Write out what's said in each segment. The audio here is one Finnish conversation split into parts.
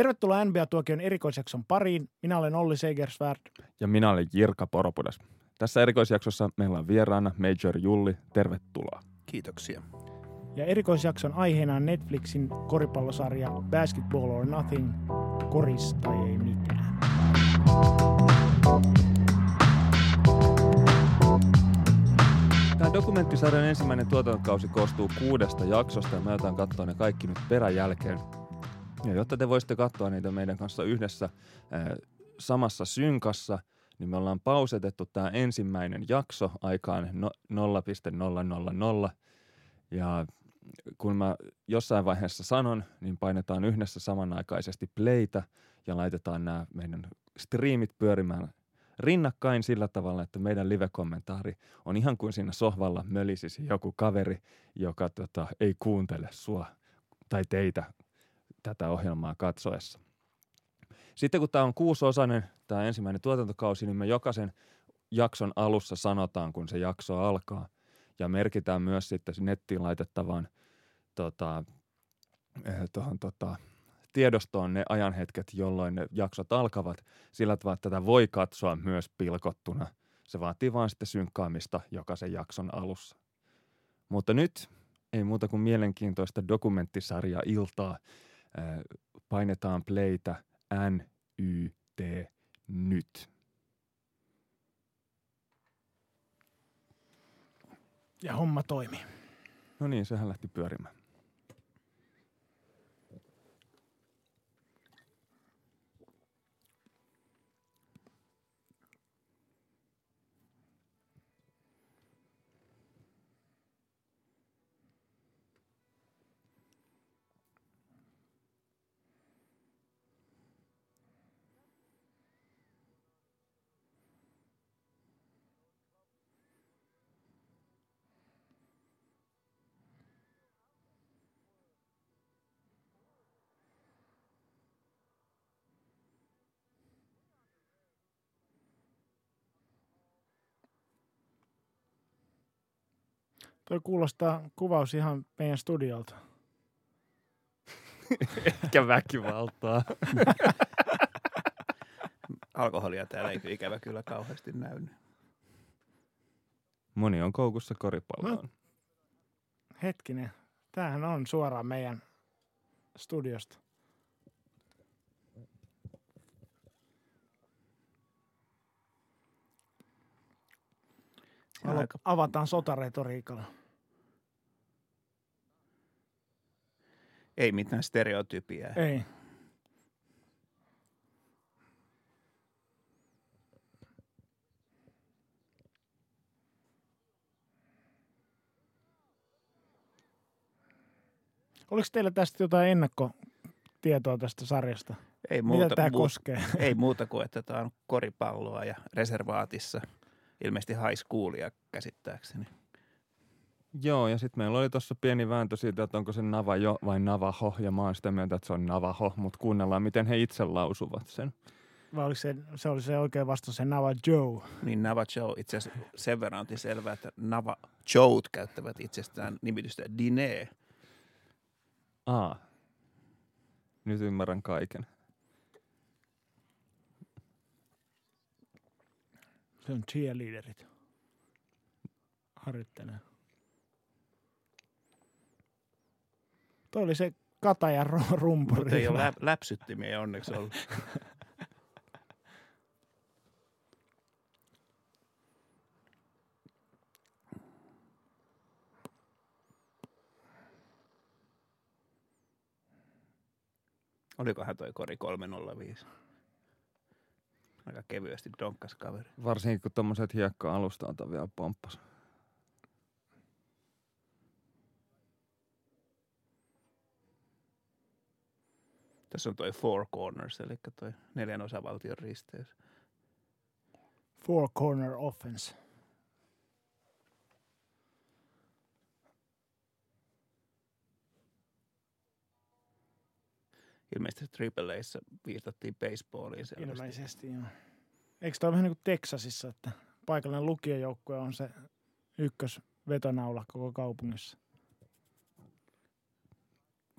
Tervetuloa NBA-tuokion erikoisjakson pariin. Minä olen Olli Segersvärd. Ja minä olen Jirka Poropudas. Tässä erikoisjaksossa meillä on vieraana Major Julli. Tervetuloa. Kiitoksia. Ja erikoisjakson aiheena on Netflixin koripallosarja Basketball or Nothing, korista ei mitään. Tämä dokumenttisarjan ensimmäinen tuotantokausi koostuu kuudesta jaksosta ja me otan katsoa ne kaikki nyt peräjälkeen. Ja jotta te voisitte katsoa niitä meidän kanssa yhdessä äh, samassa synkassa, niin me ollaan pausetettu tämä ensimmäinen jakso aikaan no, 0,000. Ja kun mä jossain vaiheessa sanon, niin painetaan yhdessä samanaikaisesti playtä ja laitetaan nämä meidän striimit pyörimään rinnakkain sillä tavalla, että meidän live-kommentaari on ihan kuin siinä sohvalla mölisisi joku kaveri, joka tota, ei kuuntele sua tai teitä tätä ohjelmaa katsoessa. Sitten kun tämä on kuusosainen, tämä ensimmäinen tuotantokausi, niin me jokaisen jakson alussa sanotaan, kun se jakso alkaa. Ja merkitään myös sitten nettiin laitettavaan tota, eh, tohon, tota, tiedostoon ne ajanhetket, jolloin ne jaksot alkavat. Sillä tavalla, että tätä voi katsoa myös pilkottuna. Se vaatii vaan sitten synkkaamista jokaisen jakson alussa. Mutta nyt ei muuta kuin mielenkiintoista dokumenttisarja iltaa. Painetaan Y, T, nyt. Ja homma toimii. No niin, sehän lähti pyörimään. Toi kuulostaa kuvaus ihan meidän studiolta. Ehkä väkivaltaa. Alkoholia täällä ei ikävä kyllä kauheasti näy. Moni on koukussa koripalloon. No. Hetkinen. Tämähän on suoraan meidän studiosta. Alo- Avataan sotaretoriikalla. Ei mitään stereotypiaa. Ei. Oliko teillä tästä jotain ennakkotietoa tästä sarjasta? Ei Mitä muuta, tämä muu- koskee? ei muuta kuin, että tämä on koripalloa ja reservaatissa. Ilmeisesti high schoolia käsittääkseni. Joo, ja sitten meillä oli tuossa pieni vääntö siitä, että onko se Navajo vai Navaho, ja mä oon sitä mieltä, että se on Navaho, mutta kuunnellaan, miten he itse lausuvat sen. Vai oliko se, se oli se oikea vastaus, se Nava Joe? Niin Nava Joe, itse asiassa sen verran onkin selvää, että Nava Joe käyttävät itsestään nimitystä Dine. Aa, nyt ymmärrän kaiken. Se on cheerleaderit. Harjoittelee. Toi oli se katajan ru- rumpuri. Mutta ei ole lä- läpsyttimiä onneksi ollut. Olikohan toi kori 305? Aika kevyesti donkkas kaveri. Varsinkin kun tommoset hiekka-alustalta vielä pomppas. Tässä on toi Four Corners, eli toi neljän osavaltion risteys. Four corner offense. Ilmeisesti Triple Aissa viitattiin baseballiin selvästi. Ilmeisesti, joo. Eikö toi vähän niin kuin Teksasissa, että paikallinen lukiojoukkue on se ykkösvetonaula koko kaupungissa?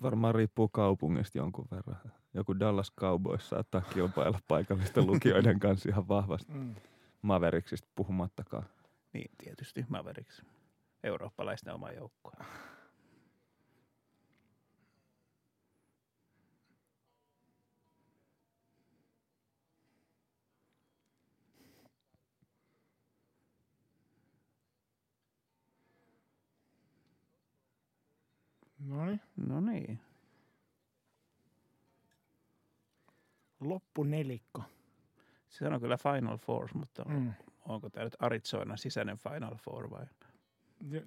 Varmaan riippuu kaupungista jonkun verran. joku Dallas Cowboys saattaa kilpailla paikallisten lukijoiden kanssa ihan vahvasti. Mm. Puhumattakaan. Niin, tietysti Mavericks. Eurooppalaisten oma joukko. No niin. Loppunelikko. Se on kyllä Final Four, mutta Mm. onko tämä nyt Arizonan sisäinen Final Four vai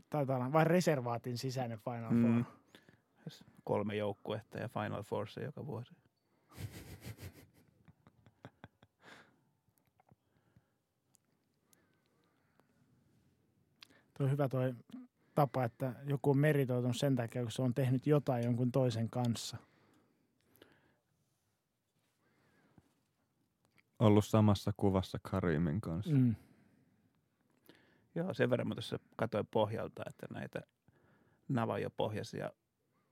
Taitaa olla vain reservaatin sisäinen Final Four. Mm. kolme joukkuetta ja Final Fourissa joka vuosi? Tuo on hyvä toi tapa, että joku on meritoitunut sen takia, kun se on tehnyt jotain jonkun toisen kanssa. Ollut samassa kuvassa Karimin kanssa. Mm. Joo, sen verran mä tuossa katsoin pohjalta, että näitä Navajo-pohjaisia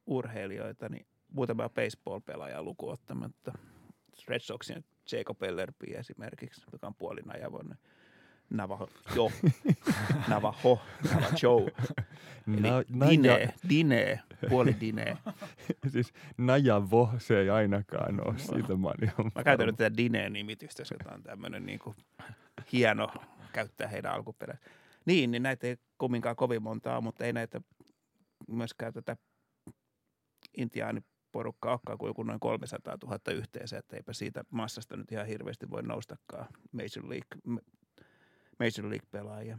urheilijoita, niin muutama baseball-pelaaja luku ottamatta. Red Soxin Jacob Ellerby esimerkiksi, joka on puolinajavoinen. Navajo, jo, Navajo, Navajo, eli Na, Dine, Dine, puoli Dine. siis Najavo se ei ainakaan ole, siitä mä ihan Mä käytän nyt tätä Dine-nimitystä, tämä on tämmöinen niin kuin hieno käyttää heidän alkuperä. Niin, niin näitä ei kumminkaan kovin montaa, mutta ei näitä myöskään tätä intiaaniporukkaa olekaan kuin joku noin 300 000 yhteensä, että eipä siitä massasta nyt ihan hirveästi voi noustakaan Major League, Major League-pelaajia.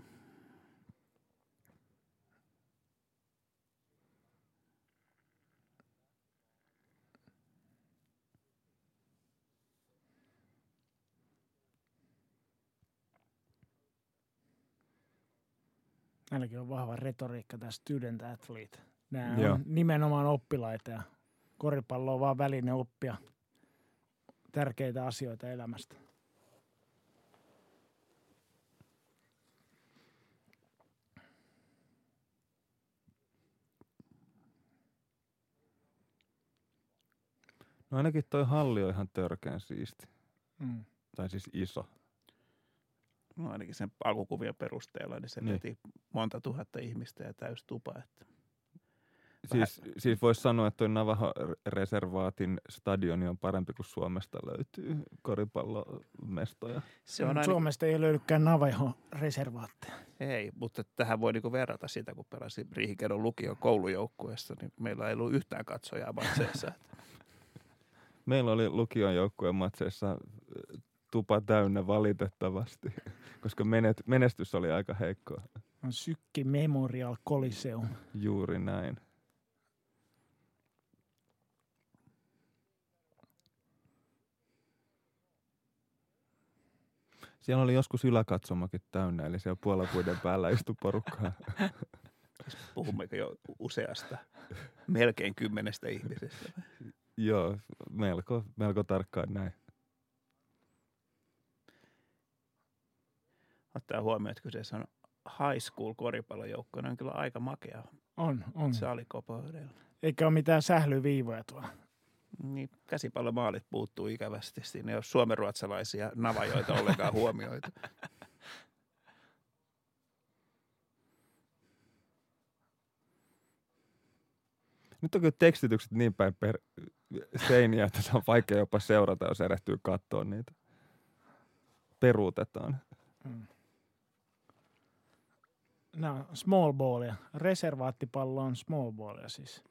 Näilläkin on vahva retoriikka tämä student athlete. Nämä Joo. on nimenomaan oppilaita ja koripallo on vaan väline oppia tärkeitä asioita elämästä. No ainakin toi halli on ihan törkeän siisti. Mm. Tai siis iso. No ainakin sen alkukuvien perusteella, niin se Niin. veti monta tuhatta ihmistä ja täys tupa. Että Siis, siis voisi sanoa, että toi Navajo-reservaatin stadioni on parempi kuin Suomesta löytyy koripallomestoja. se on Mut aina, Suomesta ei löydykään Navajo-reservaatteja. Ei, mutta tähän voi niinku verrata sitä, kun pelasi Riihikedon lukion koulujoukkueessa, niin meillä ei ollut yhtään katsojaa matseissa. Meillä oli lukion joukkueen matseissa tupa täynnä valitettavasti, koska menet, menestys oli aika heikkoa. On Sykki Memorial Coliseum. Juuri näin. Siellä oli joskus yläkatsomakin täynnä, eli siellä puolapuiden päällä istui porukkaa. Puhummeko jo useasta, melkein kymmenestä ihmisestä. Joo, melko, melko tarkkaan näin. Ottaa huomioon, että kyseessä on high school koripallojoukko, ne on kyllä aika makea On, on. salikopoudella. Eikä ole mitään sählyviivoja tuolla. Niin, käsipallomaalit puuttuu ikävästi. Siinä ei ole suomenruotsalaisia navajoita ollenkaan huomioitu. Nyt on kyllä tekstitykset niin päin per seiniä, että se on vaikea jopa seurata, jos erehtyy katsoa niitä. Peruutetaan. Mm. Nämä on small ballia. Reservaattipallo on small ballia siis.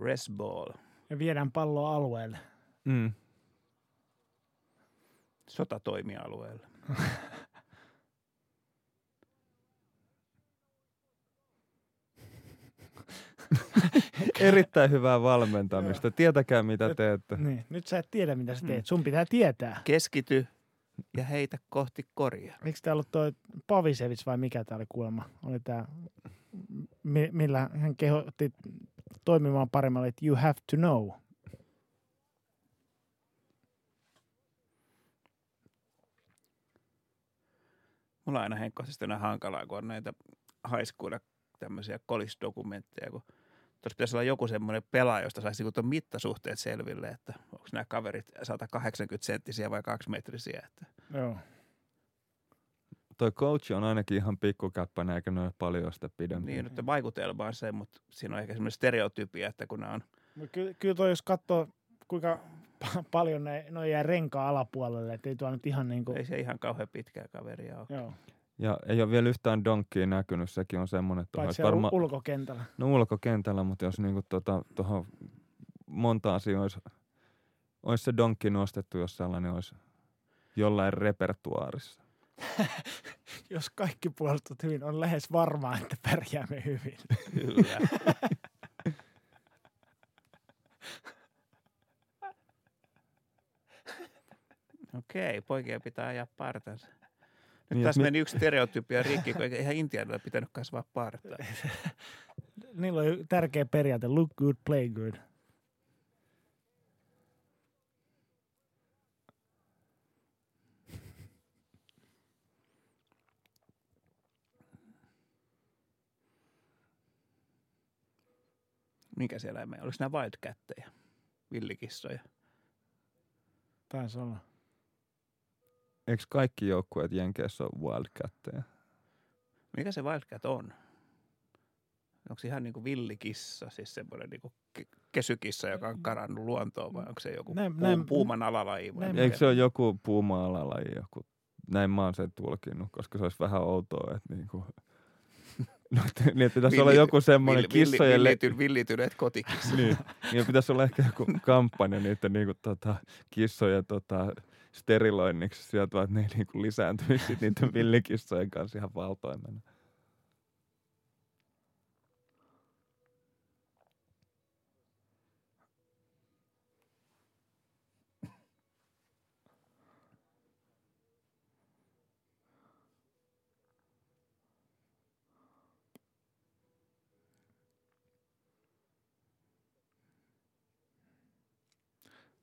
Resball, Ja viedään palloa alueelle. Mm. sotatoimialueella. Erittäin hyvää valmentamista. Tietäkää mitä teette. Niin. Nyt sä et tiedä, mitä sä teet. Mm. Sun pitää tietää. Keskity ja heitä kohti koria. Eikö tää ollut toi Pavisevits vai mikä tää oli kuulemma? Oli tää, mi- millä hän kehotti toimimaan paremmalle, että you have to know. Mulla on aina henkkoisesti hankalaa, kun on näitä high school tämmöisiä college-dokumentteja, kun Tuossa pitäisi olla joku semmoinen pelaaja, josta saisi niinku tuon mittasuhteet selville, että onko nämä kaverit 180 senttisiä vai kaksimetrisiä. Että Joo. Toi coach on ainakin ihan pikkukäppänä, eikä noin paljon sitä pidempi. niin, että vaikutelma on se, mutta siinä on ehkä semmoinen stereotypia, että kun nämä on Mut Ky- kyllä toi, jos katsoo, kuinka pa- paljon ne, ne jää renkaa alapuolelle, että ei tuo nyt ihan niin kuin, Ei se ihan kauhean pitkää kaveria ole. joo, Ja ei ole vielä yhtään donkkia näkynyt, sekin on semmoinen, että paitsi varma... ulkokentällä. no ulkokentällä, mutta jos niinku tuohon tota, monta asiaa olisi, olisi se donkki nostettu, jos sellainen olisi jollain repertuaarissa. Jos kaikki puolustat hyvin, on lähes varmaa, että pärjäämme hyvin. Kyllä. Okei, poikien pitää ajaa partansa. Nyt Niin, niin, tässä mi- meni yksi stereotypia rikki, kun eihän intiaanilla pitänyt kasvaa partaa. Niillä on tärkeä periaate, look good, play good. Mikä siellä eläimiä? Oliko nämä wildcatteja? Villikissoja? Taisi olla. Eikö kaikki joukkueet Jenkeissä ole Wildcatteja? Mikä se wildcat on? Onko se ihan niin kuin villikissa, siis semmoinen niin kuin kesykissa, joka on karannut luontoon, vai onko se joku Näin- puu, näin- puuman alalaji? Vai näin-? Eikö se ole joku puuma-alalaji joku? Näin mä oon sen tulkinnut, koska se olisi vähän outoa, että niinku... No, että- niin, että pitäisi olla Villit- joku semmoinen Villi- villi- kissojen... villity- villityneet kotikissa. niin, niin pitäisi olla ehkä joku kampanja niiden niinku, tota, kissojen tota, steriloinniksi sieltä, että ne ei niinku lisääntyisi niiden villikissojen kanssa ihan valtoimena.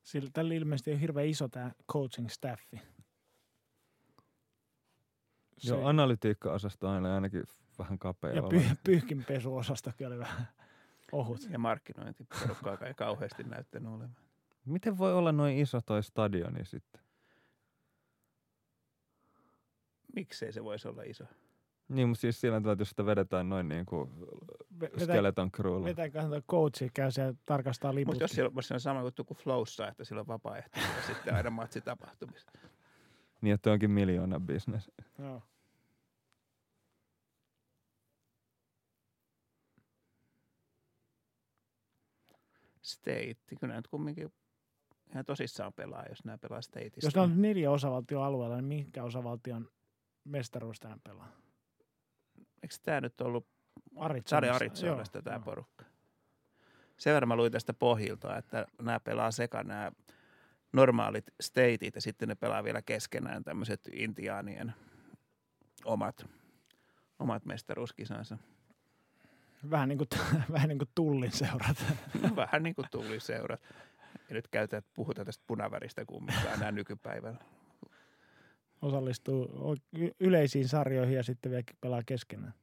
Sillä tällä ilmeisesti on hirveän iso tämä coaching staffi. Se, Joo, analytiikka-osasto on ainakin vähän kapea. ja py, pyyhkinpesuosastokin oli vähän ohut. Ja markkinointiporukkaa ei kauheasti näyttänyt olevan. Miten voi olla noin iso toi stadioni sitten? Miksei se voisi olla iso? Niin, mutta siis sillä tavalla, että jos sitä vedetään noin niin kuin skeleton crewlla. vetääköhän tuo coachi käy siellä tarkastaa liput. Mutta jos siellä jos siinä on sama juttu kuin Flowssa, että sillä on vapaaehtoisia sitten aina matsitapahtumissa. Niin, että onkin miljoona bisnes. Joo. State, kyllä nämä nyt kumminkin ihan tosissaan pelaa, jos nämä pelaa Stateissa. Jos ne on neljä osavaltion alueella, niin minkä osavaltion mestaruus tänään pelaa? Eikö tämä nyt ollut. Sade Arizonasta Joo, tämä porukka? Sen verran mä luin tästä pohjilta, että nämä pelaa sekä nämä normaalit stateit ja sitten ne pelaa vielä keskenään tämmöiset intiaanien omat, omat mestaruuskisansa. Vähän niin kuin, vähän niin kuin tullin seurat. No, vähän niin kuin tuli seurat. Ja nyt käytetään, puhutaan tästä punaväristä kumminkaan enää nykypäivänä. Osallistuu yleisiin sarjoihin ja sitten vielä pelaa keskenään.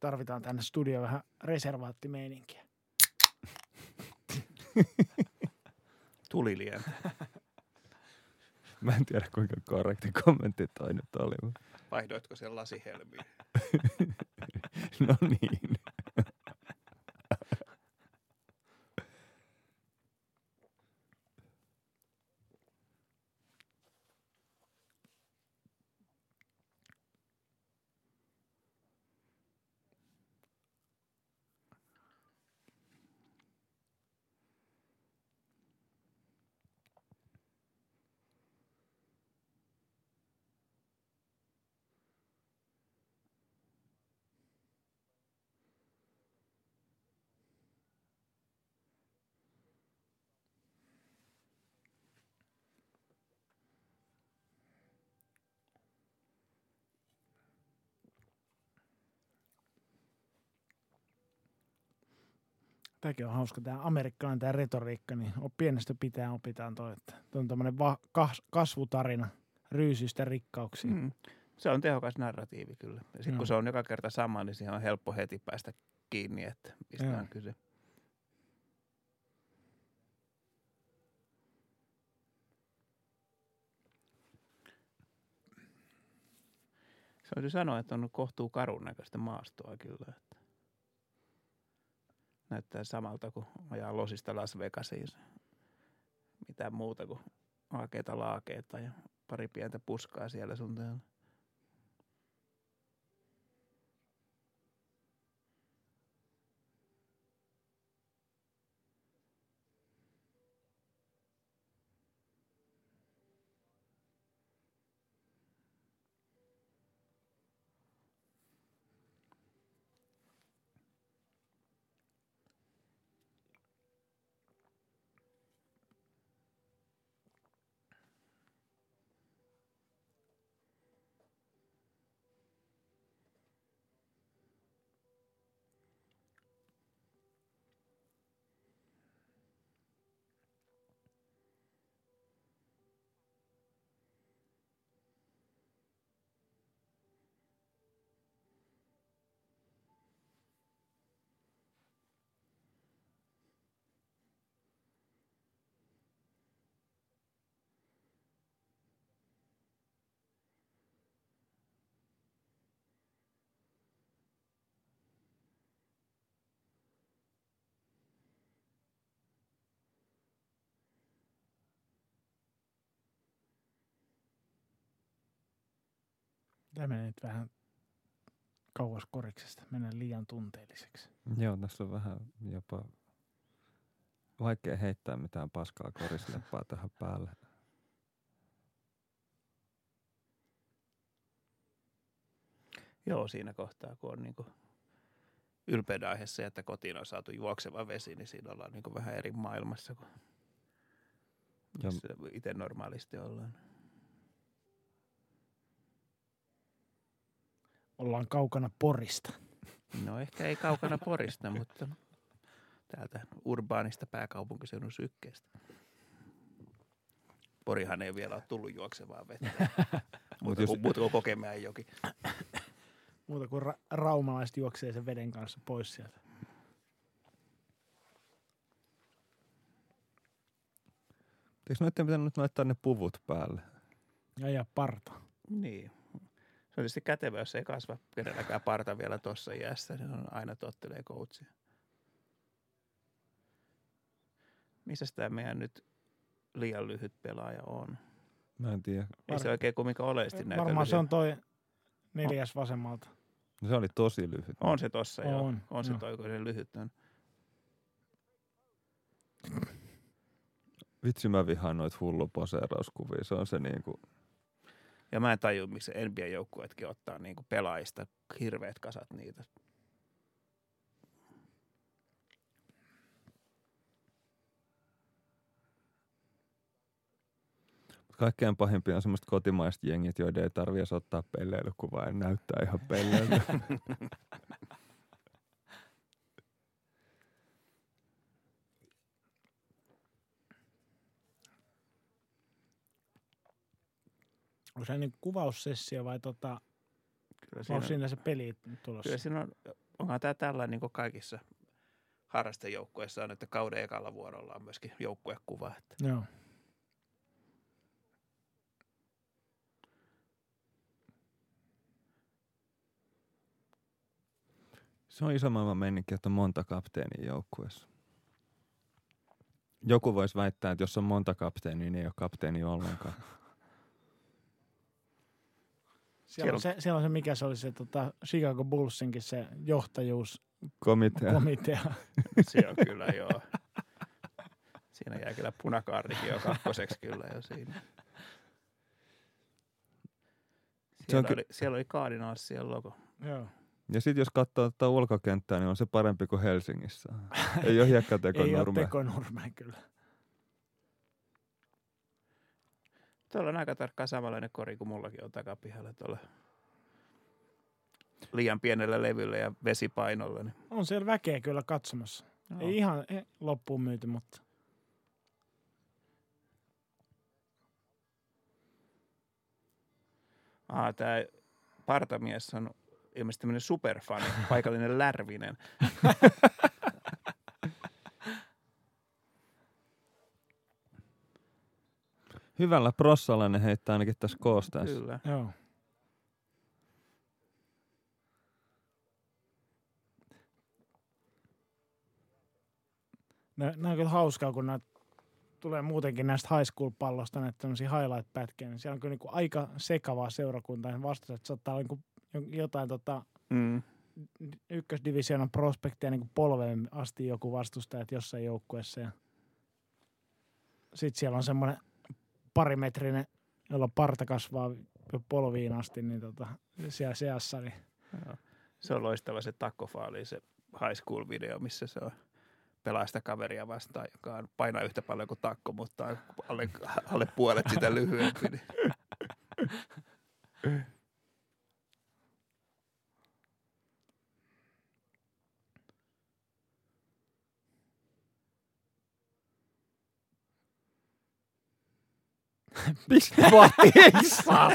Tarvitaan tänne studioon vähän reservaattimeininkiä. Tuli liian. Mä en tiedä, kuinka korrekti kommentti toi nyt oli. Vaihdoitko sen lasihelmiin? No niin. Tämäkin on hauska, tämä amerikkalainen tämä retoriikka, niin on pienestä pitää opitaan toi, että toi on tämmöinen va- kas- kasvutarina ryysyistä rikkauksiin. Mm. Se on tehokas narratiivi kyllä. Ja sitten kun se on joka kerta sama, niin siihen on helppo heti päästä kiinni, että mistä Joo. on kyse. Se on sanoa, että on kohtuu karun näköistä maastoa kyllä. Näyttää samalta kuin ajaa losista Las Vegasiin. Mitään muuta kuin aakeita laakeita ja pari pientä puskaa siellä sun täällä. Tämä menee nyt vähän kauas koriksesta, mennään liian tunteelliseksi. Joo, tässä on vähän jopa vaikea heittää mitään paskaa korisleppaa tähän päälle. Joo, siinä kohtaa, kun on niinku ylpeyden aihe se, että kotiin on saatu juokseva vesi, niin siinä ollaan niinku vähän eri maailmassa kuin itse normaalisti ollaan. Ollaan kaukana Porista. No ehkä ei kaukana Porista, mutta täältä urbaanista pääkaupunkiseudun sykkeestä. Porihan ei vielä ole tullut juoksevaa vettä. mutta jos- muuta kuin Kokemäen joki. Muuta kuin ra- raumalaiset juoksee sen veden kanssa pois sieltä. eikö noiden pitänyt nyt laittaa ne puvut päälle? Ja ja parta. Niin. Se on tietysti kätevä, jos ei kasva kenelläkään parta vielä tuossa iässä. Niin on aina tottelee coachia. Missä tämä meidän nyt liian lyhyt pelaaja on? Mä en tiedä. Ei se oikein kuitenkaan oleellisesti näytä Varmaan se lyhyeltä. on toi neljäs vasemmalta. No, se oli tosi lyhyt. On se tossa joo. On, On se toi, kun se lyhyt on. Vitsi mä vihaan noit hullu poseerauskuvia. Se on se niinku, Ja mä en tajua, miksi NBA-joukkueetkin ottaa niinku pelaajista hirveät kasat niitä. kaikkein pahimpia on semmoiset kotimaiset jengit, joiden ei tarvitse ottaa pelleilykuvaa ja näyttää ihan pelleiltä. Onko se niin kuvaussessio vai tota, Kyllä onko siinä, siinä se peli tulossa? kyllä siinä on, onhan tämä tällainen niin kuin kaikissa harrastejoukkueissa on, että kauden ekalla vuorolla on myöskin joukkuekuva. Että Joo. Se on iso maailman meininki, että on monta kapteenia joukkueessa. Joku voisi väittää, että jos on monta kapteenia, niin ei ole kapteeni ollenkaan. Siellä, on se, siellä on se, mikä se oli se tota, Chicago Bullsinkin se johtajuuskomitea. Komitea. se on kyllä joo. Siinä jää kyllä punakaardikin jo kakkoseksi kyllä jo siinä. Se on Siellä, ky- oli, siellä oli Cardinalsien logo. Joo. Ja sitten jos katsoo tätä ulkokenttää, niin on se parempi kuin Helsingissä. Ei ole hiekkateko Ei ole nurme. tekonurme kyllä. Tuolla on aika tarkkaan samanlainen kori kuin mullakin on takapihalla tuolla liian pienellä levyllä ja vesipainolla. Niin On siellä väkeä kyllä katsomassa. Joo. Ei ihan loppuun myyty, mutta Ah, tämä partamies on ilmeisesti tämmöinen superfani, paikallinen Lärvinen. Hyvällä prossalla ne heittää ainakin tässä koosteessa. Kyllä. joo. Nää, nää on kyllä hauskaa, kun nää tulee muutenkin näistä high school-pallosta näitä tämmöisiä highlight-pätkiä, niin siellä on kyllä niinku aika sekavaa seurakuntaa. Ja vastustajat saattaa olla niinku jotain tota, Mm. ykkösdivisioonan prospektia niin polveen asti joku vastustajat jossain joukkueessa. Ja sitten siellä on semmoinen parimetrinen, jolla parta kasvaa jo polviin asti, niin tota, siellä seassa. Niin Joo. Se on loistava se takkofaali, se high school video, missä se on pelaa sitä kaveria vastaan, joka on painaa yhtä paljon kuin takko, mutta alle, alle puolet sitä lyhyempi. Niin. ei saa.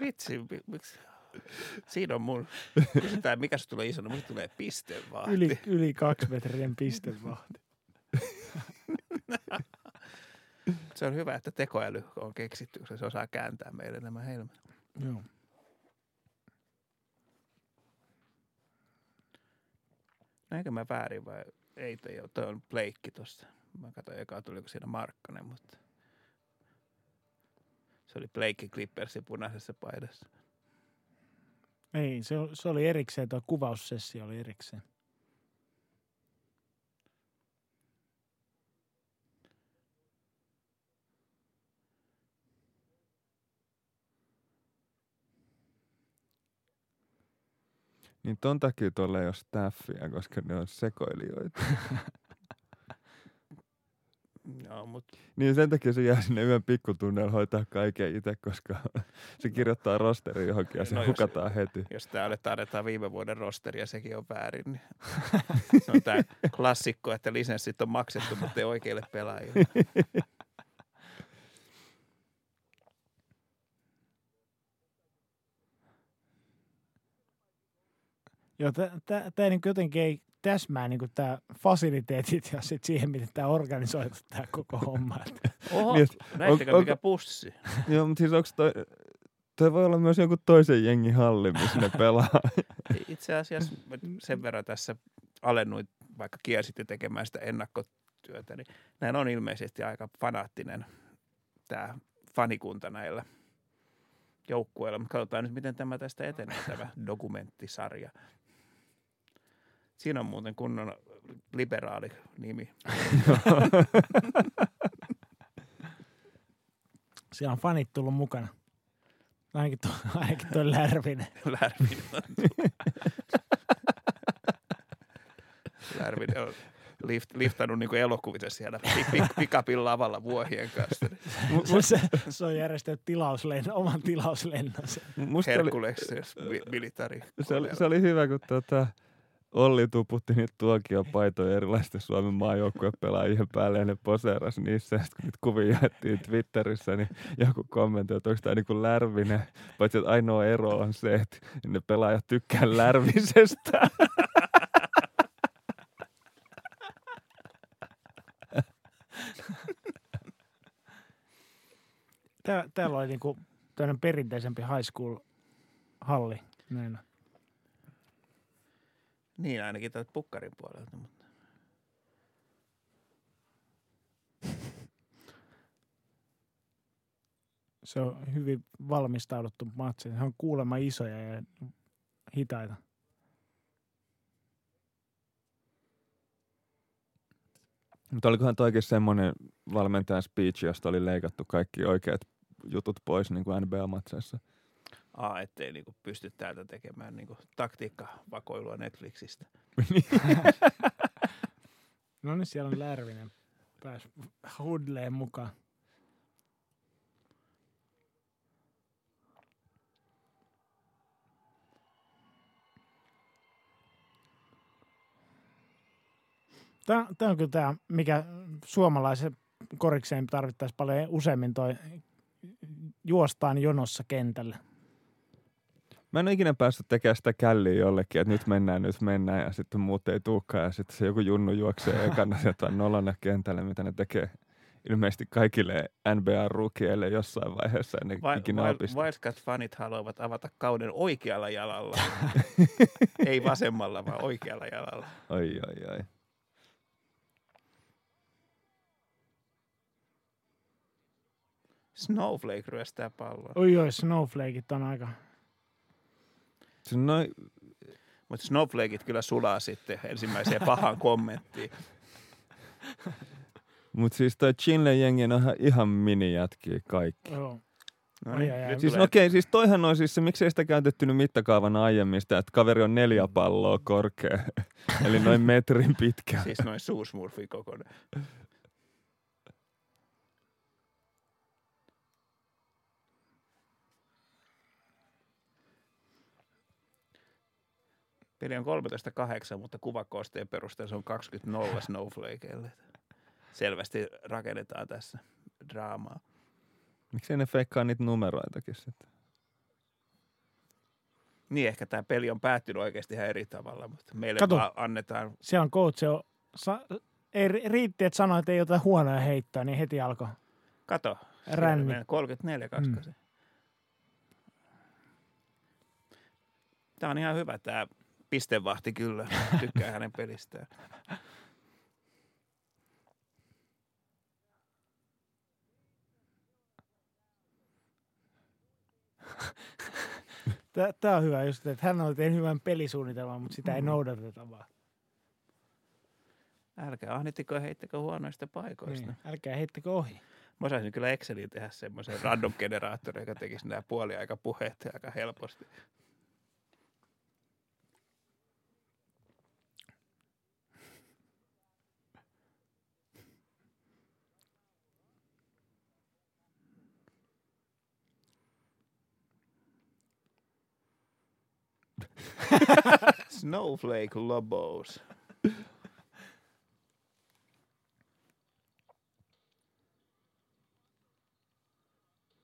Vitsi, mi- miksi? Siinä on mun, kysytään mikä se tulee isona, mutta tulee pistevahti. Yli, yli kaksi metrinen pistevahti. Se on hyvä, että tekoäly on keksitty, koska se osaa kääntää meille nämä helmet. Joo. Näinkö mä väärin vai ei toi on Pleikki tosta. Mä katsoin eka tuliko siinä Markkanen, mutta se oli Pleikki Clippersin punaisessa paidassa. Ei, se, se oli erikseen, tuo kuvaussessio oli erikseen. Niin ton takia tuolla ei ole staffia, koska ne on sekoilijoita. Joo, mutta Niin sen takia se jää sinne yön pikkutunnella hoitaa kaiken itse, koska se kirjoittaa rosterin johonkin ja se No no, jos- hukataan heti. jos täällä tarjotaan viime vuoden rosteri ja sekin on väärin, niin se on tämä klassikko, että lisenssit on maksettu, mutta ei oikeille pelaajille. Joo, tämä niin jotenkin ei täsmää niin tämä fasiliteetit ja sit siihen, miten tämä organisoitu tämä koko homma. Oho, Niin, näittekö on- mikä pussi? Joo, mutta siis onko toi, toi voi olla myös jonkun toisen jengin halli, missä ne pelaa. Itse asiassa sen verran tässä alennuin, vaikka kielsitte tekemään sitä ennakkotyötä, niin näin on ilmeisesti aika fanaattinen tämä fanikunta näillä joukkueilla. Mutta katsotaan nyt, miten tämä tästä etenee, tämä dokumenttisarja. Siinä on muuten kunnon liberaali nimi. siellä on fanit tullut mukana. Ainakin tuo, ainakin tuo Lärvinen. Lärvinen on, Lärvinen on lift, liftannut niin elokuvissa siellä pik, pik, pikapin lavalla vuohien kanssa. Se, se, se on järjestänyt tilauslennon, oman tilauslennon. Se- Musta oli, Herkules, militari. se, oli, se oli hyvä, kun tota, Olli tuputti niitä tuokiopaitoja erilaisten Suomen maajoukkueen pelaajien päälle ja ne poseerasi niissä. Ja sit kun niitä kuvia jaettiin Twitterissä, niin joku kommentoi, että onko tämä niinku lärvinen. Paitsi että ainoa ero on se, että ne pelaajat tykkää lärvisestä. Tää, täällä oli niinku perinteisempi high school halli. Näin. Niin, ainakin tältä pukkarin puolelta. Mutta. Se on hyvin valmistauduttu matsi. Se on kuulemma isoja ja hitaita. Mutta olikohan toikin semmoinen valmentajan speech, josta oli leikattu kaikki oikeat jutut pois niin kuin NBA-matseissa. A, ettei niinku pysty täältä tekemään niinku taktiikkavakoilua Netflixistä. no niin, siellä on Lärvinen. Pääs hudleen mukaan. Tämä, tämä on kyllä tämä, mikä suomalaisen korikseen tarvittaisiin paljon useammin toi juostaan jonossa Kentällä. Mä en ole ikinä päässyt tekemään sitä källiä jollekin, että nyt mennään, nyt mennään ja sitten muut ei tulekaan ja sitten se joku junnu juoksee ekana jotain nolona kentälle, mitä ne tekee ilmeisesti kaikille NBA-rukieille jossain vaiheessa ennen Vai, ikinä Wild, opista. Wildcats-fanit haluavat avata kauden oikealla jalalla. Ei vasemmalla, vaan oikealla jalalla. Oi, oi, oi. Snowflake ryöstää palloa. Oi oi, snowflakeit on aika... Se noi, Mutta Snowflakeit kyllä sulaa sitten ensimmäiseen pahaan kommenttiin. Mutta siis toi Chinle-jengi on ihan, mini-jätkiä kaikki. Joo. No Ai, niin, ai, ai. nyt Siis okei, siis toihan on siis se, miksei sitä käytetty nyt mittakaavana aiemmin sitä, että kaveri on neljä palloa korkea, eli noin metrin pitkä. Siis noin suusmurfi kokonaan. Peli on 13-8, mutta kuvakoosteen perusteella se on 20-0 Snowflakeille. Selvästi rakennetaan tässä draamaa. Miksei ne feikkaa niitä numeroitakin sitten? Niin ehkä tämä peli on päättynyt oikeasti ihan eri tavalla, mutta meille Kato. vaan annetaan Se on coach, se on, sa, ei, ri- riitti, että sanoi, että ei ota huonoja heittoa, niin heti alkoi. Kato. Ränni. menee 34 kaskasi. Mm. Tämä on ihan hyvä tämä pistevahti kyllä. Tykkää hänen pelistään. Tämä on hyvä just, että hän on tehnyt hyvän pelisuunnitelman, mutta sitä ei Mm. noudateta vaan. Älkää ahnittiko ja heittäkö huonoista paikoista. Niin. Älkää heittäkö ohi. Mä osaisin kyllä Exceliin tehdä semmoisen random generaattorin, joka tekisi nämä puoliaika puheet aika helposti. Snowflake Lobos.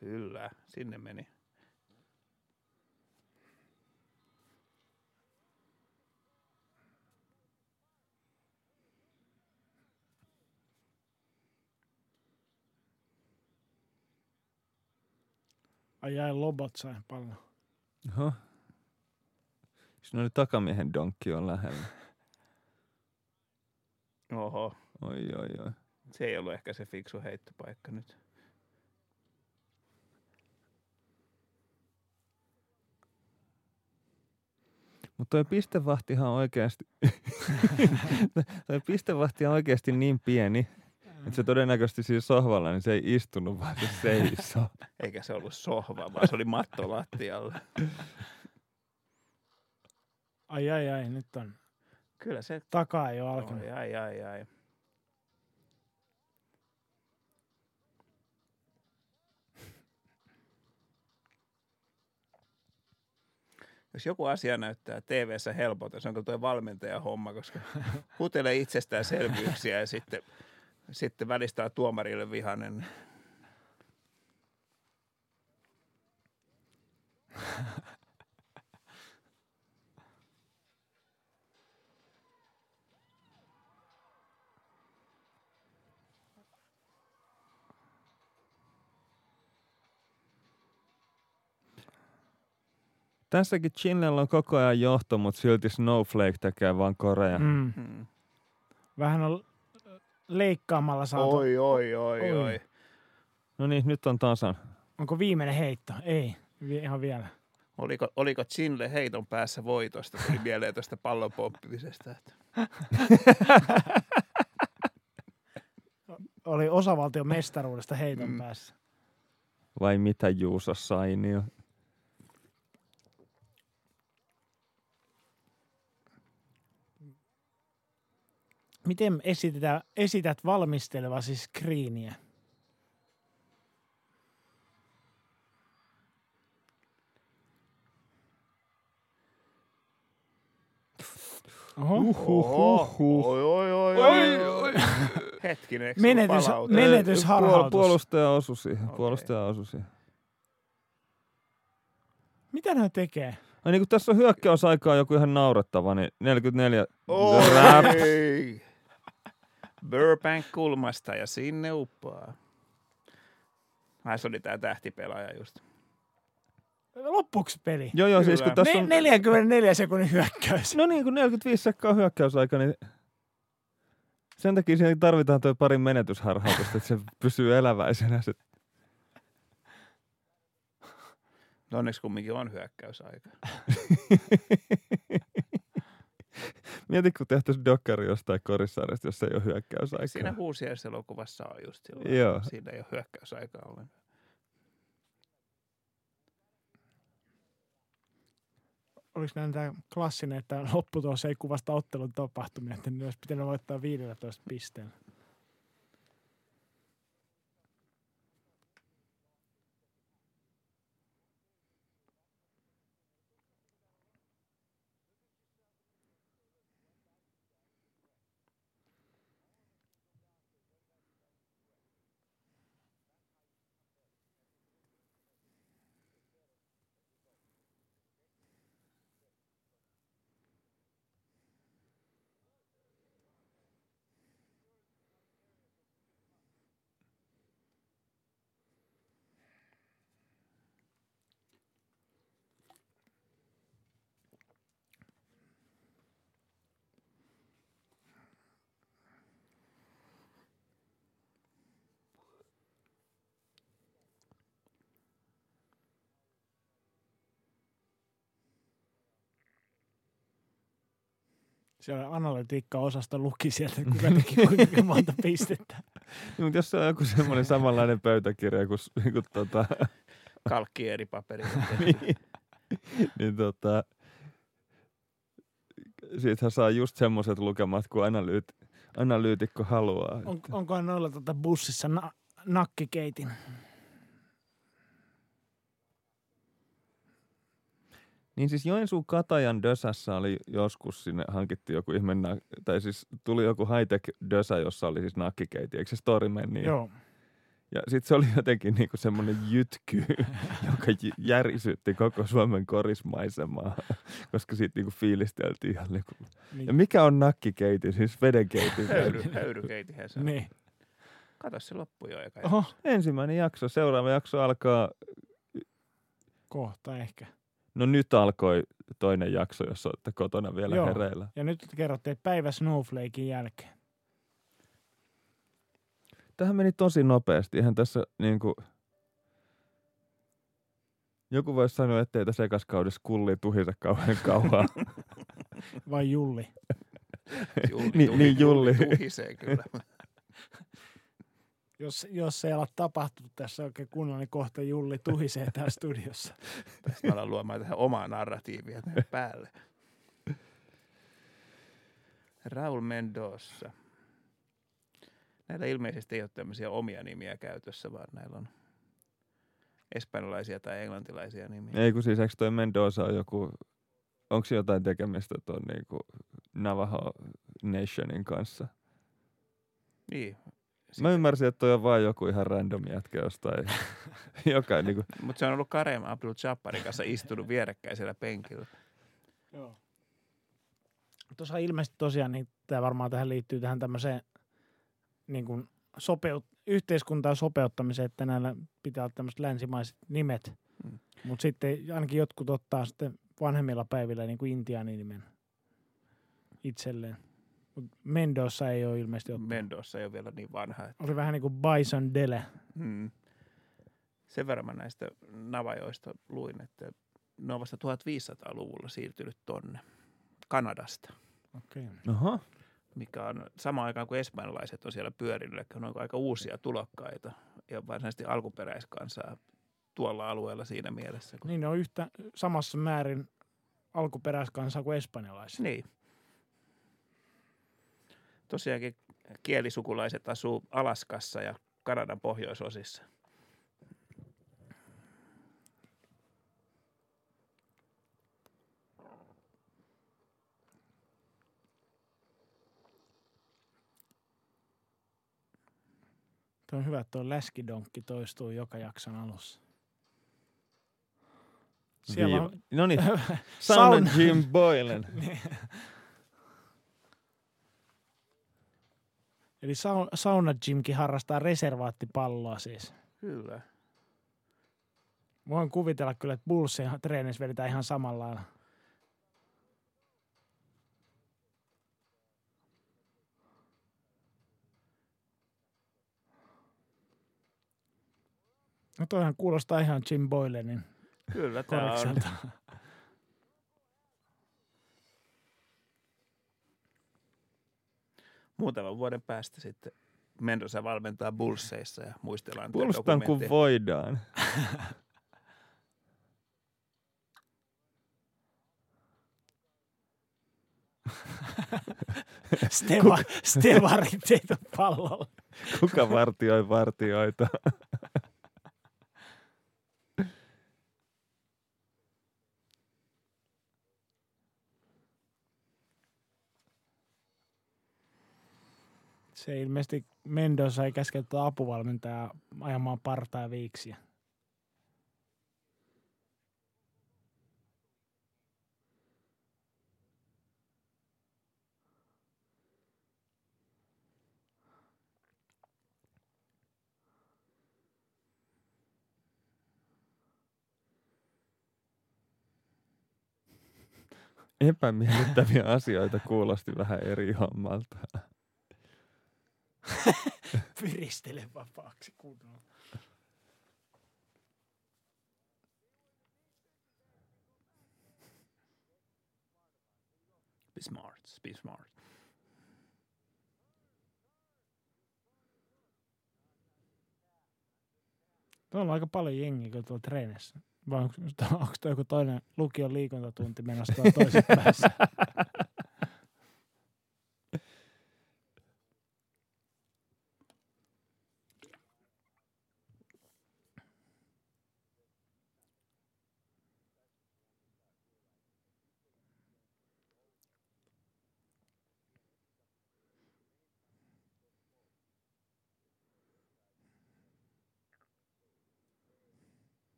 Kyllä, sinne meni. Ai jäi lobot sai pallon. Oho. Siinä oli takamiehen donkki on lähellä. Oho, Oi, oi, oi. se ei ollut ehkä se fiksu heittopaikka nyt. Mutta toi pistevahtihan oikeasti, toi pistevahti on oikeasti niin pieni, että se todennäköisesti siinä sohvalla, niin se ei istunut, vaan se seisoo. Eikä se ollut sohva, vaan se oli matto lattialla. Ai ai ai, nyt on. Kyllä se Takaa ole alkanut. Oi, ai, ai, ai. Jos joku asia näyttää TV-ssä helpolta, se on tuo valmentajan homma, koska hutelee itsestäänselvyyksiä ja sitten, sitten välistää tuomarille vihanen. Tässäkin Chinlella on koko ajan johto, mutta silti Snowflake tekee vaan koreja. Mm. Hmm. Vähän on leikkaamalla saatu. Oi, oi, oi, Oi. oi. No niin, nyt on tasan. Onko viimeinen heitto? Ei, ihan vielä. Oliko, oliko Chinle heiton päässä voitosta? Tuli mieleen tuosta pallon pomppimisesta. Että. Oli osavaltion mestaruudesta heiton Mm. päässä. Vai mitä Juuso Sainio? Miten esitetään, esität valmistelevasi. Uhuhuhu. Oi, oi, oi, oi, oi. Hetkinen, Menetys- menetys- harhautus. Puolustaja osui siihen. Puolustaja osui siihen. Mitä ne tekee? Ai niin kuin tässä on hyökkäysaikaa joku ihan naurettava, niin 44 rap. Oi! Burbank kulmasta ja sinne uppaa. Ai se oli tää tähtipelaaja just. Loppuksi peli. Joo, joo, siis kun tässä on... 44 sekunnin hyökkäys. No niin, kun 45 sekkaa hyökkäysaika, niin sen takia siihen tarvitaan tuo pari menetysharhautusta, että se pysyy eläväisenä. Se, No onneksi kumminkin on hyökkäysaika. Mieti, kun tehtäisiin dokkari jostain korissarjasta, jos ei ole hyökkäysaikaa. Siinä elokuvassa on just silloin. Joo. Siinä ei ole hyökkäysaikaa ollenkaan. Oliko näin tämä klassinen, että lopputulos ei kuvasta ottelun tapahtumia, että ne olisi pitänyt voittaa 15 pisteellä. Siellä analytiikka-osasta luki sieltä, kuka teki kuinka monta pistettä. Niin, mutta jos se on joku semmoinen samanlainen pöytäkirja kuin, kuin tota, Kalkki eri paperi. niin, niin tota, siitähän saa just semmoiset lukemat kuin analyyt, analyytikko haluaa. On, onkohan noilla tota bussissa na, nakkikeitin? Niin siis Joensuun Katajan Dösässä oli joskus sinne hankittiin joku ihme, tai siis tuli joku high-tech Dösä, jossa oli siis nakkikeiti, eikö se story meni? Niin? Joo. Ja sitten se oli jotenkin niinku semmoinen jytky, joka järisytti koko Suomen korismaisemaa, koska siitä niinku fiilisteltiin ihan niinku. Niin, Ja mikä on nakkikeiti, siis vedenkeiti? Höyry, höyrykeitihän se on. niin. Kato se loppu jo eka. Oho, Ensimmäinen jakso, seuraava jakso alkaa, kohta ehkä. No nyt alkoi toinen jakso, jos olette kotona vielä Joo. hereillä. Ja nyt kerrottiin, että päivä Snowflakein jälkeen. Tähän meni tosi nopeasti. Eihän tässä niinku... Joku voisi sanoa, ettei tässä ekaskaudessa kulli tuhise kauhean kauan. Vai Julli? Julli, Niin- tuli- niin, Julli. Tuhisee kyllä. Jos, jos ei ole tapahtunut tässä oikein kunnolla, niin kohta Julli tuhisee täällä studiossa. Tästä me ollaan luomaan tähän omaa narratiivia tähän päälle. Raul Mendoza. Näillä ilmeisesti ei ole tämmöisiä omia nimiä käytössä, vaan näillä on espanjalaisia tai englantilaisia nimiä. Ei kun siis, eikö toi Mendoza on joku... Onko jotain tekemistä tuon niinku Navajo Nationin kanssa? Niin. Mä ymmärsin, että toi on vaan joku ihan random jätkä jostain, joka niinku... Mutta se on ollut Karem Abdul Jabbarin kanssa istunut vierekkäisellä penkillä. Joo. Tuossa ilmeisesti tosiaan, niin tämä varmaan tähän liittyy tähän tämmöiseen niin kuin sopeut, yhteiskuntaan sopeuttamiseen, että näillä pitää olla tämmöiset länsimaiset nimet. Mm. Mutta sitten ainakin jotkut ottaa sitten vanhemmilla päivillä niin kuin intiaaninimen itselleen. Mendoza ei ole ilmeisesti ottanut. Mendoza ei ole vielä niin vanha. Että, Oli vähän niin kuin Bison Dele. hmm. Sen verran mä näistä navajoista luin, että ne on vasta 1500-luvulla siirtynyt tonne Kanadasta, Okay. Aha. mikä on sama aikaan kuin espanjalaiset on siellä pyörinyt, eli on aika uusia tulokkaita ja varsinaisesti alkuperäiskansaa tuolla alueella siinä mielessä. Kun... Niin ne on yhtä samassa määrin alkuperäiskansaa kuin espanjalaiset. Niin tosiaankin kielisukulaiset asuu Alaskassa ja Kanadan pohjoisosissa. Tuo on hyvä, että tuo läskidonkki toistuu joka jakson alussa. Siellä niin. on... No niin, Jim Boylen. Niin. Eli sauna, sauna Jimkin harrastaa reservaattipalloa siis. Kyllä. Voin kuvitella kyllä, että Bullsin treenissä vedetään ihan samalla lailla. No toihan kuulostaa ihan Jim Boylenin Kyllä, tämä on. Muutaman vuoden päästä sitten Mendoza valmentaa Bullseissa ja muistellaan tätä Puolustan kun voidaan. Steva, Stevarit ei tule pallolle. Kuka vartioi vartioita? Se ilmeisesti Mendoza ei käske tuota apuvalmentajaa ajamaan partaa viiksiä. Epämiellyttäviä asioita kuulosti vähän eri hommalta. Piristele vapaaksi kunnolla. Be smart, be smart. Tuolla on aika paljon jengiä kyllä tuolla treenissä. Vai onko, onko tuo joku toinen lukion liikuntatunti menossa tuolla toisessa päässä?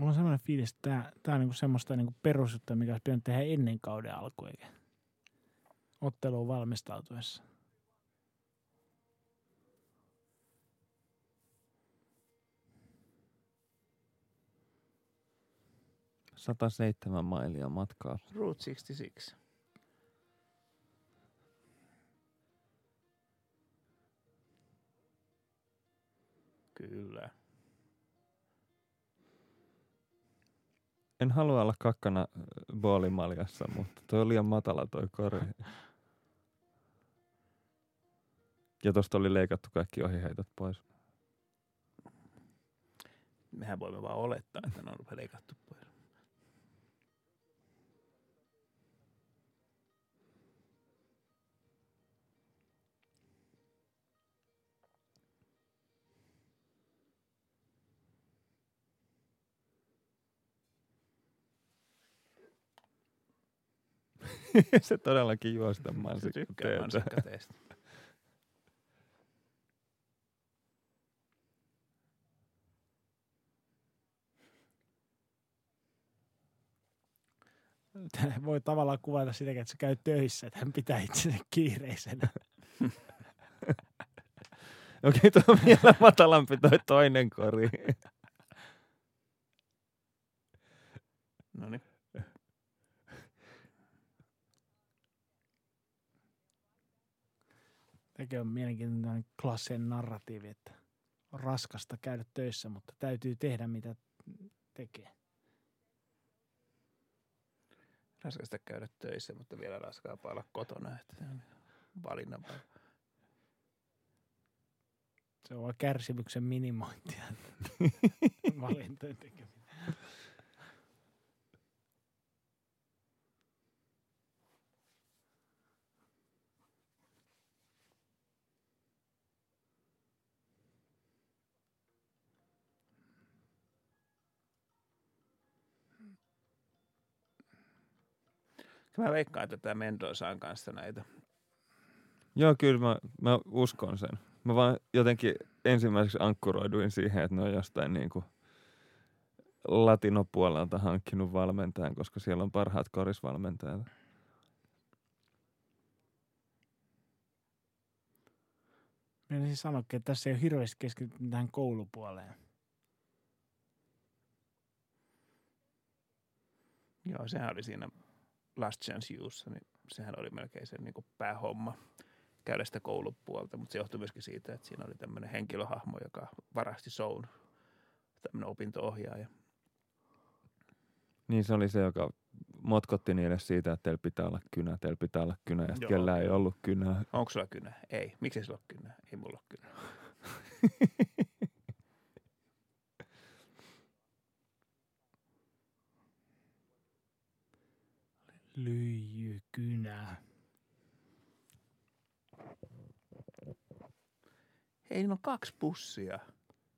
Mulla on semmoinen fiilis, että tää, tää on niinku semmoista niinku perusjuttua, mikä olisi pitänyt tehdä ennen kauden alkua, eikä otteluun valmistautuessa. – 107 mailia matkaa. Route 66. Kyllä. En halua olla kakkana äh, boolimaljassa, mutta toi on liian matala toi kori. Ja tosta oli leikattu kaikki ohiheitot pois. Mehän voimme vaan olettaa, että ne on leikattu pois. se todellakin juosta Se mansikka tykkää teetä. mansikkateestä. Voi tavallaan kuvata sitä, että se käy töissä, että hän pitää itsensä kiireisenä. Okei, tuo on vielä matalampi toi toinen kori. No niin. Tämäkin on mielenkiintoinen klassinen narratiivi, että on raskasta käydä töissä, mutta täytyy tehdä mitä tekee. Raskasta käydä töissä, mutta vielä raskaampaa olla kotona. Että se on valinnan Se on kärsimyksen minimointia. Valintojen tekeminen. Mä veikkaan, että tämä Mendozaan kanssa näitä. Joo, kyllä mä, mä uskon sen. Mä vaan jotenkin ensimmäiseksi ankkuroiduin siihen, että ne on jostain niin kuin latinopuolelta hankkinut valmentajan, koska siellä on parhaat korisvalmentajat. Meidän siis sanoikin, että tässä ei ole hirveästi keskitytty tähän koulupuoleen. Joo, sehän oli siinä Last Chance Youssa, niin sehän oli melkein se niin päähomma käydä sitä koulupuolta, mutta se johtui myöskin siitä, että siinä oli tämmöinen henkilöhahmo, joka varasti shown, tämmöinen opinto-ohjaaja. Niin se oli se, joka motkotti niille siitä, että teillä pitää olla kynä, teillä pitää olla kynä, ja kellä ei ollut kynää. Onko sulla kynä? Ei. Miksi ei sulla ole kynä? Ei mulla ole kynä. Lyijykynä. Hei, niillä on kaksi bussia.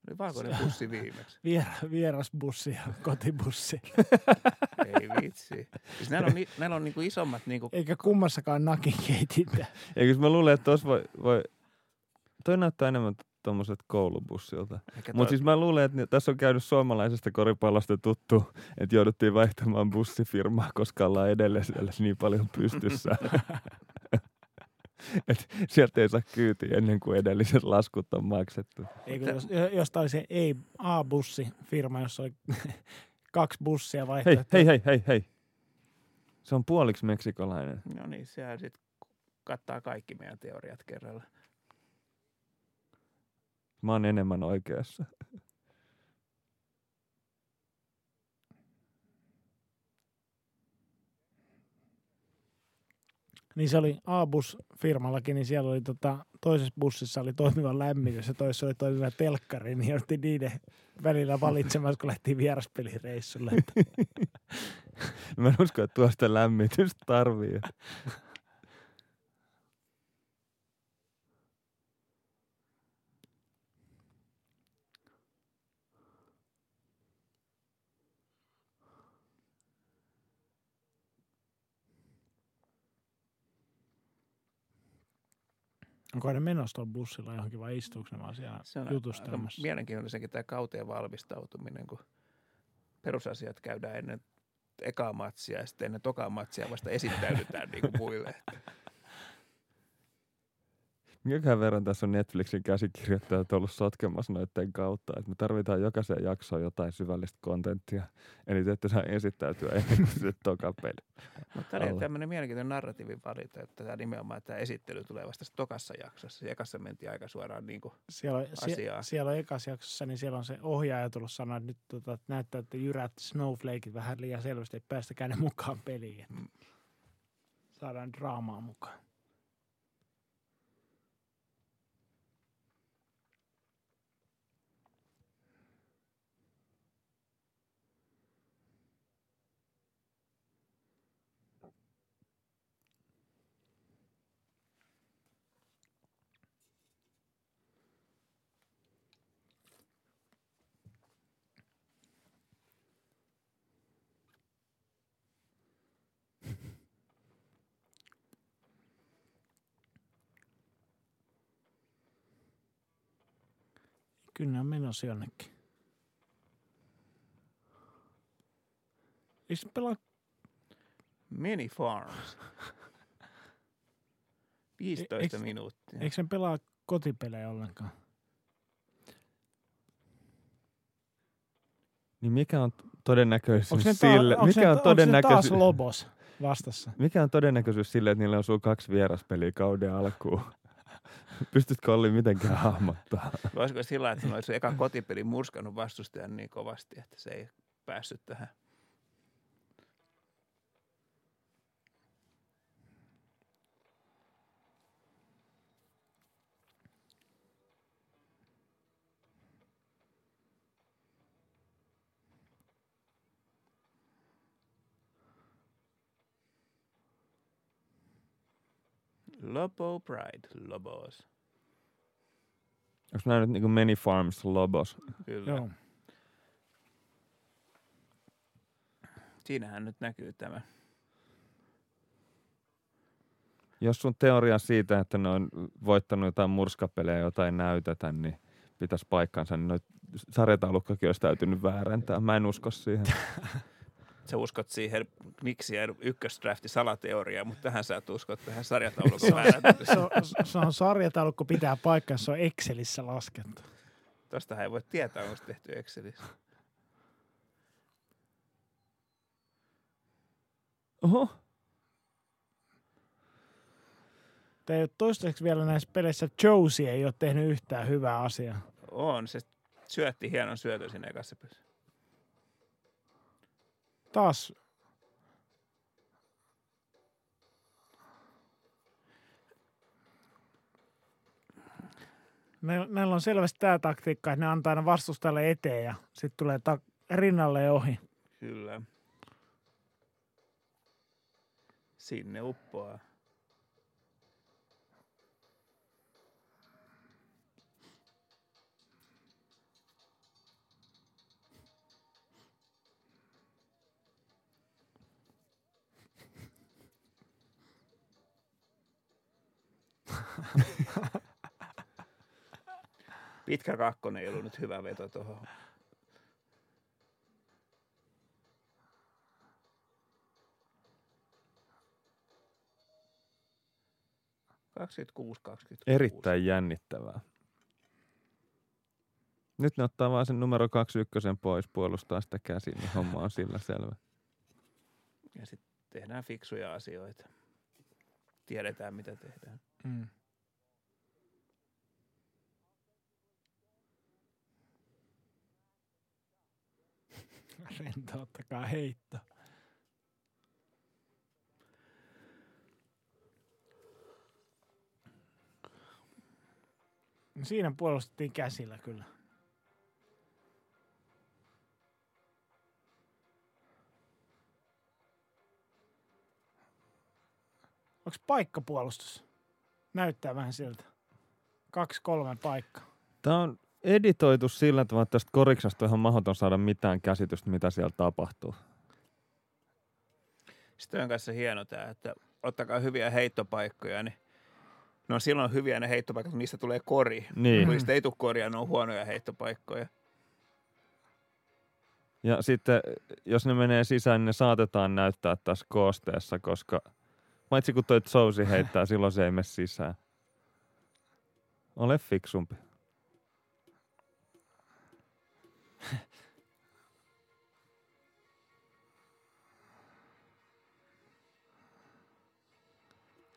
Oli valkoinen bussi viimeksi. Vier, vierasbussi ja kotibussi. Ei vitsi. Siis näillä on, ni, näillä on niinku isommat niinku Eikä kummassakaan nakin keitintä. Eikö mä luulen, että tuossa voi, voi... Toi näyttää enemmän tuommoiset koulubussilta. Mutta toi- siis mä luulen, että tässä on käynyt suomalaisesta koripallosta tuttu, että jouduttiin vaihtamaan bussifirmaa, koska ollaan edelleen siellä niin paljon pystyssä. Et sieltä ei saa kyytiä ennen kuin edelliset laskut on maksettu. Eikö, jos, jos tämä oli se ei A-bussi firma, jossa oli kaksi bussia Hei, vaihtoehtoja. hei, hei, hei, hei. Se on puoliksi meksikolainen. No niin, sehän sitten kattaa kaikki meidän teoriat kerralla. Mä oon enemmän oikeassa. Niin se oli A-bus firmallakin, niin siellä oli tota, toisessa bussissa oli toimiva lämmitys ja toisessa oli toimiva telkkari, niin jouduttiin niiden välillä valitsemaan, kun lähtiin vieraspelireissulle. Mä en usko, että tuosta lämmitystä tarvii. Onko ne menossa tuolla bussilla johonkin vai istuuko ne vaan siellä Se on aika jutustamassa? mielenkiintoisenkin tämä kauteen valmistautuminen, kun perusasiat käydään ennen ekaa matsia ja sitten ennen tokaa matsia vasta esittäydytään niin kuin muille. Minkäköhän verran tässä on Netflixin käsikirjoittajat ollut sotkemassa noiden kautta, että me tarvitaan jokaiseen jaksoon jotain syvällistä kontenttia. Eli te ette saa esittäytyä ennen kuin se toka peli. Mutta tämä oli Alle. tämmöinen mielenkiintoinen narratiivin valinta, että tämä nimenomaan tämä esittely tulee vasta tässä tokassa jaksossa. Ekassa mentiin aika suoraan niin kuin, Siellä on, sie, asiaa. siellä on ekassa jaksossa, niin siellä on se ohjaaja tullut sanoa, että nyt tota, että näyttää, että jyrät snowflakeit vähän liian selvästi, että päästäkää ne mukaan peliin. Mm. saadaan draamaa mukaan. Kyllä ne on menossa jonnekin. Eikö se pelaa, Mini Farms. 15 Eikö- minuuttia. eikö sen pelaa kotipelejä ollenkaan? Niin mikä on todennäköisyys ne, sille, mikä on ne taas todennäköisyys, Lobos vastassa? mikä on todennäköisyys sille, että niillä osuu kaksi vieraspeliä kauden alkuun? Pystytkö Olli mitenkään hahmottaa? Voisiko sillä että olisi eka kotipeli murskannut vastustajan niin kovasti, että se ei päässyt tähän. Lobo Pride, Lobos. Onko nämä nyt niin kuin Many Farms Lobos? Kyllä. Joo. Siinähän nyt näkyy tämä. Jos sun teoria siitä, että ne on voittanut jotain murskapelejä, jota ei näytetä, niin pitäisi paikkansa, niin noit sarjataulukkokin olisi täytynyt väärentää. Mä en usko siihen. Sä uskot siihen Knicksien ykkösdrafti salateoriaan, mutta tähän sä et usko tähän sarjataulukon Se on, se on, se on sarjataulukko pitää paikkaa, se on Excelissä laskettu. Tostahan ei voi tietää, onko se tehty Excelissä. Oho. Te ei ole toistaiseksi vielä näissä peleissä Josie ei ole tehnyt yhtään hyvää asiaa. On, se syötti hienon syötön sinne ekassa pelissä. Taas Ne, näillä on selvästi tämä taktiikka, että ne antaa aina vastustajalle eteen ja sitten tulee ta- rinnalle ohi. Kyllä. Sinne uppoaa. Pitkä kakkonen ei ollut nyt hyvä veto tuohon. Erittäin jännittävää. Nyt ne ottaa vaan sen numero 21 pois, puolustaa sitä käsin, niin homma on sillä selvä. Ja sitten tehdään fiksuja asioita. Tiedetään, mitä tehdään. Mm. Rentouttakaa heitto. No Siinä puolustettiin käsillä kyllä. Onko paikkapuolustus? Näyttää vähän siltä. Kaksi, kolme paikkaa. Tämä on editoitu sillä tavalla, että tästä koriksesta on ihan mahdoton saada mitään käsitystä, mitä siellä tapahtuu. Sitten on kanssa hieno tämä, että ottakaa hyviä heittopaikkoja, niin ne on silloin hyviä ne heittopaikat, kun niistä tulee kori. Niin. Kun niistä ei tule koria, ne on huonoja heittopaikkoja. Ja sitten, jos ne menee sisään, niin ne saatetaan näyttää tässä koosteessa, koska paitsi kun toi Sousi heittää, silloin se ei mene sisään. Ole fiksumpi.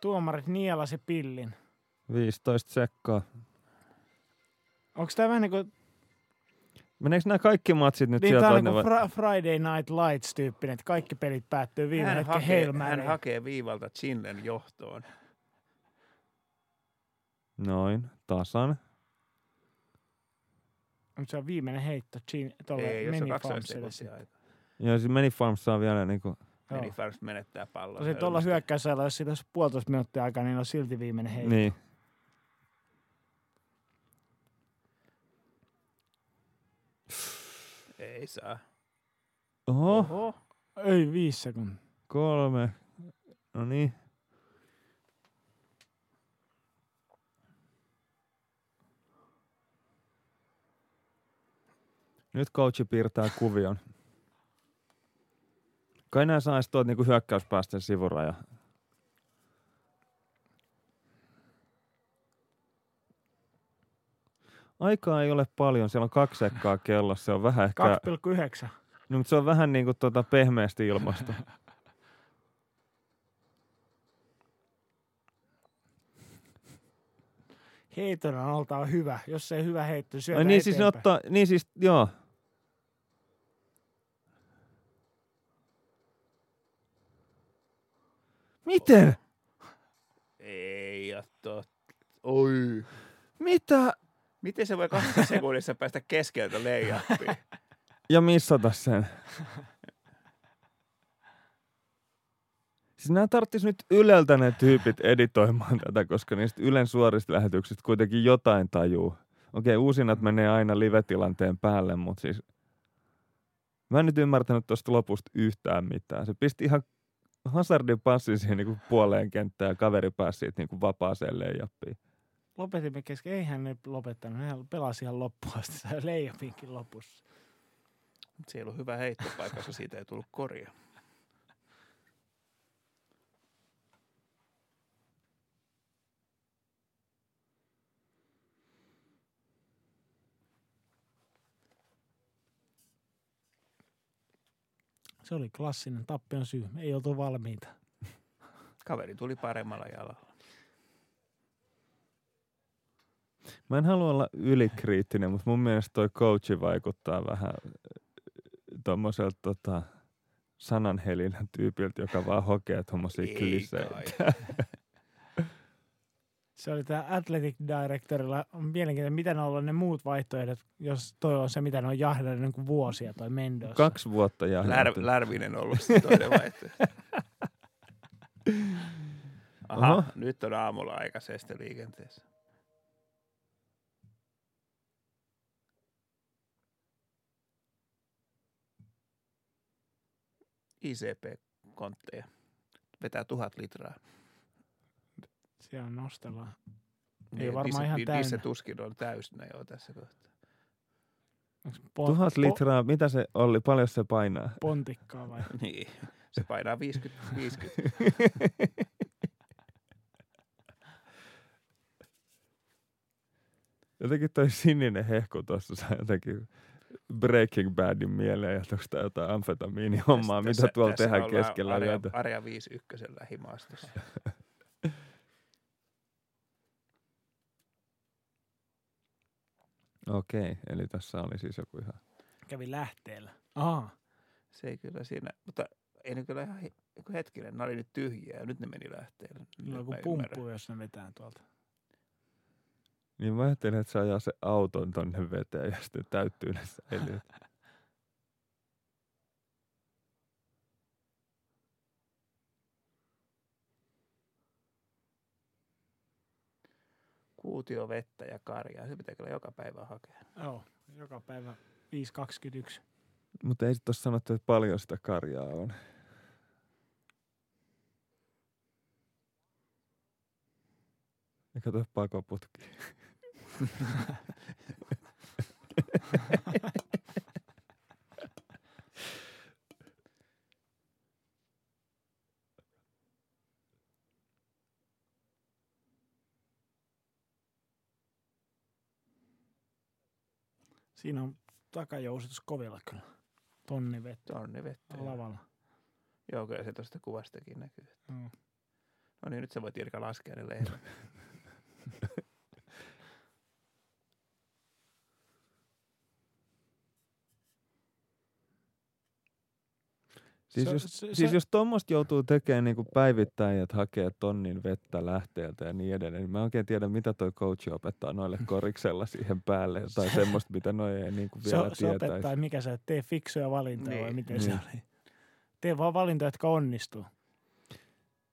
Tuomarit nielasi pillin. 15 sekkaa. Onko tämä vähän niin kuin, Meneekö nämä kaikki matsit nyt niin sieltä? on niin kuin va- Fra- Friday Night Lights tyyppinen, että kaikki pelit päättyy viime Hän hetken hakee, hän hakee viivalta Chinlen johtoon. Noin, tasan. Mutta se on viimeinen heitto Chin, tuolle Ei, jos on aikaa. Ja siis Many Farms saa vielä niinku, Joo. Meni First menettää pallon. Tosin tuolla hölmösti. hyökkäysajalla, jos siitä olisi puolitoista minuuttia aikaa, niin on silti viimeinen heitto. niin. Ei saa. Oho, Oho. Ei viisi sekuntia. kolme. No niin. Nyt coachi piirtää kuvion. Kai nää saisi tuolta niinku hyökkäyspäästä sivuraja. Aikaa ei ole paljon, siellä on kaksi sekkaa kellossa, se on vähän ehkä, 2,9. no, mutta se on vähän niin kuin tuota pehmeästi ilmasta. Heiton on oltava hyvä. Jos ei hyvä heitto, syötä Ai niin siis eteenpäin. ottaa, niin siis, joo. Miten? Ei ole totta. Oi. Mitä? Miten se voi kahdessa sekunnissa päästä keskeltä leijappiin? Ja missata sen. Siis nämä tarttis nyt Yleltä ne tyypit editoimaan tätä, koska niistä Ylen suorista lähetyksistä kuitenkin jotain tajuu. Okei, uusinnat menee aina live-tilanteen päälle, mutta siis... Mä en nyt ymmärtänyt tuosta lopusta yhtään mitään. Se pisti ihan Hazardin passin siihen niin kuin puoleen kenttään ja kaveri pääsi siitä niin kuin vapaaseen leijappiin. Lopetimme kesken. Eihän ne lopettanut. Ne pelasi ihan loppuun asti. Sai leijapinkin lopussa. Siellä on hyvä heittopaikka, koska siitä ei tullut koria. Se oli klassinen tappion syy. Ei oltu valmiita. Kaveri tuli paremmalla jalalla. Mä en halua olla ylikriittinen, mutta mun mielestä toi coachi vaikuttaa vähän tuommoiselta tota, sananhelinän tyypiltä, joka vaan hokee tuommoisia Ei kliseitä. Se oli tämä Athletic Directorilla. On mielenkiintoinen, mitä ne on ollut ne muut vaihtoehdot, jos toi on se, mitä ne on jahdannut niin kuin vuosia, toi Mendoza. Kaksi vuotta ja Lär, Lärvinen on ollut se toinen vaihtoehto. Aha, Oho. nyt on aamulla aikaisesti liikenteessä. ICP-kontteja. Vetää tuhat litraa. Siellä nostellaan. Ei Niin, varmaan niissä- ihan täynnä. tuskin on täysinä jo tässä kohtaa. Onks po- Tuhat po- litraa, mitä se oli, paljon se painaa? pontikkaa vai? Niin, se painaa 50, 50. Jotenkin toi sininen hehku tuossa saa jotenkin Breaking Badin mieleen, että onko tämä jotain amfetamiinihommaa, mitä Tässä- tuolla tässä tehdään ollaan keskellä Area, yötä. Area 51 lähimaastossa. Okei, eli tässä oli siis joku ihan... Kävi lähteellä. Aha. Se ei kyllä siinä, mutta ei ne kyllä ihan hetkinen, ne oli nyt tyhjiä ja nyt ne meni lähteelle. Joku pumppu, jos ne vetää tuolta. Niin mä ajattelin, että se ajaa se auton tonne veteen ja sitten täyttyy ne säiliöt. Kuutio vettä ja karjaa, se pitää kyllä joka päivä hakea. Joo, joka päivä 5.21. Mutta ei sitten ole sanottu, että paljon sitä karjaa on. Ja kato pakoputki. Siinä on takajousitus kovilla kyllä. Tonni vettä Tonni vettä. lavalla. Joo, kyllä se tuosta kuvastakin näkyy. Joo. No niin, nyt sä voit Irka laskea ne lehdet. Siis, Se- jos, se- siis se- jos tuommoista joutuu tekemään niin kuin päivittäin, että hakee tonnin vettä lähteeltä ja niin edelleen, niin mä oikein tiedä, mitä toi coachi opettaa noille koriksella siihen päälle, tai semmoista, mitä noi ei niin kuin Se, vielä se tietäisi. opettaa, mikä sä tee fiksuja valintoja vai Niin. miten se Niin. oli. Tee vaan valintoja, jotka onnistuu.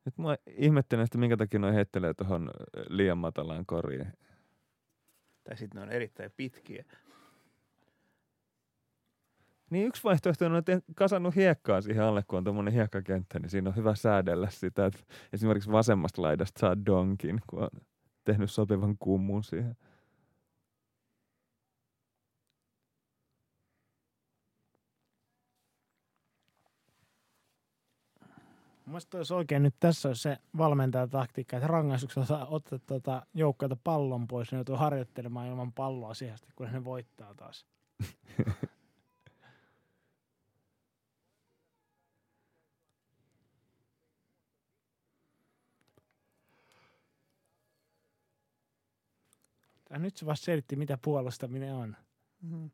Nyt mä ihmettelen, että minkä takia noi heittelee tuohon liian matalaan koriin. tai sitten ne on erittäin pitkiä. Niin yksi vaihtoehto on, että kasannut hiekkaa siihen alle, kun on tuommoinen hiekkakenttä, niin siinä on hyvä säädellä sitä, että esimerkiksi vasemmasta laidasta saa donkin, kun on tehnyt sopivan kummun siihen. Mielestäni olisi oikein nyt tässä olisi se valmentajataktiikka, että rangaistuksella ottaa tuota joukkoilta pallon pois, ne joutuu harjoittelemaan ilman palloa siihen asti, kun ne voittaa taas. Tää nyt se vasta selitti, mitä puolustaminen on. Mm-hmm.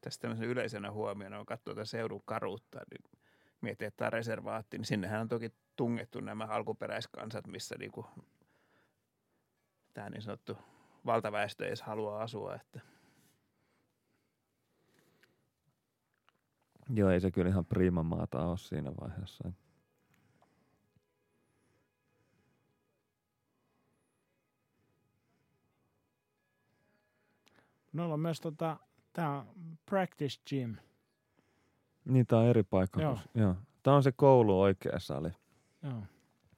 Tästä tämmöisenä yleisenä huomiona, kun katsoo tätä seudun karuutta, niin miettii, että tämä on reservaatti, niin sinnehän on toki tungettu nämä alkuperäiskansat, missä niinku tämä niin sanottu valtaväestö ei edes halua asua. Että Joo, ei se kyllä ihan prima maata ole siinä vaiheessa. Noilla on myös tota, tää on practice gym. Niin, tää on eri paikka. Joo. Joo. Tää on se koulu oikea sali. Joo.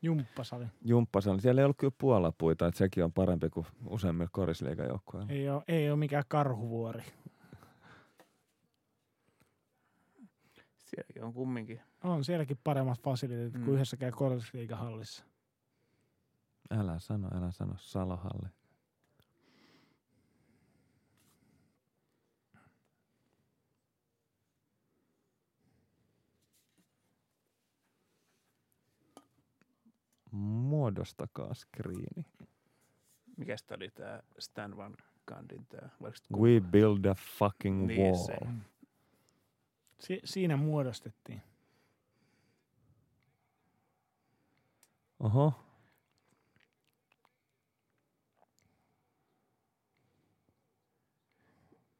Jumppasali. Jumppasali. Siellä ei ollut kyllä puolapuita, että sekin on parempi kuin useimmilla korisliigajoukkueilla. Ei ole, ei ole mikään karhuvuori. Sielläkin on kumminkin. On sielläkin paremmat fasiliteetit Mm. kuin yhdessäkään korisliigahallissa. Älä sano, älä sano. Salohalli. Muodostakaa skriini. Mikäs tää oli tää Stan Van Gandin tää? We build a fucking Niin wall. se. Si- siinä muodostettiin. Oho.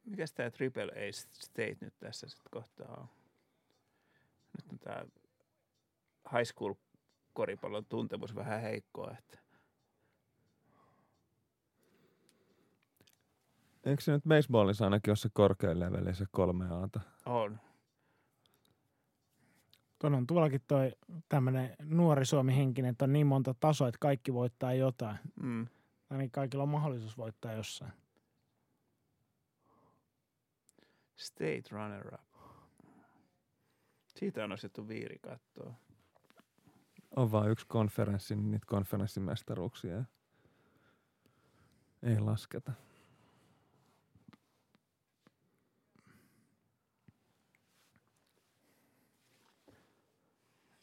Mikäs tää Triple A State nyt tässä sitten kohtaa on? Nyt on tää high school koripallon tuntemus vähän heikkoa, että Eikö se nyt baseballissa ainakin ole se korkein leveli, se kolme aata? on. Tuon on tuollakin toi tämmönen nuori Suomi henkinen, että on niin monta tasoa, että kaikki voittaa jotain. Mm. Tai niin kaikilla on mahdollisuus voittaa jossain. State runner up. Siitä on nostettu viiri kattoa. On vaan yksi konferenssi, niin niitä konferenssimestaruuksia ei lasketa.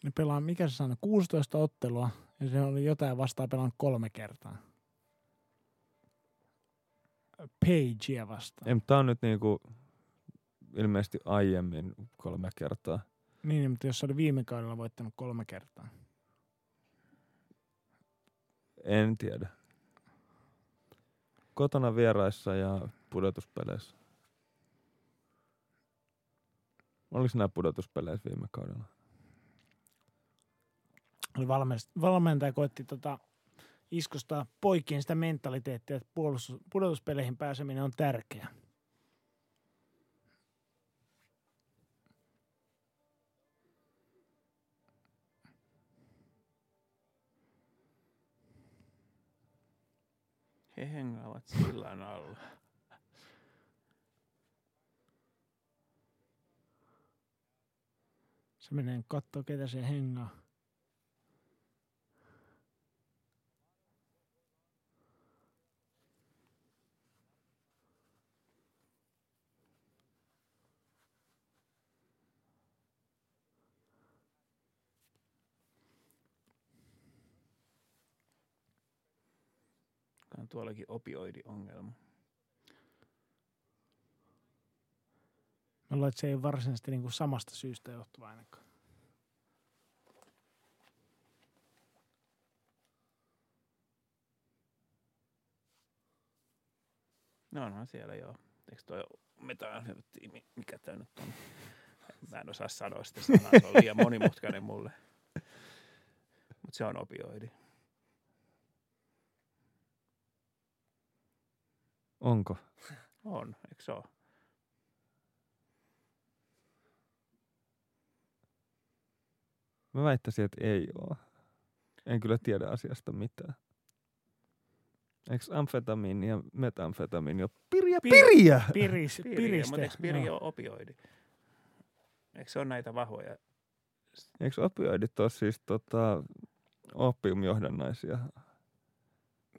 Ne pelaa, mikä se sanoi, 16 ottelua, ja se oli jotain vastaan pelannut kolme kertaa. Pagea vastaan. Ei, mutta tää on nyt niinku ilmeisesti aiemmin kolme kertaa. Niin, mutta jos se oli viime kaudella voittanut kolme kertaa. En tiedä. Kotona vieraissa ja pudotuspeleissä. Oliko nämä pudotuspeleissä viime kaudella? Oli valmentaja, koitti tota, iskustaa poikien sitä mentaliteettia, että puolustus, pudotuspeleihin pääseminen on tärkeä. He hengaavat sillan alla. Se menee kattoo, ketä se hengaa. On tuollakin opioidiongelma. Mä luulen, että se ei ole varsinaisesti niin kuin samasta syystä johtuva ainakaan. No onhan siellä joo. Eikö toi metanfetamini, mikä tää nyt on? Mä en osaa sanoa sitä sanaa, se on liian monimutkainen mulle. Mutta se on opioidi. Onko? On, eikö se ole? Mä väittäisin, että ei oo. En kyllä tiedä asiasta mitään. Eikö amfetamiini ja metamfetamiini ole piriä Pir- piriä? Piris, Piriä, piriste. mutta eikö piri joo. ole opioidi? Eikö se ole näitä vahvoja? Eikö opioidit ole siis tota, oppiumjohdannaisia?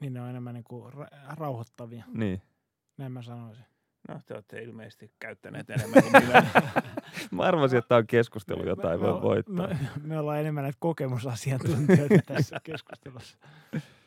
Niin ne on enemmän niin kuin ra- rauhoittavia, Niin. Näin mä sanoisin. No te olette ilmeisesti käyttäneet enemmän kuin minä. Mä arvasin, että tämä on keskustelu, jota ei me, voi voittaa. Me, me ollaan enemmän näitä kokemusasiantuntijoita tässä keskustelussa.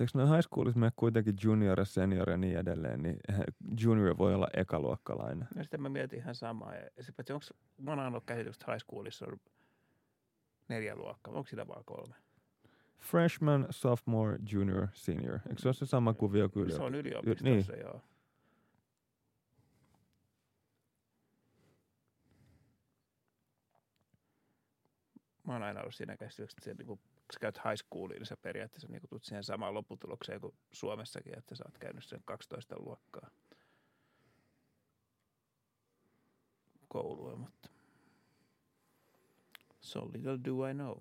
Mutta eikö noin high schoolissa mene kuitenkin junior ja senior ja niin edelleen, niin junior voi olla ekaluokkalainen. No sitten mä mietin ihan samaa. Ja paitsi onko, mä oon ainoa käsitys, että high schoolissa on neljä luokkaa. Onko sitä vaan kolme? freshman, sophomore, junior, senior. Eikö se ole se sama kuvio kuin Se on yliopisto? yliopistossa, niin. joo. Mä oon aina ollut siinä käsityksessä, että se, niin sä käyt high schooliin, niin sä periaatteessa niin tulet siihen samaan lopputulokseen kuin Suomessakin, että sä oot käynyt sen 12 luokkaa koulua, mutta so little do I know.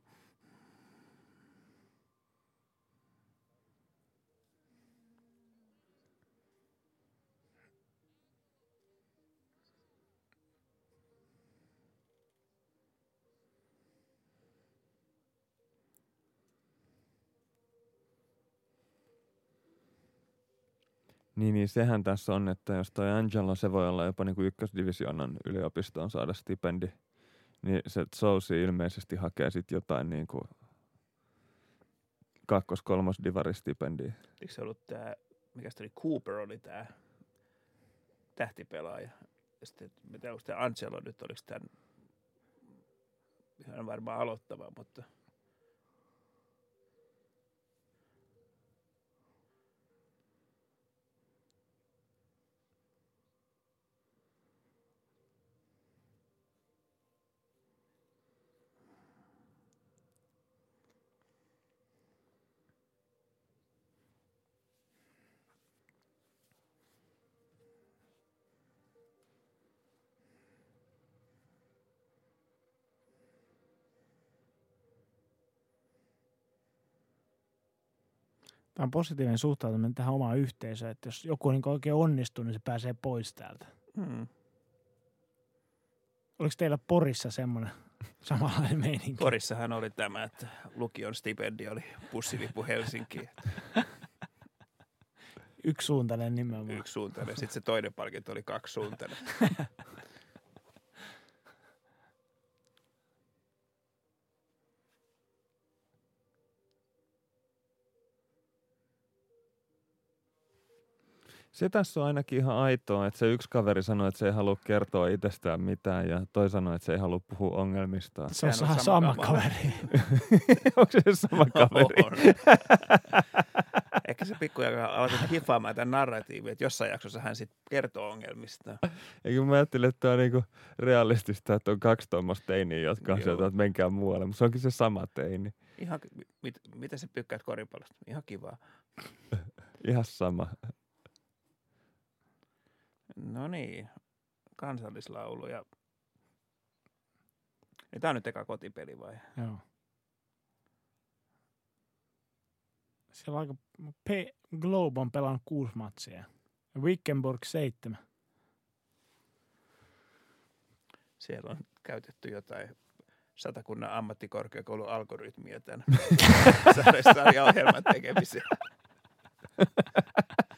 Niin, niin sehän tässä on, että jos toi Angelo, se voi olla jopa niinku ykkösdivisionan yliopistoon saada stipendi, niin se Sousi ilmeisesti hakee sitten jotain niinku kakkos kolmos divaristipendiä. Eikö se ollut tämä, mikä se oli, Cooper oli tämä tähtipelaaja. Ja sitten, tiedän, onko tämä Angelo nyt, oliko tämän ihan varmaan aloittava, mutta Tämä on positiivinen suhtautuminen tähän omaan yhteisöön, että jos joku niin oikein onnistuu, niin se pääsee pois täältä. hmm. Oliko teillä Porissa semmoinen samanlainen meininki? Porissahan oli tämä, että lukion stipendi oli bussilipu Helsinkiin. Yksisuuntainen nimenomaan. Yksi suuntainen. Sitten se toinen palkinto oli kaksi Se tässä on ainakin ihan aitoa, että se yksi kaveri sanoi, että se ei halua kertoa itsestään mitään ja toi sanoi, että se ei halua puhua ongelmistaan. Se on sama, sama kaveri. kaveri. Onko se sama kaveri? On. Ehkä se pikkujakaan alkoi hifaamaan tämän narratiivin, että jossain jaksossa hän sitten kertoo ongelmista. Eikö mä ajattelin, että tämä on niinku realistista, että on kaksi tuommoista teiniä, jotka on sieltä, että menkää muualle. Mutta se onkin se sama teini. Ihan, mit, mitä sä pykkäät koripallosta? Ihan kivaa. Ihan sama. No niin, kansallislaulu ja... Niin tämä on nyt eka kotipeli vai? Joo. Siellä on aika... P- Globe on pelannut kuusi matsia. Ja Wickenburg seitsemän. Siellä on käytetty jotain satakunnan ammattikorkeakoulun algoritmia tämän sarjaohjelman tekemiseen.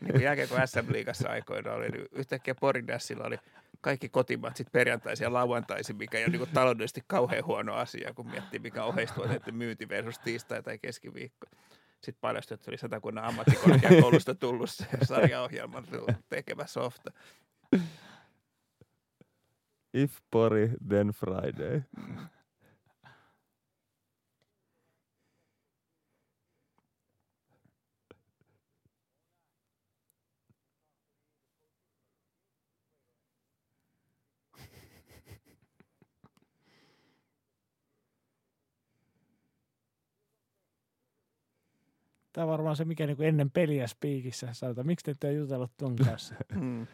niin kuin jälkeen kun SM Liigassa aikoina oli, niin yhtäkkiä Porin Dassilla oli kaikki kotimatsit perjantaisin ja lauantaisin, mikä ei ole niin taloudellisesti kauhean huono asia, kun miettii, mikä on oheistuotteiden myynti versus tiistai tai keskiviikko. Sitten paljastui, että oli satakunnan ammattikorkeakoulusta tullut se sarjaohjelman tekemä softa. If Pori, then Friday. Tämä on varmaan se, mikä niin ennen peliä spiikissä sanotaan. Miksi te ette ole jutellut ton kanssa? Mm.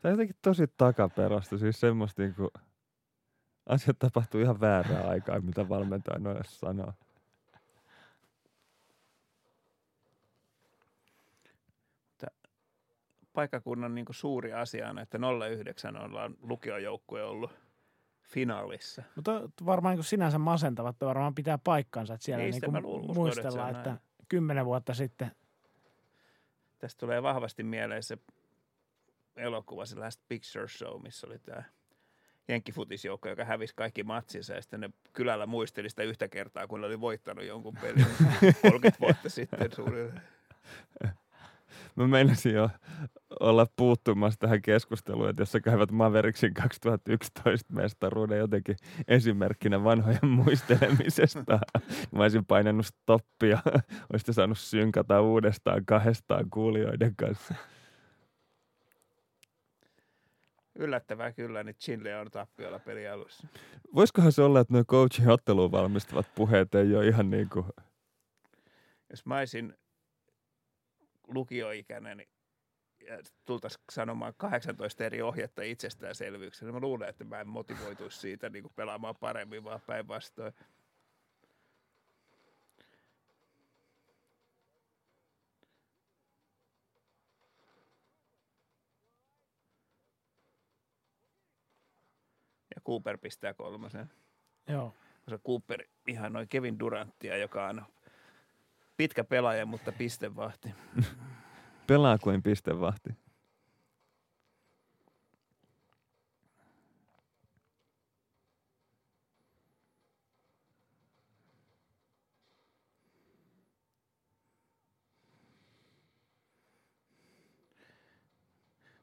Tämä on jotenkin tosi takaperosta, siis semmoista niinku, asiat tapahtuu ihan väärää aikaa, mitä valmentaja noille sanoo. paikkakunnan niin suuri asia on, että 09 ollaan lukiojoukkue ollut finaalissa. Mutta varmaan niin sinänsä masentavat, että varmaan pitää paikkansa, että siellä Niin, niin kuin muistellaan, että näin. Kymmenen vuotta sitten Tästä tulee vahvasti mieleen se elokuva, se Last Picture Show, missä oli tämä jenkkifutisjoukko, joka hävisi kaikki matsinsa ja sitten ne kylällä muisteli sitä yhtä kertaa, kun ne oli voittanut jonkun pelin 30 vuotta sitten suunnilleen. Mä meinasin jo olla puuttumassa tähän keskusteluun, että jos sä käyvät Maverickin 2011 mestaruuden jotenkin esimerkkinä vanhojen muistelemisesta. Mä olisin painanut stoppia, olisitte saanut synkata uudestaan kahdestaan kuulijoiden kanssa. Yllättävää kyllä, niin Chinle on tappiolla pelialussa. Voisikohan se olla, että nuo coachin otteluun valmistuvat puheet ei ole ihan niin kuin... Jos mä olisin lukioikäinen niin tultaisiin sanomaan 18 eri ohjetta itsestäänselvyyksiä, niin mä luulen, että mä en motivoituisi siitä niin kuin pelaamaan paremmin, vaan päinvastoin. Ja Cooper pistää kolmosen. Joo. Koska Cooper ihan noin Kevin Duranttia, joka on pitkä pelaaja, mutta pistevahti. Pelaa kuin pistevahti. Mä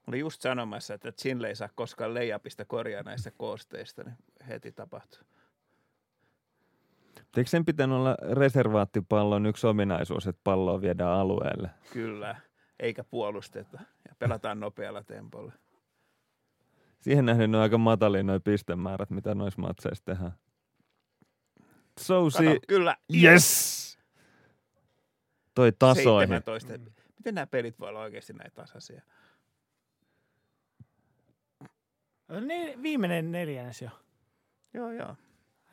olin just sanomassa, että Chinle ei saa koskaan leijapista korjaa näissä koosteista, niin heti tapahtuu. Eikö sen pitänyt olla reservaattipallon yksi ominaisuus, että palloa viedään alueelle? Kyllä, eikä puolusteta ja pelataan nopealla tempolla. Siihen nähden ne on aika matalia noin pistemäärät, mitä noissa matseissa tehdään. So Kato, si- kyllä. yes! Toi tasoihin. 17. Miten nämä pelit voi olla oikeasti näin tasaisia? Ne, viimeinen neljännes jo. Joo, joo.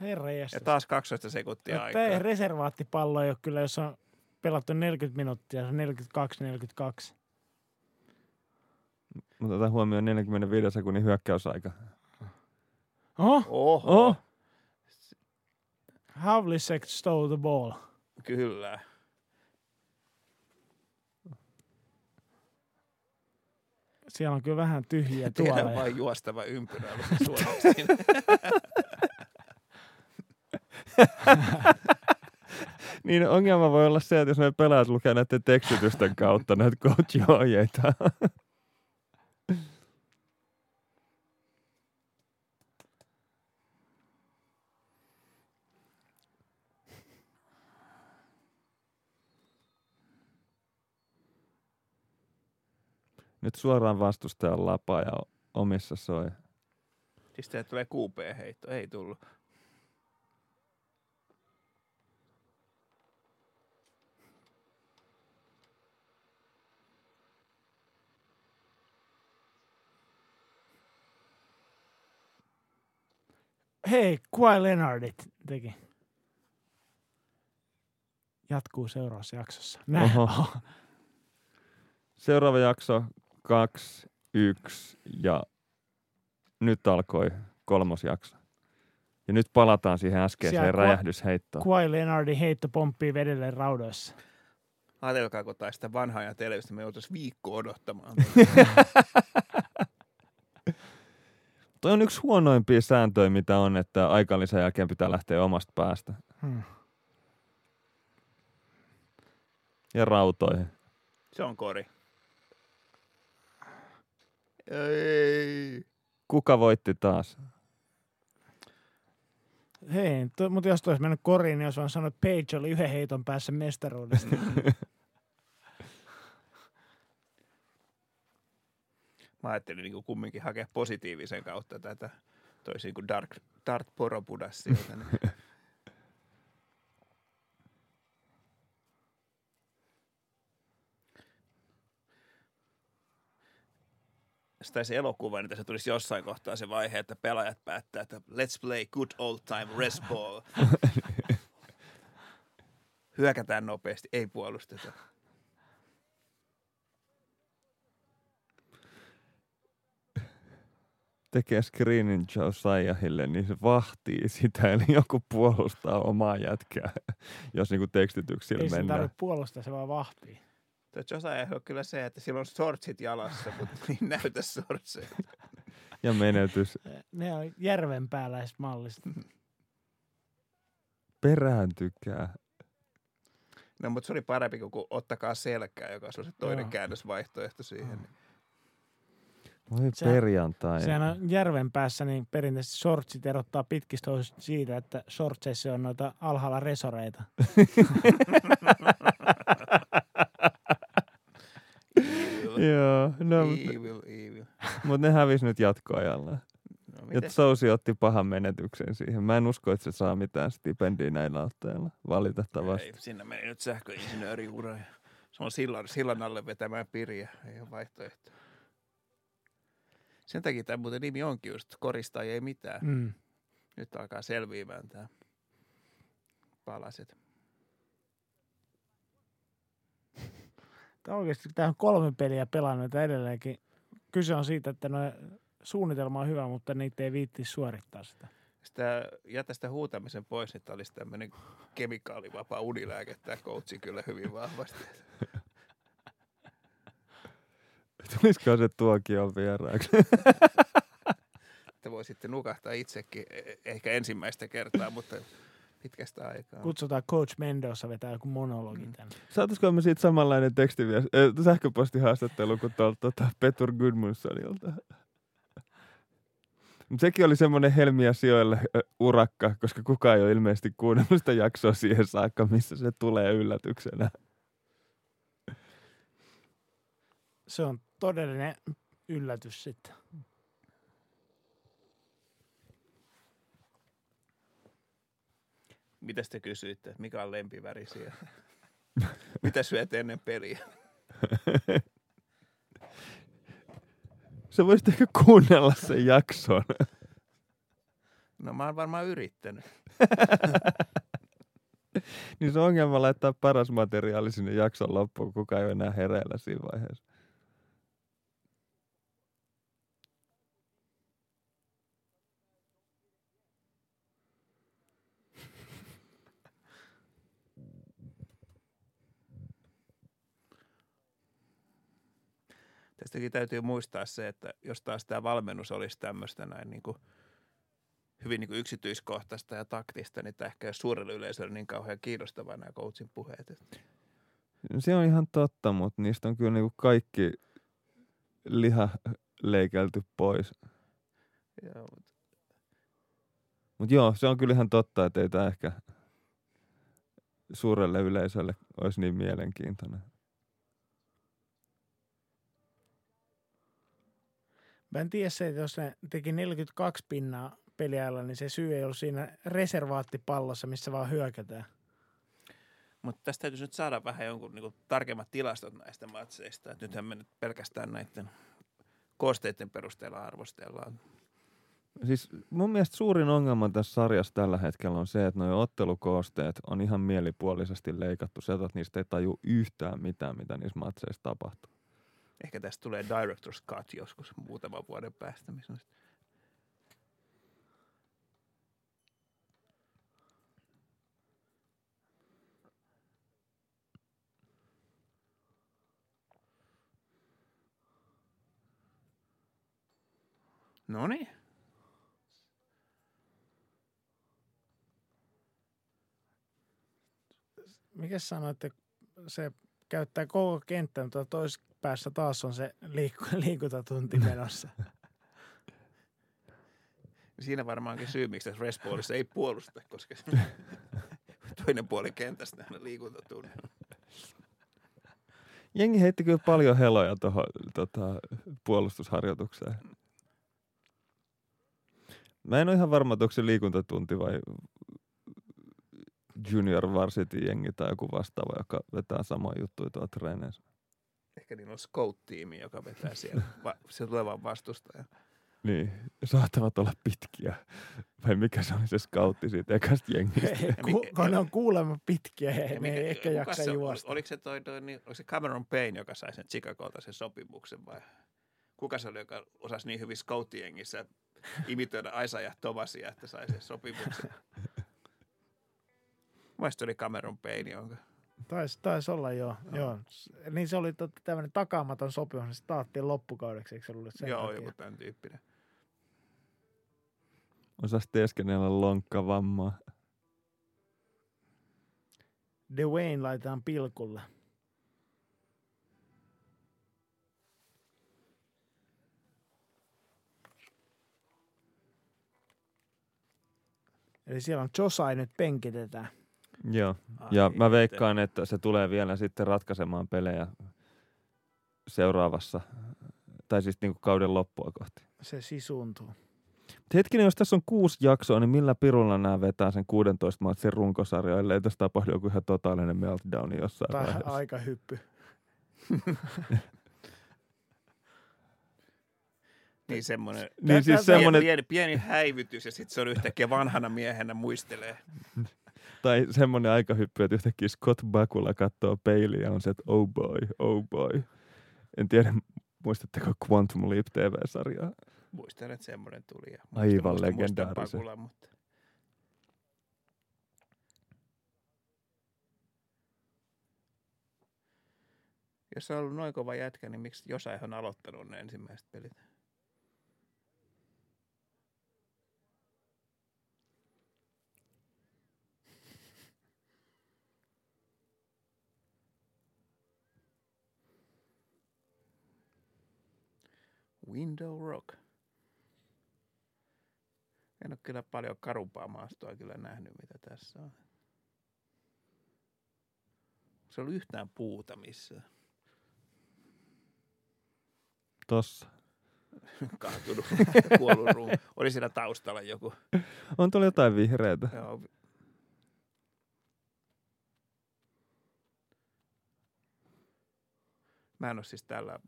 Herra Ja taas 12 sekuntia Tämä aikaa. reservaattipallo ei ole kyllä, jos on pelattu 40 minuuttia, se on 42-42. Mutta otan huomioon 45 sekunnin hyökkäysaika. Oho, Oho, Oh! Havlicek stole the ball. kyllä. Siellä on kyllä vähän tyhjiä Tehdään tuoleja. vain juostava ympyrä suomeksi. Niin ongelma voi olla se, että jos ne pelaajat lukee näiden tekstitysten kautta näitä coach-ohjeita. Nyt suoraan vastustajan lapa ja omissa soi. siis tulee QP-heitto. Ei tullut. Hei, Kawhi Leonardit teki. Jatkuu seuraavassa jaksossa. Näin. Oho. Seuraava jakso, kaksi, yksi ja nyt alkoi kolmos jakso. Ja nyt palataan siihen äskeiseen Siellä räjähdysheittoon. Kawhi Leonardin heitto pomppii vedelle raudoissa. Ajatelkaa, kun taisi sitä vanhaa ja televistä, me joutuisi viikko odottamaan. Toi on yksi huonoimpia sääntöjä, mitä on, että aikalisen jälkeen pitää lähteä omasta päästä. Hmm. Ja rautoihin. Se on kori. Ei. Kuka voitti taas? Hei, to, mutta jos toi olisi mennyt koriin, niin olisi vaan sanonut, että Page oli yhden heiton päässä mestaruudesta. Mä ajattelin niin kumminkin hakea positiivisen kautta tätä, toisin kuin Dark, Dart Poropudas sieltä. Niin. Taisi elokuva, niin tässä tulisi jossain kohtaa se vaihe, että pelaajat päättää, että let's play good old time rest ball. Hyökätään nopeasti, ei puolusteta. Tekee screenin Josiahille, niin se vahtii sitä, eli joku puolustaa omaa jätkää, jos niinku tekstityksillä Ei se mennään. tarvitse puolustaa, se vaan vahtii. Tuo Josiah on kyllä se, että sillä on sortsit jalassa, mutta niin näytä sortseja. Ja menetys. Ne on järvenpääläiset malliset. Perääntykää. No, mutta se oli parempi kuin ottakaa selkää, joka on se toinen Joo. käännösvaihtoehto siihen. Mm. Voi Se- perjantai. Sehän on järven päässä, niin perinteisesti shortsit erottaa pitkistä siitä, että shortseissa on noita alhaalla resoreita. Joo, no, evil, evil. mutta ne hävisi nyt jatkoajalla. No, Ja? Sousi otti pahan menetyksen siihen. Mä en usko, että se saa mitään stipendiä näillä otteilla, valitettavasti. Ei, sinne meni nyt sähköinsinööriura ja se on sillan, sillan alle vetämään piriä. Ei ole vaihtoehto. Sen takia tämä muuten nimi onkin just korista ei mitään. Mm. Nyt alkaa selviämään tämä palaset. Tää oikeasti tämä on kolme peliä pelannut edelleenkin. Kyse on siitä, että no, suunnitelma on hyvä, mutta niitä ei viitti suorittaa sitä. Sitä, jätä sitä huutamisen pois, että olisi tämmöinen kemikaalivapaa unilääke. Tämä coachi kyllä hyvin vahvasti. Tulisiko se tuokio vieraaksi? Että voi sitten nukahtaa itsekin, e- ehkä ensimmäistä kertaa, mutta pitkästä aikaa. Kutsutaan Coach Mendoza vetää joku monologi Mm. tänne. Saataisiko me siitä samanlainen tekstiviesti, äh, sähköpostihaastattelu kuin tuolta tota, Petur Gudmundssonilta? Mut sekin oli semmoinen helmiä sijoille äh, urakka, koska kukaan ei ole ilmeisesti kuunnellut sitä jaksoa siihen saakka, missä se tulee yllätyksenä. Se on todellinen yllätys sitten. Mitä te kysyitte, että mikä on lempivärisi ja mitä syöt ennen peliä? Sä voisit ehkä kuunnella sen jakson. No mä oon varmaan yrittänyt. niin se on ongelma laittaa paras materiaali sinne jakson loppuun, kuka ei ole enää hereillä siinä vaiheessa. Tästäkin täytyy muistaa se, että jos taas tämä valmennus olisi tämmöistä näin niin kuin hyvin niin kuin yksityiskohtaista ja taktista, niin tämä ehkä ei suurelle yleisölle niin kauhean kiinnostavaa nämä coachin puheet. Se on ihan totta, mutta niistä on kyllä niinku kaikki liha leikelty pois. Joo, mutta Mutta joo, se on kyllä ihan totta, että ei tämä ehkä suurelle yleisölle olisi niin mielenkiintoinen. Mä en tiedä se, että jos ne teki 42 pinnaa peliajalla, niin se syy ei ollut siinä reservaattipallossa, missä vaan hyökätään. Mutta tästä täytyisi nyt saada vähän jonkun niin kuin, tarkemmat tilastot näistä matseista. Et nythän me nyt pelkästään näiden koosteiden perusteella arvostellaan. Siis mun mielestä suurin ongelma tässä sarjassa tällä hetkellä on se, että nuo ottelukoosteet on ihan mielipuolisesti leikattu. Sieltä, että niistä ei taju yhtään mitään, mitä niissä matseissa tapahtuu. Ehkä tästä tulee Director's Cut joskus muutaman vuoden päästä. Missä on sit- No niin. Mikä sanoit, että se käyttää koko kenttää, mutta toisessa päässä taas on se liikku- liikuntatunti menossa. Siinä varmaankin syy, miksi tässä Respallissa ei puolusta, koska toinen puoli kentästä aina liikuntatunnin. Jengi heitti kyllä paljon heloja tuohon tota, puolustusharjoitukseen. Mä en ole ihan varma, että onko se liikuntatunti vai junior varsity jengi tai joku vastaava, joka vetää samaa juttuja tuolla treeneissä. Ehkä niillä on scout-tiimi, joka vetää siellä va- se tulevan vastustajan. Niin, saattavat olla pitkiä. Vai mikä se oli se scoutti siitä ekasta jengistä? Ku, kun ne on kuulemma pitkiä, he, Ja ne ei ehkä jaksa se, juosta. Oliko se, toi, toi, niin, oliko se Cameron Payne, joka sai sen Chicagolta sen sopimuksen vai kuka se oli, joka osasi niin hyvin scouttiengissä imitoida Isaiah Thomasia, että sai sen sopimuksen? Mielestäni oli Cameron Payne, jonka Taisi tais olla joo. No. joo. Niin se oli tämmöinen takaamaton sopimus, niin se taattiin loppukaudeksi, eikö se ollut sen Joo, joku tämän tyyppinen. Osas teeskennellä lonkkavammaa. Dwayne laitetaan pilkulle. Eli siellä on Josai nyt penkitetään. Joo. Ai Ja mä veikkaan, että se tulee vielä sitten ratkaisemaan pelejä seuraavassa, tai siis niin kuin kauden loppua kohti. Se sisuntuu. Mut Hetkinen, jos tässä on kuusi jaksoa, niin millä pirulla nämä vetää sen 16 matsin runkosarja, ellei tässä tapahdu joku ihan totaalinen meltdown jossain Tai vaiheessa. aika hyppy. Niin semmoinen Niin siis semmoinen, pieni, pieni häivytys ja sitten se on yhtäkkiä vanhana miehenä muistelee. tai semmoinen aikahyppy, että yhtäkkiä Scott Bakula katsoo peiliä ja on se, että oh boy, oh boy. En tiedä, muistatteko Quantum Leap TV-sarjaa? Muistan, että semmoinen tuli. Ja Aivan muistan- muistan legendaarisen. Mutta Jos on ollut noin kova jätkä, niin miksi jossain on aloittanut ne ensimmäiset pelit? Window Rock. En ole kyllä paljon karumpaa maastoa kyllä nähnyt, mitä tässä on. Se oli yhtään puuta missään. Tossa. Kaatunut, kuollut ruu. Oli siinä taustalla joku. On tuolla jotain vihreitä. Joo. Mä en ole siis tällä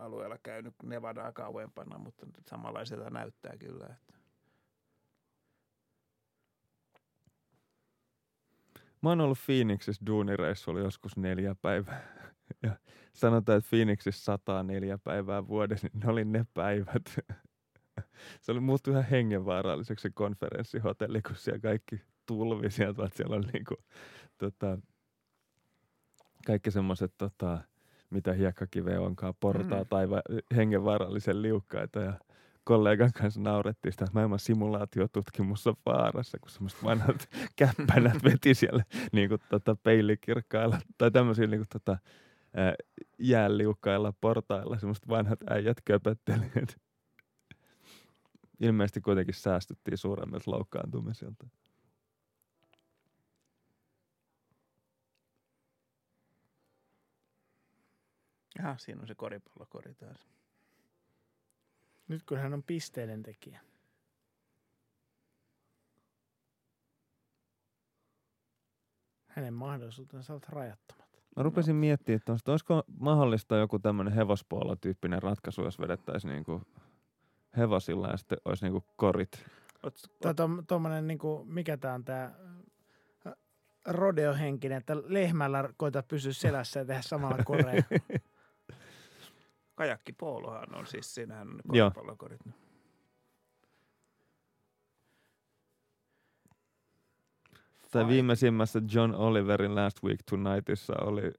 alueella käynyt Nevadaa kauempana, mutta samanlaiselta näyttää kyllä. Että. Mä oon ollut Phoenixissa duunireissu oli joskus neljä päivää. Ja sanotaan, että Phoenixissa sataa neljä päivää vuodessa, niin ne oli ne päivät. Se oli muuttu ihan hengenvaaralliseksi se konferenssihotelli, kun siellä kaikki tulvi sieltä, että siellä on niinku, tota, kaikki semmoiset, tota, mitä hiekkakiveä onkaan, portaa Mm. tai va- hengenvaarallisen liukkaita ja kollegan kanssa naurettiin sitä, että maailman simulaatiotutkimus on vaarassa, kun semmoiset vanhat käppänät veti siellä niin kuin, tota, peilikirkkailla tai tämmöisiä niin kuin, tota, ää, jäänliukkailla portailla semmoiset vanhat äijät köpötteli. et Ilmeisesti kuitenkin säästyttiin suuremmilta loukkaantumisilta. Aha, siinä on se koripallokori taas. Nyt kun hän on pisteiden tekijä. Hänen mahdollisuutensa ovat rajattomat. Mä rupesin miettimään, että olisiko- olisiko mahdollista joku tämmöinen hevospuolotyyppinen ratkaisu, jos vedettäisiin niinku hevosilla ja sitten olisi niinku korit. Tuommoinen, niinku, mikä tämä on tämä rodeo-henkinen, että lehmällä koita pysyä selässä ja tehdä samalla korea. kajakkipoolohan on siis, siinähän on ne Joo. koripallokorit. Tai Fine. viimeisimmässä John Oliverin Last Week Tonightissa oli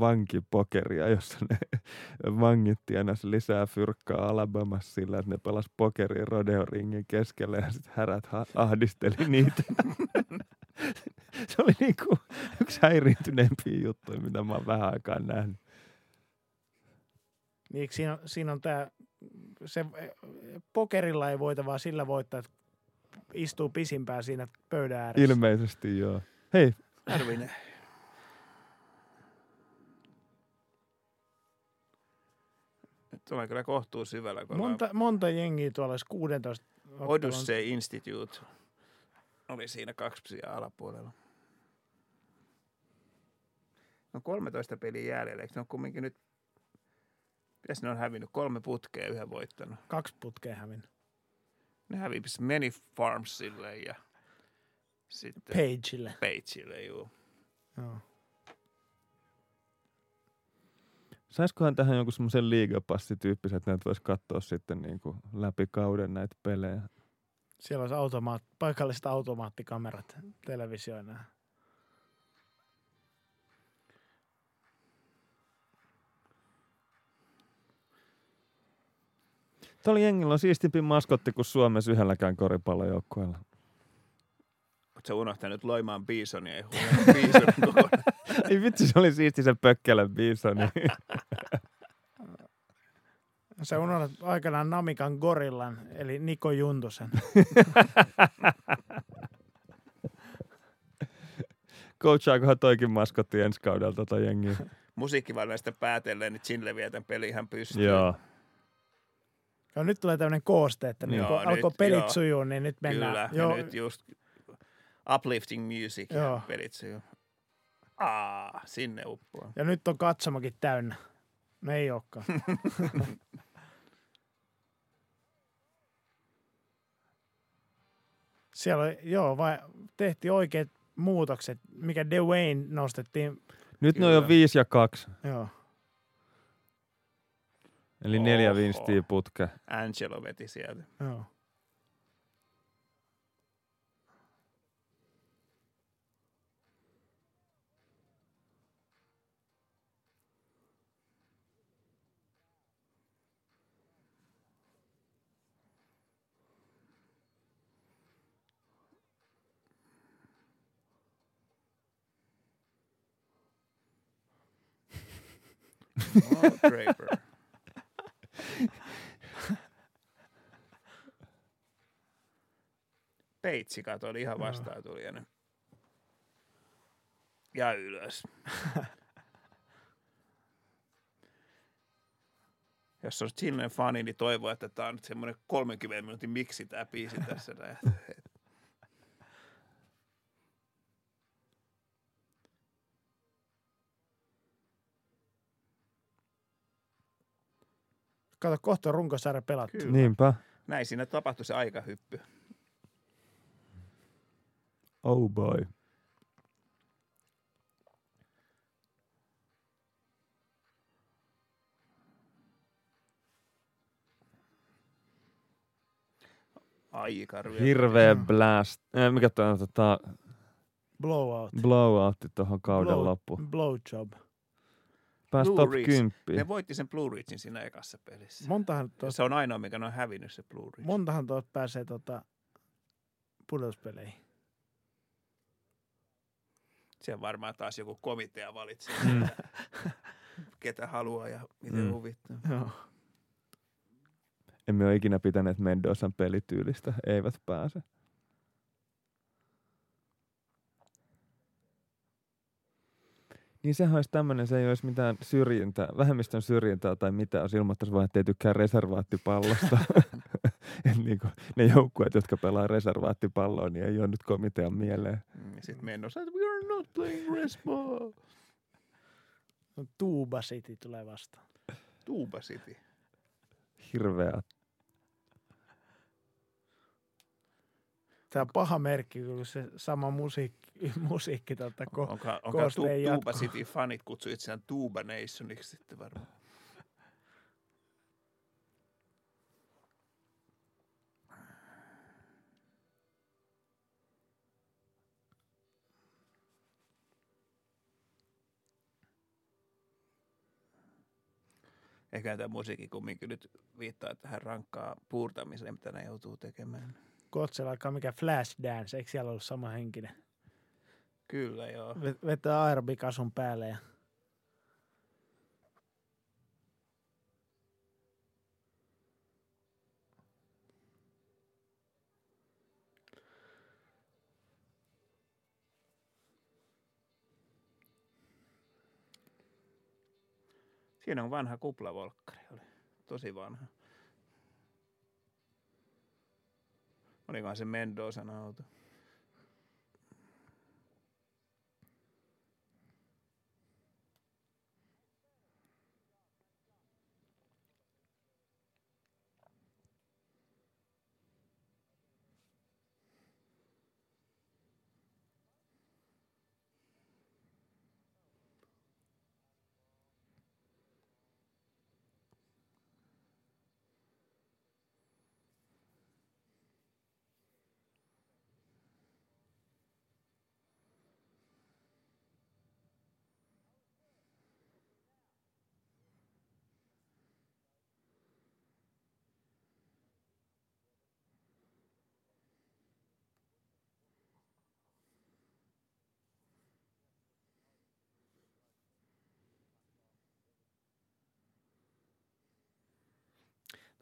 vankipokeria, jossa ne vangit tienas lisää fyrkkaa Alabamassa sillä, että ne pelas pokeria rodeoringin keskellä ja sitten härät ahdisteli niitä. Se oli niinku yksi häiriintyneempiä juttuja, mitä mä oon vähän aikaa nähnyt. Niin siinä, on- siinä on tämä, se eh, pokerilla ei voita, vaan sillä voittaa, että istuu pisimpään siinä pöydän ääressä. Ilmeisesti joo. Hei, Arvinen. Nyt ollaan kyllä kohtuu syvällä, kun ollaan Monta, monta jengiä tuolla olisi 16 ottelun- Odyssey Institute oli siinä kaksi psiä alapuolella. No 13 peliä jäljellä, eikö ne ole kumminkin nyt, mitäs ne on hävinnyt? Kolme putkea yhden voittanut. Kaksi putkea hävinnyt. Ne hävisi Many Farmsille ja sitten Pageille. Pageille, juu. Joo. Saisikohan tähän jonkun semmoisen liigapassityyppisen, että näitä voisi katsoa sitten niin kuin läpi kauden näitä pelejä. Siellä olisi automaat, paikalliset automaattikamerat televisioina. Tuolla jengillä on siistimpi maskotti kuin Suomessa yhdelläkään koripallojoukkueella. Oletko unohtanut Loimaan Bisonin kokonaan? Ei vitsi, se oli siisti se pökkelä biisoni. Sä unohdat aikanaan Namikan gorillan, eli Niko Juntusen. Coachaakohan toikin maskotti ensi kaudella tota jengiä? Musiikkivalinnoista päätellen, niin Chinle vie tämän pelin ihan pystyyn. Joo. Ja nyt tulee tämmöinen kooste, että Joo, niin kun nyt, alkoi pelit joo. sujuu, niin nyt mennään. Kyllä, Joo, ja nyt just uplifting music Joo. ja pelit sujuu. Aa, sinne uppoaa. ja nyt on katsomakin täynnä. No ei olekaan. Siellä oli, joo, vai tehtiin oikeat muutokset, mikä Dwayne nostettiin, Nyt ne on jo 5 ja 2, joo. Eli neljä Oho. vinstiä putke. Angelo veti sieltä. joo. Oh, Draper. Peitsi kato, oli ihan vastaan tuli ja, ylös. Jos on Chillen fani, niin toivoo, että tämä on nyt semmoinen 30 minuutin miksi tämä biisi tässä. näin. Kato, kohta on runkosarja pelattu. Kyllä. Niinpä. Näin siinä tapahtui se aikahyppy. Oh boy. Aika. Hirveä blast. Eh, mikä tämä on tota, Blowout. blowoutti tuohon kauden Blow- loppuun. Blowjob. Pääsi Blue top Ridge. 10. Ne voitti sen Blue Ridgein siinä ekassa pelissä. Montahan tuosta Se on ainoa, mikä ne on hävinnyt se Blue Ridge. montahan tuosta pääsee tota, pudotuspeleihin. Siellä varmaan taas joku komitea valitsee, Mm. ketä haluaa ja miten Mm. huvittaa. Joo. Emme ole ikinä pitäneet Mendosan pelityylistä. Eivät pääse. Niin sehän olisi tämmöinen, se ei olisi mitään syrjintää, vähemmistön syrjintää tai mitään, jos ilmoittaisi vaan, että ei tykkää reservaattipallosta. Et niinku, ne joukkueet, jotka pelaa reservaattipalloa, niin ei ole nyt komitean mieleen. Mm, sitten mennään, että we are not playing resball. No, Tuuba City tulee vastaan. Tuuba City. Hirveä. Tämä on paha merkki, kun se sama musiikki, musiikki tota, ko, Onko, onko tu, Tuuba. City fanit kutsu itseään Tuuba Nationiksi sitten varmaan. Ehkä tämä musiikki kumminkin nyt viittaa tähän rankkaa puurtamiseen, mitä ne joutuu tekemään. Kotsella alkaa mikä Flashdance, eikö siellä ollut sama henkinen? Kyllä joo. Vet- Vetää aerobikasun päälle ja Siinä on vanha kuplavolkkari. Oli tosi vanha. Olikohan se Mendosan auto?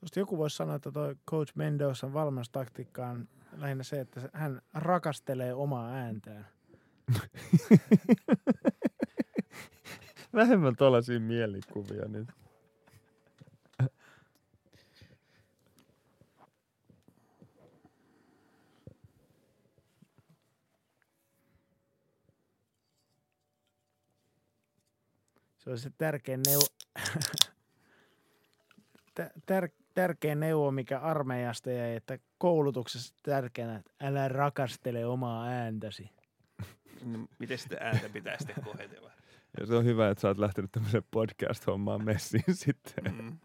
Tuosta joku voisi sanoa, että toi Coach Mendosan valmennustaktiikka on lähinnä se, että hän rakastelee omaa ääntään. Vähemmän tuollaisia mielikuvia nyt. Se on se tärkein neuvo, Tä- tär, tärkeä neuvo, mikä armeijasta jäi, että koulutuksessa tärkeänä, että älä rakastele omaa ääntäsi. No, miten sitä ääntä pitää sitten kohetella? Ja se on hyvä, että sä oot lähtenyt tämmöiseen podcast-hommaan messiin sitten. Mm.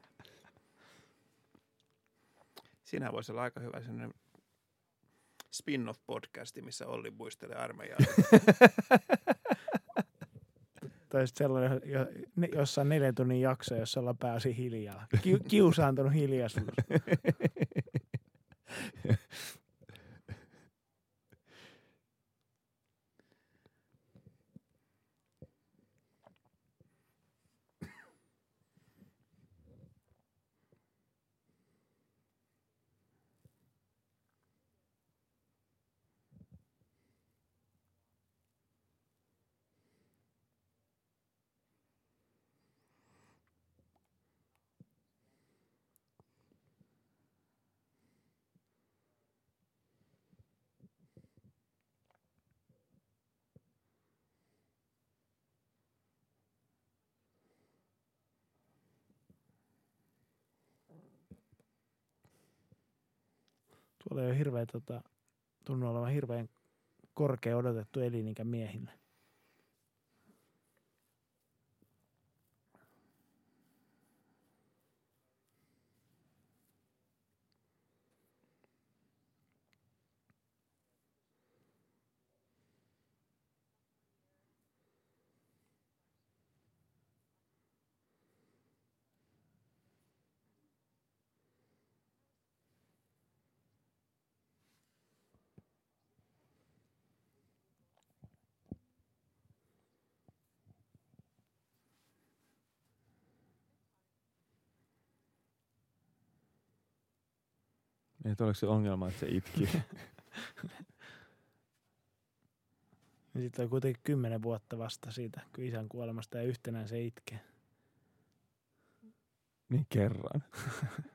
Siinä voisi olla aika hyvä sellainen spin-off-podcasti, missä Olli muistelee armeijaa. Tai sitten sellainen, jo, ne, jossa on neljän tunnin jakso, jossa ollaan pääsi hiljaa. Ki, kiusaantunut hiljaisuus. Tuolla ei ole hirveä, tota, tunnu olevan hirveän korkea odotettu elinikä miehille. Ei oliko se ongelma, että se itki? Sitten on kuitenkin kymmenen vuotta vasta siitä, kun isän kuolemasta ja yhtenään se itkee. niin kerran.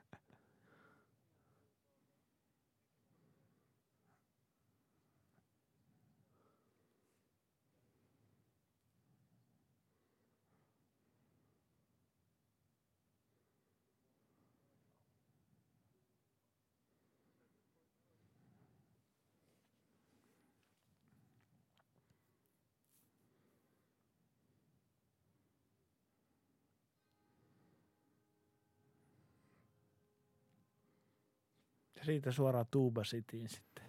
siitä suoraan Tuuba Cityin sitten.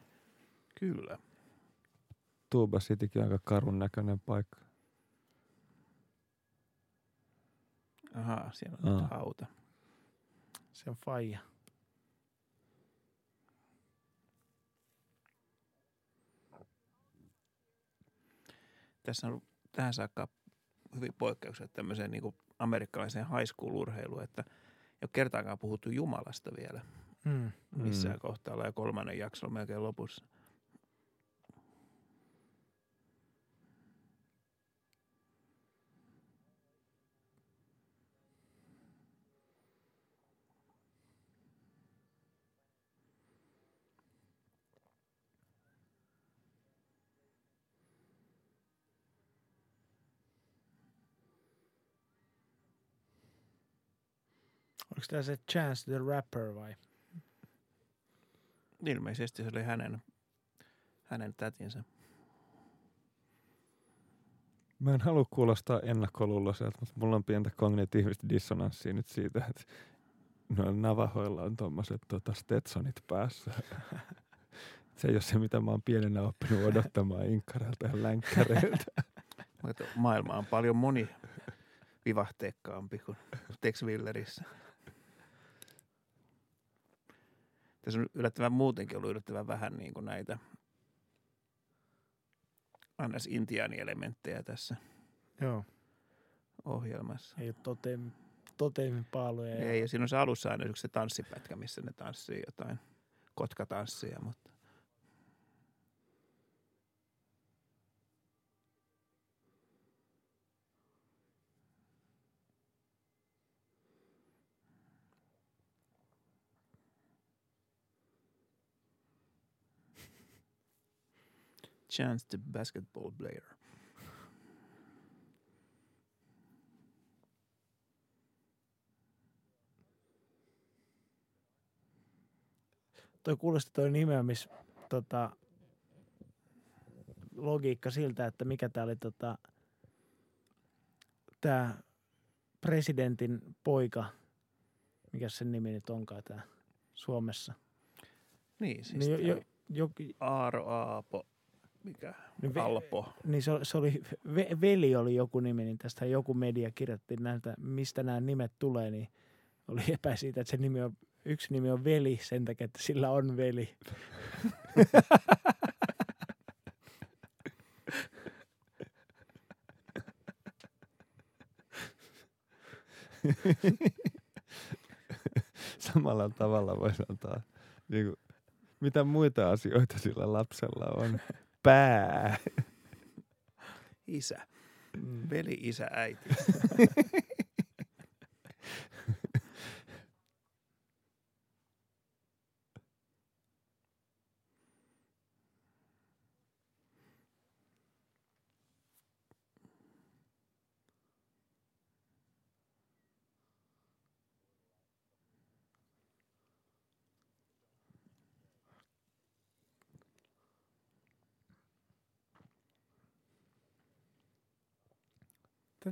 Kyllä. Tuuba Citykin on aika karun näköinen paikka. Ahaa, siellä on Aa. hauta. Se on faija. Tässä on tähän saakka hyvin poikkeuksia tämmöiseen niin amerikkalaiseen high school-urheiluun, että ei ole kertaakaan puhuttu Jumalasta vielä Mm. missään Mm. kohtaa. Ja kolmannen jakso on melkein lopussa. Oliko tämä se Chance the Rapper vai? Ilmeisesti se oli hänen, hänen tätinsä. Mä en halua kuulostaa ennakkoluuloiselta, mutta mulla on pientä kognitiivista dissonanssia nyt siitä, että noilla navahoilla on tommoset tota Stetsonit päässä. se ei ole se, mitä mä oon pienenä oppinut odottamaan inkkareilta ja länkkäreiltä. Maailma on paljon moni vivahteikkaampi kuin Tex Willerissä. Tässä on yllättävän muutenkin ollut yllättävän vähän niin kuin näitä annas intiaanielementtejä tässä Joo. ohjelmassa. Ei ole totem, toteemipaaluja. ja- Ei, ja siinä on se alussa aina yksi se tanssipätkä, missä ne tanssii jotain kotkatanssia, mutta Chance the basketball player. toi kuulosti toi nimeämis tota, logiikka siltä, että mikä tää oli tota, tää presidentin poika, mikä sen nimi nyt onkaan tää Suomessa. Niin, siis Niin, jo, jo, Aaro Aapo, mikä? niin, ve, Alpo. niin se, se oli, ve, veli oli joku nimi, niin tästä joku media kirjoitti näitä, mistä nämä nimet tulee, niin oli epä siitä, että se nimi on, yksi nimi on veli sen takia, että sillä on veli. Samalla tavalla voisi antaa, niin kuin, mitä muita asioita sillä lapsella on. Pää. Isä. Veli, isä, äiti.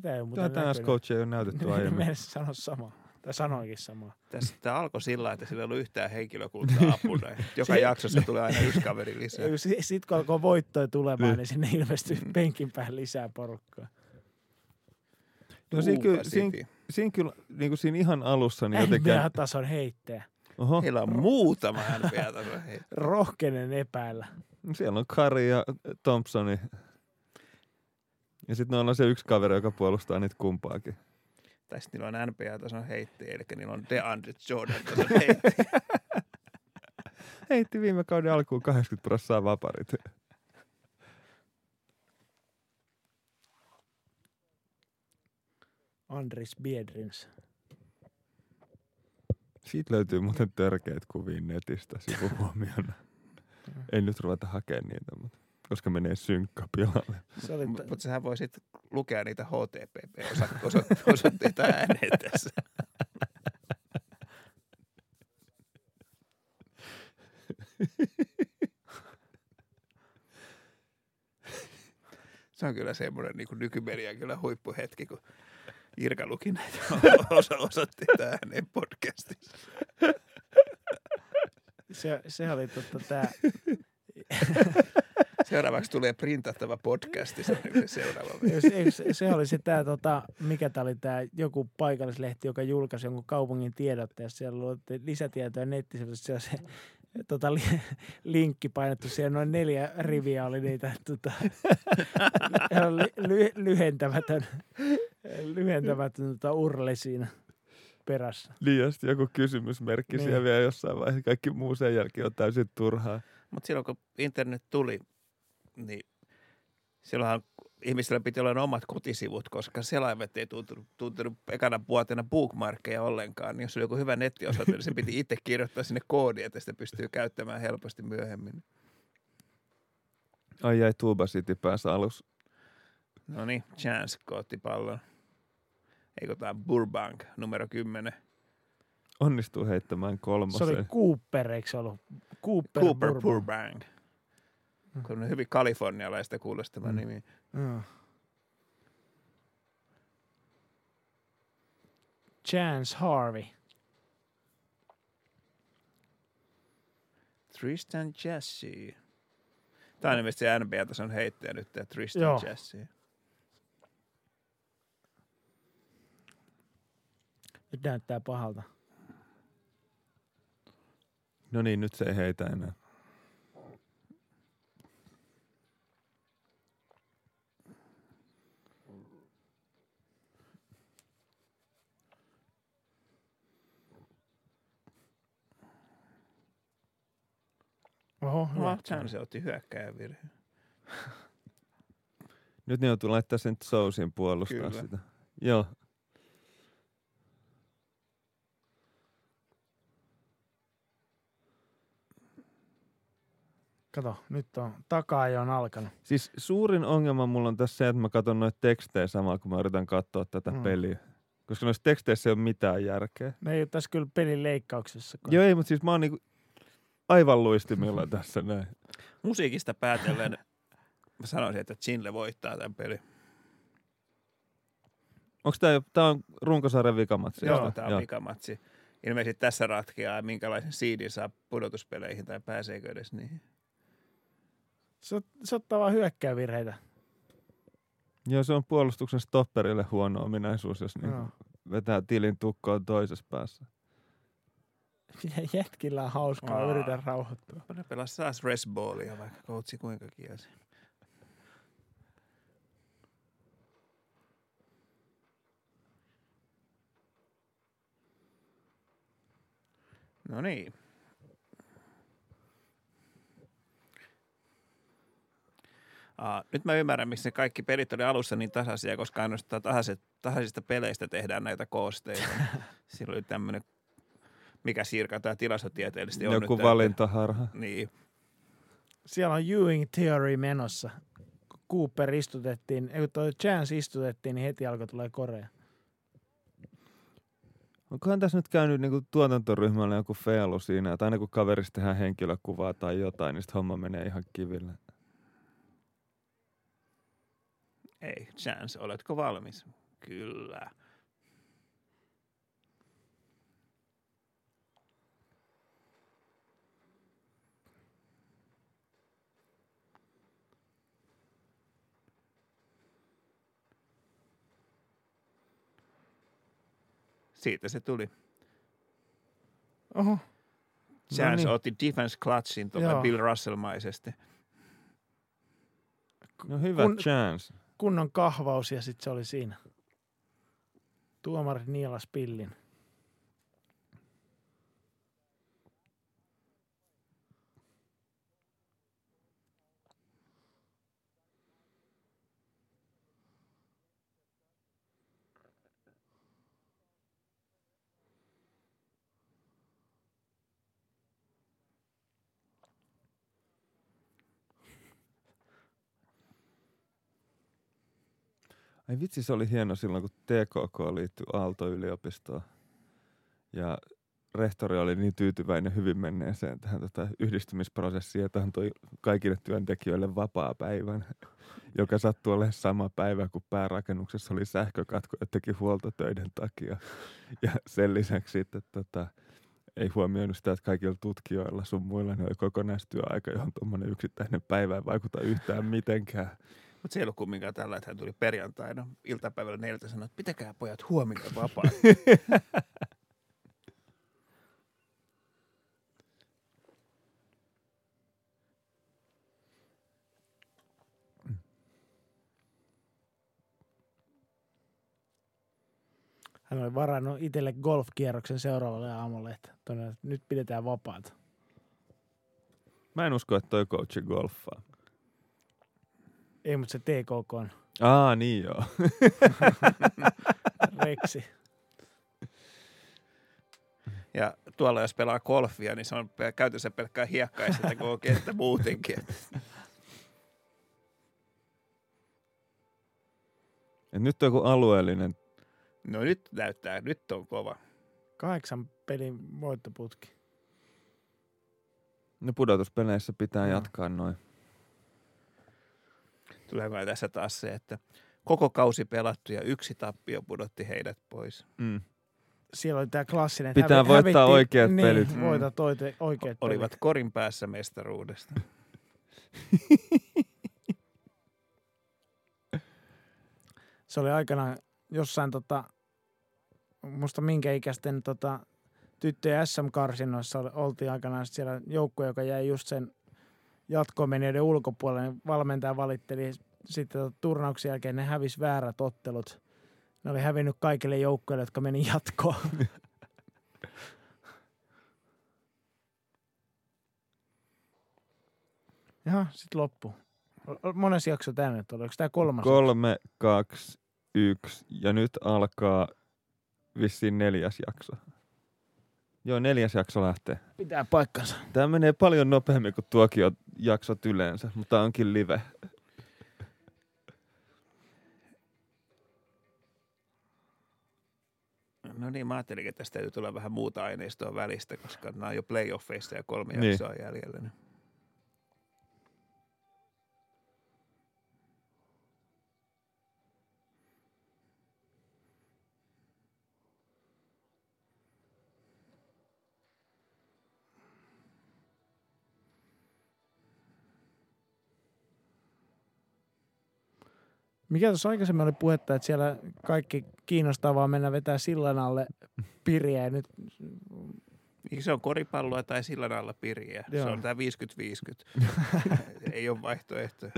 Tätä ei ole muuten Tätä coach ei ole näytetty Niin, aiemmin. Mä sano samaa. Tai sanoinkin samaa. Tässä tämä alkoi sillä, että sillä ei ollut yhtään henkilökuntaa apuna. Joka Se- jaksossa tulee aina yksi kaveri lisää. Sitten kun alkoi voittoja tulemaan, Niin. niin sinne ilmestyy penkin päähän lisää porukkaa. No siinä kyllä, siinä, siinä, kyllä niin kuin siinä ihan alussa niin jotenkin... NBA-tason heittäjä. Oho, Heillä on muutama NBA-taso. Hei. Rohkenen epäillä. siellä on Kari ja Thompsoni. Ja sitten on se yksi kaveri, joka puolustaa niitä kumpaakin. Tai sitten niillä on NBA-tason heittäjä, eli niillä on DeAndre Jordan tason heittäjä. Heitti viime kauden alkuun 80 prosenttia vaparit. Andris Biedrins. Siitä löytyy muuten törkeät kuvia netistä sivuhuomiona. Ei nyt ruveta hakemaan niitä, mutta koska menee synkka pilalle. Se oli, Mutta mut sehän voi sitten lukea niitä HTTP-osoitteita ääneen tässä. Se on kyllä semmoinen niin kuin nykymedian kyllä huippuhetki, kun Irka luki näitä osa osoitteita ääneen podcastissa. se, se oli totta tää, Seuraavaksi tulee printattava podcasti, se seuraava. se, se, se oli se tää, tota, mikä tää oli tää joku paikallislehti, joka julkaisi jonkun kaupungin tiedotteen, ja siellä oli lisätietoja nettisivuilla, siellä se tota, li, linkki painettu, siellä noin neljä riviä oli niitä tota, ly, ly, lyhentämätön, lyhentämätön tota, urli siinä perässä. Niin, ja joku kysymysmerkki Niin. siellä vielä jossain vaiheessa. Kaikki muu sen jälkeen on täysin turhaa. Mutta silloin kun internet tuli, niin silloinhan ihmisillä piti olla omat kotisivut, koska selaimet ei tuntunut, tuntunut ekana vuotena bookmarkkeja ollenkaan. Niin jos oli joku hyvä nettiosoite, niin se piti itse kirjoittaa sinne koodi, että sitä pystyy käyttämään helposti myöhemmin. Ai jäi Tuuba City päässä alus. No niin, Chance kootti pallon. Eikö tämä Burbank numero 10? Onnistuu heittämään Se kolmosen. oli Cooper, eikö se ollut? Cooper, Cooper Bourbon. Burbank. Kun on hyvin kalifornialaista kuulostava Mm. nimi. Joo. Chance Harvey. Tristan Jesse. Tämä on ilmeisesti NBA-tason heittäjä nyt, tämä Tristan Joo. Jesse. Nyt näyttää pahalta. No niin, nyt se ei heitä enää. Oho, hyvä. Oh, Chance otti hyökkäjän virhe. Nyt ne joutuu laittaa sen Sousin puolustaa Kyllä. sitä. Joo. Kato, nyt on takaa jo on alkanut. Siis suurin ongelma mulla on tässä se, että mä katson noita tekstejä samalla, kun mä yritän katsoa tätä Mm. mm. peliä. Koska noissa teksteissä ei ole mitään järkeä. Ne ei ole tässä kyllä pelin leikkauksessa. Joo ei, mutta siis mä oon niinku aivan luistimilla tässä näin. Musiikista päätellen mä sanoisin, että Chinle voittaa tämän pelin. Onks tää, jo- tää on runkosarjan vikamatsi? Joo, josta? tämä on vikamatsi. Ilmeisesti tässä ratkeaa, minkälaisen siidin saa pudotuspeleihin tai pääseekö edes niihin. Se, se ottaa vaan hyökkäävirheitä. Joo, se on puolustuksen stopperille huono ominaisuus, jos niin Joo. vetää tilin tukkoon toisessa päässä. Jätkillä on hauskaa, Aa. yritän rauhoittua. Ne pelas taas resballia, vaikka koutsi kuinka kielsi. No niin. Aa, nyt mä ymmärrän, miksi ne kaikki pelit oli alussa niin tasaisia, koska ainoastaan tasaiset, tasaisista peleistä tehdään näitä koosteita. Silloin oli tämmöinen, mikä sirka tämä tilastotieteellisesti on Joku nyt. valintaharha. Niin, Siellä on Ewing Theory menossa. Cooper istutettiin, ei kun toi Chance istutettiin, niin heti alkoi tulee Korea. Onkohan tässä nyt käynyt niinku tuotantoryhmällä joku feilu siinä, että aina kun kaverista tehdään henkilökuvaa tai jotain, niin homma menee ihan kiville. Ei, chance, oletko valmis? Kyllä. Siitä se tuli. Oho, Chance niin. otti defense clutchin tuolla. Bill Russell-maisesti. No hyvä Kun- chance. kunnon kahvaus ja sitten se oli siinä. Tuomari nielas pillin. Ai vitsi, se oli hieno silloin, kun TKK liittyi Aalto-yliopistoon. Ja rehtori oli niin tyytyväinen hyvin menneeseen tähän tota yhdistymisprosessiin, että antoi kaikille työntekijöille vapaa-päivän, joka sattui olemaan sama päivä, kun päärakennuksessa oli sähkökatko teki huoltotöiden takia. Ja sen lisäksi sitten tota, ei huomioinut sitä, että kaikilla tutkijoilla sun muilla ne oli kokonaistyöaika, johon tuommoinen yksittäinen päivä ei vaikuta yhtään mitenkään. Mutta se ei ollut kumminkaan tällä, että hän tuli perjantaina iltapäivällä neljältä ja sanoi, että pitäkää pojat huomenna vapaa. Hän oli varannut itselle golfkierroksen seuraavalle aamulle, että tonne, nyt pidetään vapaata. Mä en usko, että toi coachi golfaa. Ei, mutta se TKK on Aa, niin joo. reksi. Ja tuolla jos pelaa golfia, niin se on käytössä pelkkää hiekkaa ja sitä koko kenttä muutenkin. Et nyt on joku alueellinen. No nyt näyttää, nyt on kova. Kahdeksan pelin voittoputki. No pudotuspeleissä pitää Joo. jatkaa noin. Tuleeko tässä taas se, että koko kausi pelattu ja yksi tappio pudotti heidät pois. Mm. Siellä oli tämä klassinen. Pitää voittaa oikeat niin, pelit. Mm. voitat oite, oikeat Olivat pelit. korin päässä mestaruudesta. Se oli aikanaan jossain tota, musta minkä ikäisten tota, tyttöjen SM-karsinnoissa oli- oltiin aikanaan siellä joukkue, joka jäi just sen jatkomenijöiden ulkopuolelle. Niin valmentaja valitteli sitten tota, turnauksen jälkeen, ne hävisi väärät ottelut. Ne oli hävinnyt kaikille joukkueille, jotka meni jatkoon. Jaha, sit loppu. Mones jakso tämä nyt oli? Tämä kolmas? Kolme, kaksi, yksi ja nyt alkaa vissiin neljäs jakso. Joo, neljäs jakso lähtee. Pitää paikkansa. Tämä menee paljon nopeammin kuin tuokio jaksot yleensä, mutta onkin live. No niin, mä ajattelin, että tästä täytyy tulla vähän muuta aineistoa välistä, koska nämä on jo playoffeissa ja kolme Niin. jaksoa jäljellä. Niin. Mikä tuossa aikaisemmin oli puhetta, että siellä kaikki kiinnostaa vaan mennä vetää sillan alle piriä ja nyt Niin Se on koripalloa tai sillan alla piriä. Joo. Se on tämä 50-50. Ei ole vaihtoehtoja.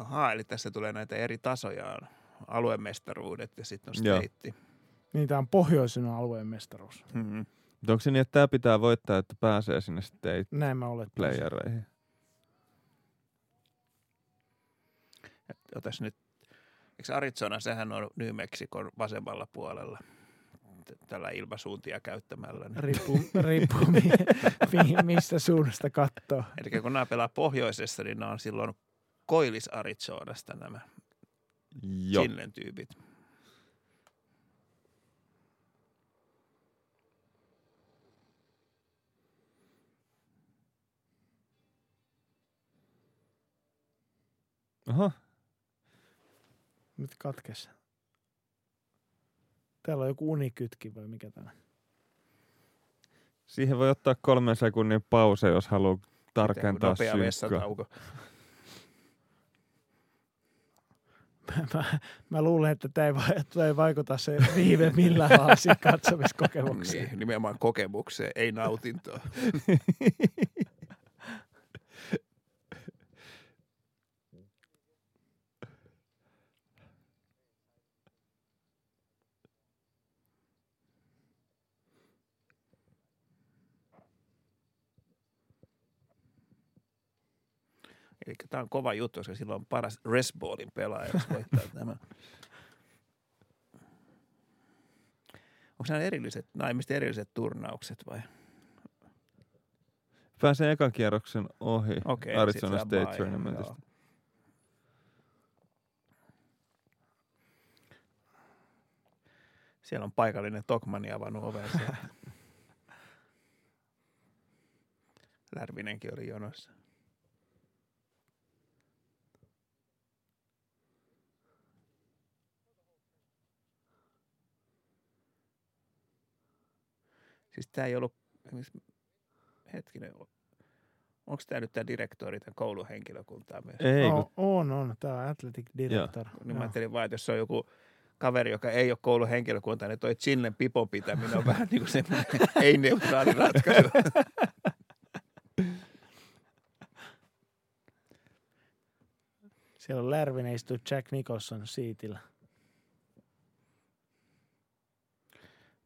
Ahaa, eli tässä tulee näitä eri tasoja. On aluemestaruudet ja sitten on steitti. niitä on pohjoisen alueen mestaruus. Mm-hmm. Mutta onko se niin, että tämä pitää voittaa, että pääsee sinne state Näin mä olettaisin. playereihin? Otas nyt, eikö Arizona, sehän on New Mexicon vasemmalla puolella tällä ilmasuuntia käyttämällä. Niin. Riippuu, riippuu mi, mi, mistä suunnasta katsoo. Eli kun nämä pelaa pohjoisessa, niin nämä on silloin Koillis Arizonasta nämä Joo. Chinlen tyypit. Aha. Nyt katkes. Täällä on joku unikytki vai mikä tämä? Siihen voi ottaa kolmen sekunnin pause, jos haluaa tarkentaa Nopea vessatauko. Mä, mä luulen, että tämä ei, ei vaikuta se viive millään siihen katsomiskokemukseen. Niin, nimenomaan kokemukseen, ei nautintoa. Eli tämä on kova juttu, koska silloin on paras Resballin pelaaja, jos voittaa tämä. Onko nämä erilliset, ilmeisesti erilliset turnaukset vai? Pääsee ekan kierroksen ohi Okei, Arizona State bye, Tournamentista. joo. Siellä on paikallinen Tokmani avannut ovensa. Lärvinenkin oli jonossa. Siis tämä ei ollut, hetkinen, onko tämä nyt tämä direktori, tämän kouluhenkilökuntaa myös? Ei, kun on, on. Tämä on Athletic Director. Niin mä Joo. ajattelin vaan, että jos se on joku kaveri, joka ei ole koulun henkilökunta, niin toi Chinlen pipon pitäminen on vähän niin kuin semmoinen ei-neutraali ratkaisu. Siellä on Lärvinen istuu Jack Nicholson siitillä.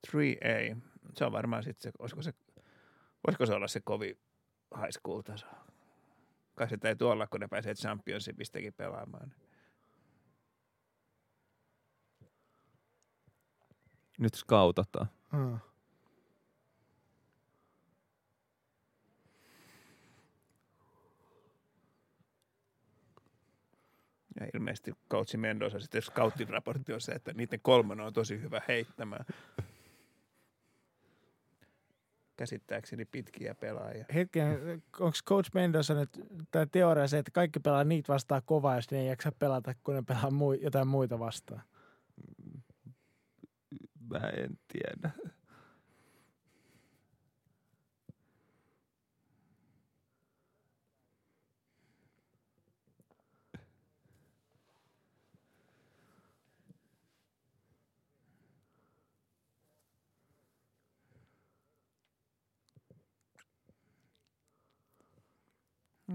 3A. Se on varmaan sitten se, olisiko se, voisiko se olla se kovin high school taso? Kai se täytyy olla, kun ne pääsee championshipistäkin pelaamaan. nyt skautataan. Hmm. Ja ilmeisesti coachi Mendoza sitten scoutin raportti on se, että niiden kolmen on tosi hyvä heittämään. Käsittääkseni pitkiä pelaajia. Hetken, onko Coach Mendoza nyt tämä teoria se, että kaikki pelaa niitä vastaan kovaa, jos ne ei jaksa pelata, kun ne pelaa mui, jotain muita vastaan? Mä en tiedä.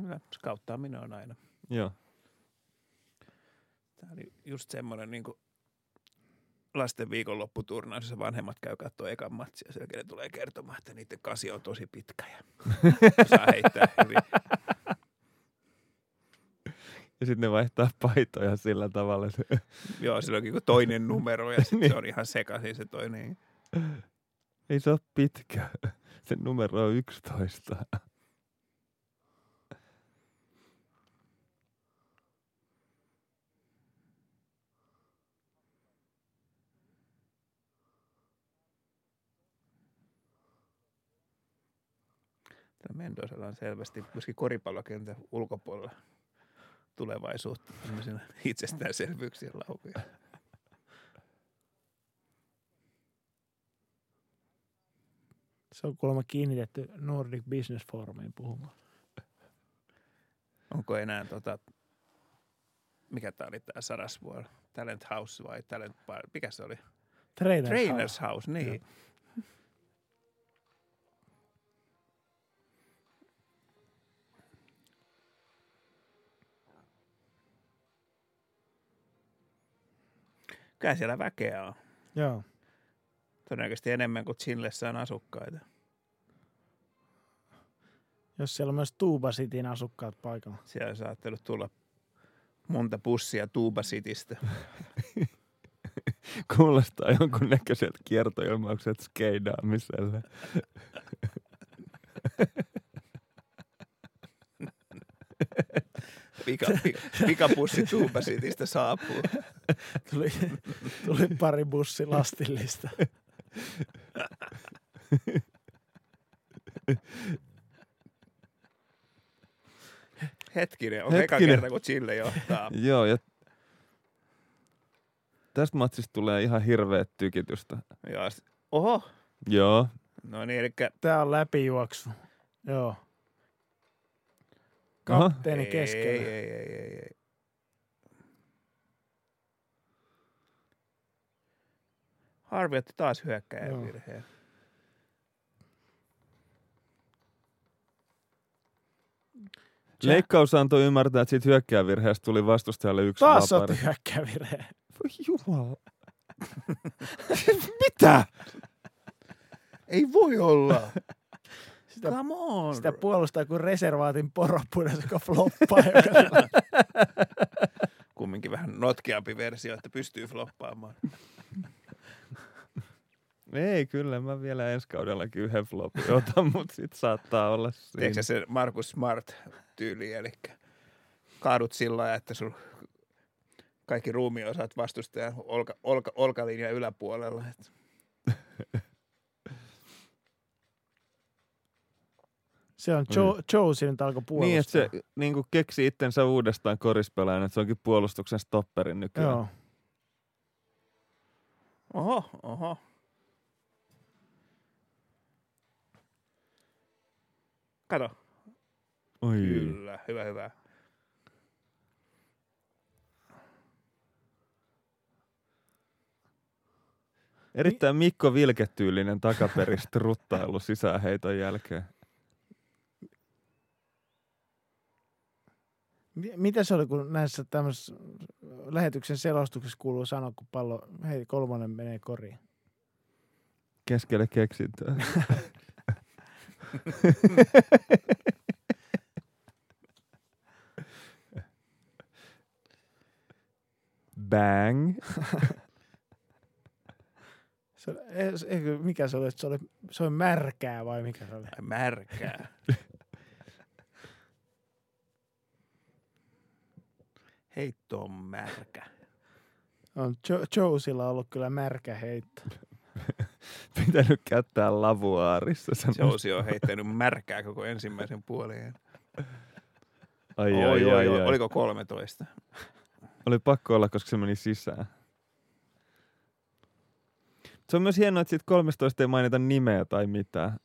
Kyllä, skauttaaminen on aina. Joo. Tämä oli just semmoinen niin lasten viikonlopputurnaus, jossa vanhemmat käy katsoa ekan matsia ja selkeä tulee kertomaan, että niiden kasi on tosi pitkä ja saa heittää hyvin. Ja sitten ne vaihtaa paitoja sillä tavalla, Joo, sillä onkin toinen numero ja sitten se on ihan sekaisin se toinen. ei se ole pitkä. Se numero on 11. Mendosalla on selvästi myöskin koripallokentän ulkopuolella tulevaisuutta tämmöisenä itsestäänselvyyksien laukuja. Se on kuulemma kiinnitetty Nordic Business Forumiin puhumaan. Onko enää tota, mikä tämä oli tämä Sarasvuoro? Talent House vai Talent Bar? Mikä se oli? Trainers, Trainers House, niin. Joo. Kyllä siellä väkeä on. Joo. Todennäköisesti enemmän kuin Chinlessä on asukkaita. Jos siellä on myös Tuuba Cityn asukkaat paikalla. Siellä olisi saattanut tulla monta bussia Tuuba Citystä. Kuulostaa jonkunnäköiseltä kiertoilmaukset skeidaamiselle. Pika, pika, pikapussi Tuuba Citystä saapuu. Tuli, tuli pari bussi lastillista. Hetkinen, on eka Hetkinen. kerta, kun Chille johtaa. Joo, ja tästä matsista tulee ihan hirveät tykitystä. Joo, Oho, Joo, no niin, eli Tää on läpijuoksu. Joo. Aha. Kapteeni ei, keskellä. ei, ei, ei, ei, ei. Harvi otti taas hyökkäjän Joo. virheen. leikkaus antoi ymmärtää, että siitä hyökkäävirheestä tuli vastustajalle yksi Taas vapari. otti hyökkävirheen. Voi jumala. Mitä? Ei voi olla. Sitä, Come on. sitä puolustaa kuin reservaatin poropunes, joka floppaa. joka- Kumminkin vähän notkeampi versio, että pystyy floppaamaan. Ei, kyllä mä vielä ensi kaudellakin yhden flopin otan, mutta sit saattaa olla siinä. Tiedätkö se Markus Smart-tyyli, eli kaadut sillä lailla, että sun kaikki ruumiosat vastustajan olka, olka, olkalinjan yläpuolella. Se on Joe, Joe siinä nyt alkoi puolustaa. Niin, että se niin keksi itsensä uudestaan korispelaajana, että se onkin puolustuksen stopperin nykyään. Joo. Oho, oho. Kato. Oi. Kyllä, hyvä, hyvä. Erittäin Mikko Vilketyylinen takaperistä ruttailu sisäänheiton jälkeen. Mitä se oli, kun näissä tämmöisessä lähetyksen selostuksessa kuuluu sanoa, kun pallo, hei kolmonen menee koriin. Keskelle keksintöä. Bang. Se, se- eikö- mikä se oli, se oli, se oli märkää vai mikä se oli? Märkää. Heitto on märkä. On jo, Joesilla ollut kyllä märkä heitto. Pitänyt käyttää lavuaarissa. Josie on heittänyt märkää koko ensimmäisen puolen. Ai, Oi, ai, oi, ai, oi. ai. Oliko 13? Oli pakko olla, koska se meni sisään. Se on myös hienoa, että siitä 13 ei mainita nimeä tai mitään.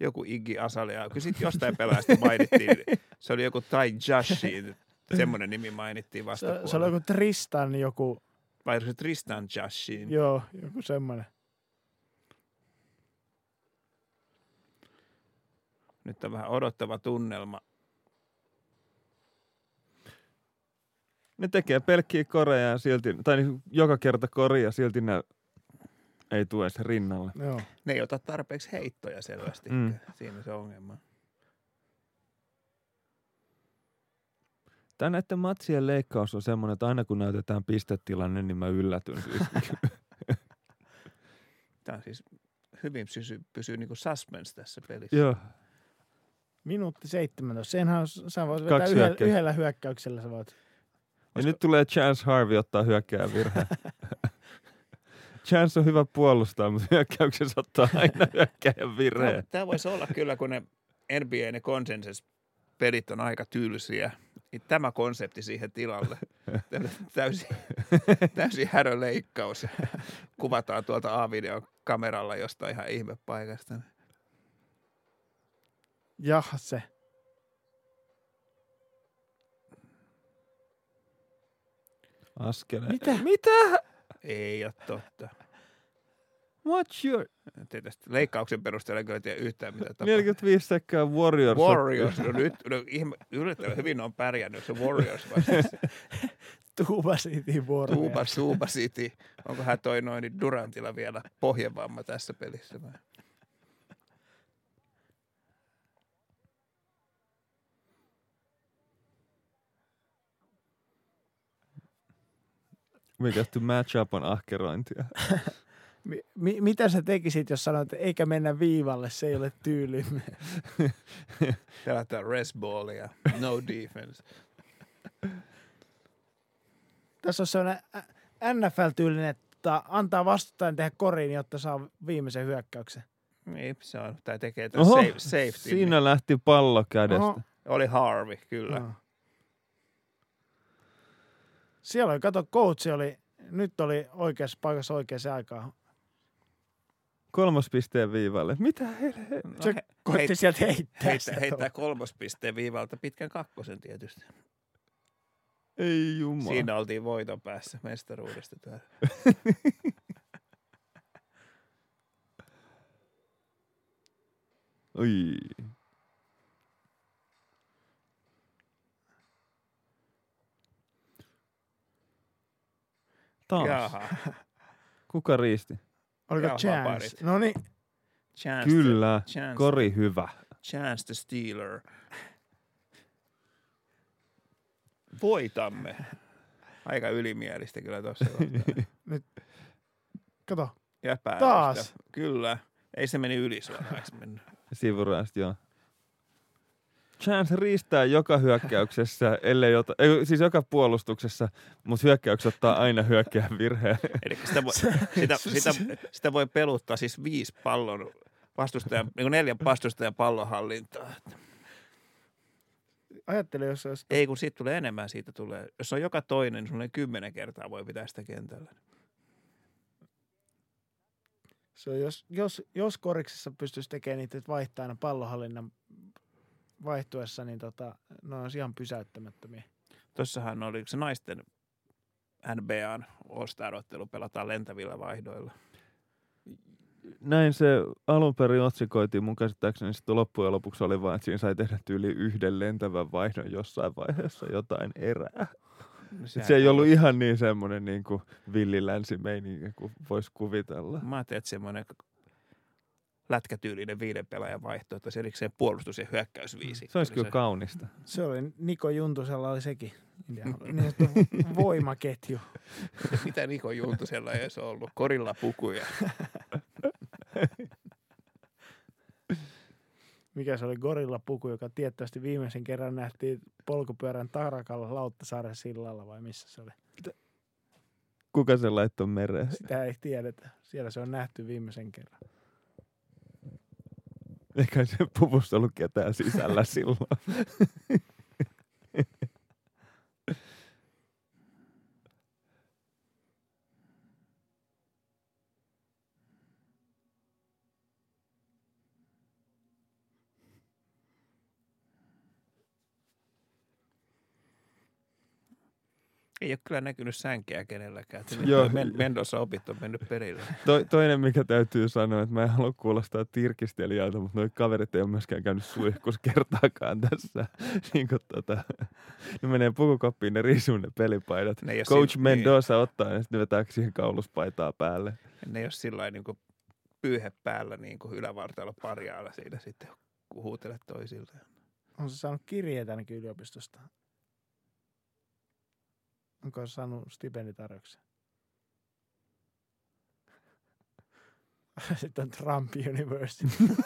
Joku Iggy Azalea. Kyllä sitten jostain pelaajasta mainittiin. Se oli joku Tai Jashi. Mm. Semmoinen nimi mainittiin vasta. Se, se oli joku Tristan joku. Vai se Tristan Jashin? Joo, joku semmoinen. Nyt on vähän odottava tunnelma. Ne tekee pelkkiä koreja ja silti, tai niin joka kerta koria silti ne ei tue edes rinnalle. Joo. Ne ei ota tarpeeksi heittoja selvästi. Mm. Siinä se ongelma. Tämä näiden matsien leikkaus on semmoinen, että aina kun näytetään pistetilanne, niin mä yllätyn. Siis. Tämä on siis hyvin pysyy, pysyy niin kuin suspense tässä pelissä. Joo. Minuutti 17. Senhän sä voit vetää Kaksi yhdellä, hyökkäystä. yhdellä hyökkäyksellä. Sä voit. Ja Olisiko- nyt tulee Chance Harvey ottaa hyökkääjän virhe. Chance on hyvä puolustaa, mutta hyökkäyksessä ottaa aina hyökkääjän virheen. Tämä, tämä voisi olla kyllä, kun ne NBA ne consensus pelit on aika tylsiä, niin tämä konsepti siihen tilalle. Tämmöinen Täysin, täysin härö leikkaus. Kuvataan tuolta A-videon kameralla jostain ihan ihmepaikasta. Jaha se. Askele. Mitä? Mitä? Ei ole totta. What's your... Tietysti leikkauksen perusteella kyllä tiedä yhtään mitä tapahtuu. 45 sekkaa Warriors. Warriors, no nyt no, ihme, yllättävän hyvin on pärjännyt se Warriors vastaan. Tuuba City Warriors. Tuuba, Tuuba City. Onkohan toi noin niin Durantilla vielä pohjavamma tässä pelissä? vai? We got to match up on ahkerointia. Mi- mi- mitä sä tekisit, jos sanoit, että eikä mennä viivalle, se ei ole tyylimme. Pelataan rest ballia, no defense. Tässä on sellainen NFL-tyylinen, että antaa vastustajan tehdä koriin, jotta saa viimeisen hyökkäyksen. Niin, se on, tai tekee tämän Oho, safe, safety. Siinä lähti pallo kädestä. Oho. Niin. Oli Harvey, kyllä. Joo. Siellä oli, kato, coach oli, nyt oli oikeassa paikassa oikeaan aikaan. Kolmas pisteen viivalle. Mitä heille? No, Se he, koitti heit- sieltä heittää. heittää, heittää kolmospisteen viivalta pitkän kakkosen tietysti. Ei jumala. Siinä oltiin voiton päässä mestaruudesta. täällä. Oi. Taas. Jaha. Kuka riisti? Oliko chance? No niin, Chance Kyllä. The, chance, Kori hyvä. chance the Steeler. Voitamme. Aika ylimielistä kyllä tuossa. kato. Ja. Taas. Kyllä. Ei se meni yli suoraan, mennyt? Sivuraista, joo. Chance riistää joka hyökkäyksessä, ellei ota, ei, siis joka puolustuksessa, mutta hyökkäyksessä ottaa aina hyökkääjän virheen. Eli sitä voi, sitä, sitä, sitä voi peluttaa siis viisi pallon vastustajan, niin kuin neljän vastustajan pallonhallintaa. Ajattele, jos olisi Ei, kun siitä tulee enemmän, siitä tulee. Jos on joka toinen, niin kymmenen kertaa voi pitää sitä kentällä. Se on, jos, jos, jos koriksessa pystyisi tekemään niitä, että vaihtaa aina pallohallinnan vaihtuessa, niin tota, ne olisi ihan pysäyttämättömiä. Tossahan oli se naisten NBAn All-Star-ottelu pelataan lentävillä vaihdoilla. Näin se alun perin otsikoitiin mun käsittääkseni, sitten loppujen lopuksi oli vaan, että siinä sai tehdä tyyli yhden lentävän vaihdon jossain vaiheessa jotain erää. Et se ei ollut ihan niin semmoinen niin kuin villilänsimeininki kuin voisi kuvitella. Mä ajattelin, että semmoinen lätkätyylinen viiden pelaajan vaihto, että se erikseen puolustus- ja hyökkäysviisi. Se olisi kyllä kaunista. Se oli, Niko Juntusella oli sekin. Niin sanottu voimaketju. Mitä Niko Juntusella ei edes ollut? Korilla pukuja. Mikä se oli Gorilla puku, joka tiettävästi viimeisen kerran nähtiin polkupyörän tarakalla Lauttasaaren sillalla vai missä se oli? Kuka se laittoi mereen? Sitä ei tiedetä. Siellä se on nähty viimeisen kerran. Eikä se puvussa ollut ketään sisällä silloin. Ei ole kyllä näkynyt sänkeä kenelläkään. Joo. Men- Mendossa opit on mennyt perille. To, toinen, mikä täytyy sanoa, että mä en halua kuulostaa tirkistelijältä, mutta noi kaverit ei ole myöskään käynyt suihkus kertaakaan tässä. niin kuin tota, ne menee pukukoppiin, ne riisuu ne pelipaidat. Ne Coach sil- Mendoza ottaa ja sitten vetää siihen kauluspaitaa päälle. Niin, ne ei ole sillä niin pyyhe päällä niin kuin ylävartalo parjaalla siitä sitten, kun huutelet toisilleen. On se saanut kirjeitä ainakin yliopistosta? Onko se saanut stipenditarjouksen? Sitten on Trump University.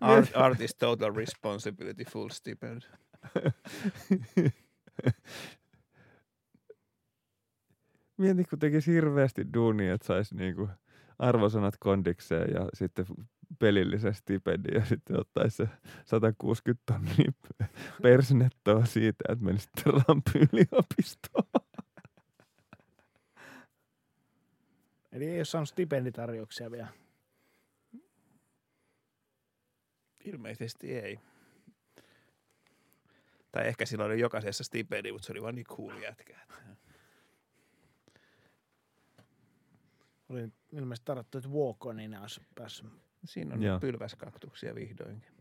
Art, artist total responsibility full stipend. Mieti, kun tekisi hirveästi duunia, että saisi niinku arvosanat kondikseen ja sitten pelillisen stipendin ja sitten ottaisi se 160 tonnia persnettoa siitä, että menisi Trump yliopistoon. Eli ei ole saanut stipenditarjouksia vielä. Ilmeisesti ei. Tai ehkä sillä oli jokaisessa stipendi, mutta se oli vaan niin cool jätkä. Oli ilmeisesti tarvittu, että walk on, niin ne olisi päässyt. Siinä on Joo. pylväskaktuksia vihdoinkin.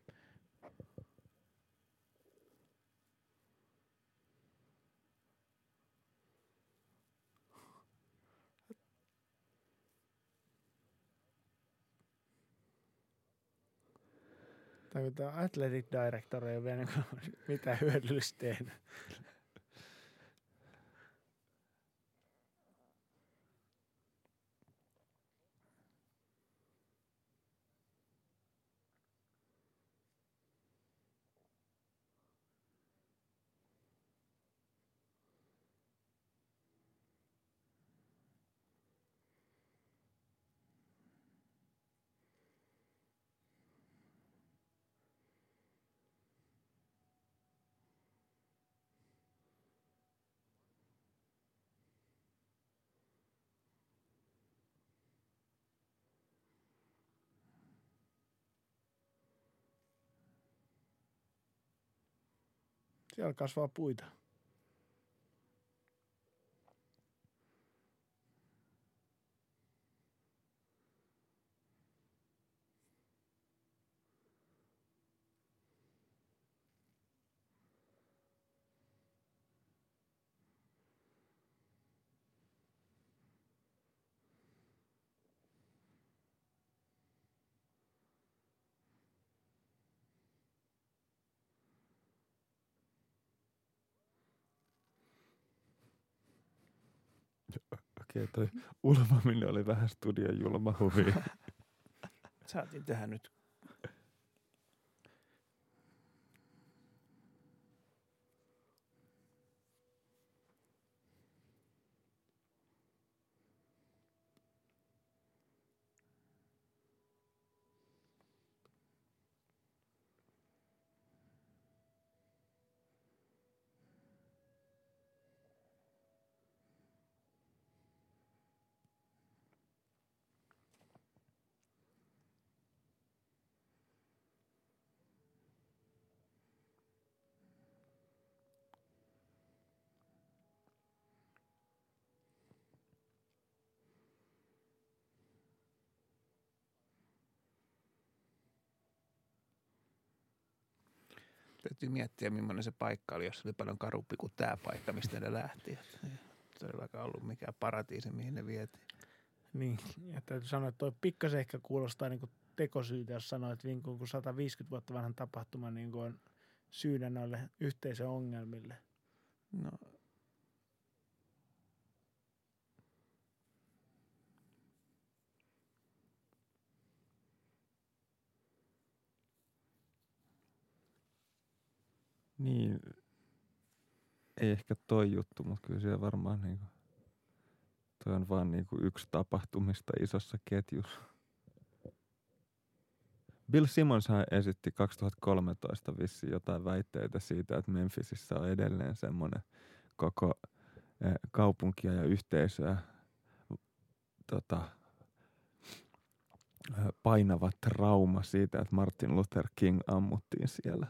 Tai kun tämä athletic director ei ole vielä niin mitään hyödyllistä tehnyt. Siellä kasvaa puita. Okei, toi ulvaminen oli vähän studion julma huvi. Saatiin tähän nyt Täytyy miettiä, millainen se paikka oli, jos oli paljon karumpi kuin tämä paikka, mistä ne lähti. Todellakaan ollut mikään paratiisi, mihin ne vietiin. Niin, ja täytyy sanoa, että toi pikkasen ehkä kuulostaa niin tekosyytä, jos sanoo, että niin kuin 150 vuotta vanhan tapahtuma niin kuin on syynä noille yhteisön ongelmille. No, Niin, ei ehkä toi juttu, mutta kyllä siellä varmaan niinku, toi on vaan niinku yksi tapahtumista isossa ketjussa. Bill Simmonshan esitti 2013 vissiin jotain väitteitä siitä, että Memphisissä on edelleen semmoinen koko eh, kaupunkia ja yhteisöä tota, eh, painava trauma siitä, että Martin Luther King ammuttiin siellä.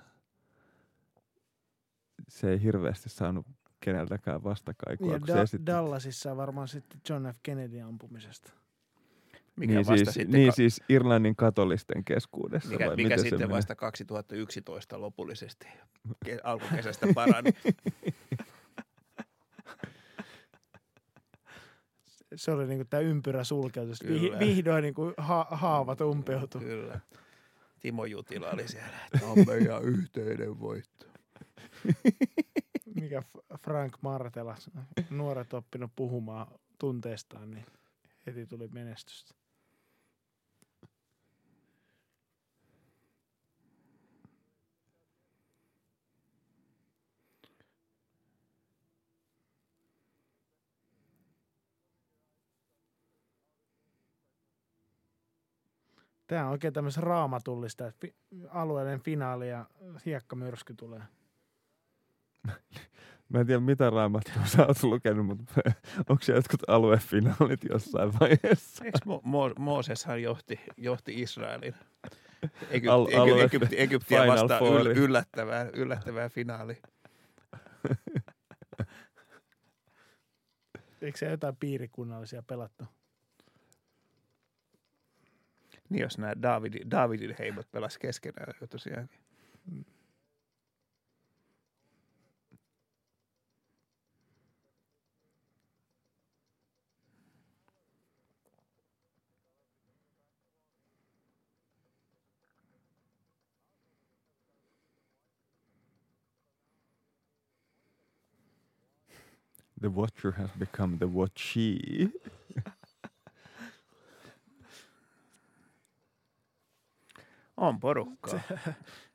Se ei hirveästi saanut keneltäkään vastakaikua, Ja kun se da- esitti. Dallasissa on varmaan sitten John F. Kennedy ampumisesta. Mikä niin, vasta siis, sitten, niin ka- siis Irlannin katolisten keskuudessa. mikä, vai mikä sitten menee? vasta 2011 lopullisesti ke- alkukesästä parani. Se oli niinku tämä ympyrä sulkeutus. Kyllä. Vih- vihdoin niinku ha- haavat umpeutui. Kyllä. Timo Jutila oli siellä, että on meidän yhteinen voitto. Mikä Frank Martela, nuoret oppinut puhumaan tunteistaan, niin heti tuli menestystä. Tämä on oikein tämmöistä raamatullista, että alueellinen finaali ja hiekkamyrsky tulee. Mä en tiedä, mitä raamattua sä oot lukenut, mutta onko se jotkut aluefinaalit jossain vaiheessa? Eikö Mo- Mo- Mooseshan johti, johti Israelin Egypti, Al- Egypti, alue- Egypti, Egyptiä Final vastaan yl, yllättävää, yllättävää finaali. Eikö se jotain piirikunnallisia pelattu? Niin jos nämä Davidin, Davidin heimot pelas keskenään jo tosiaankin. The watcher has become the watchee. On porukkaa.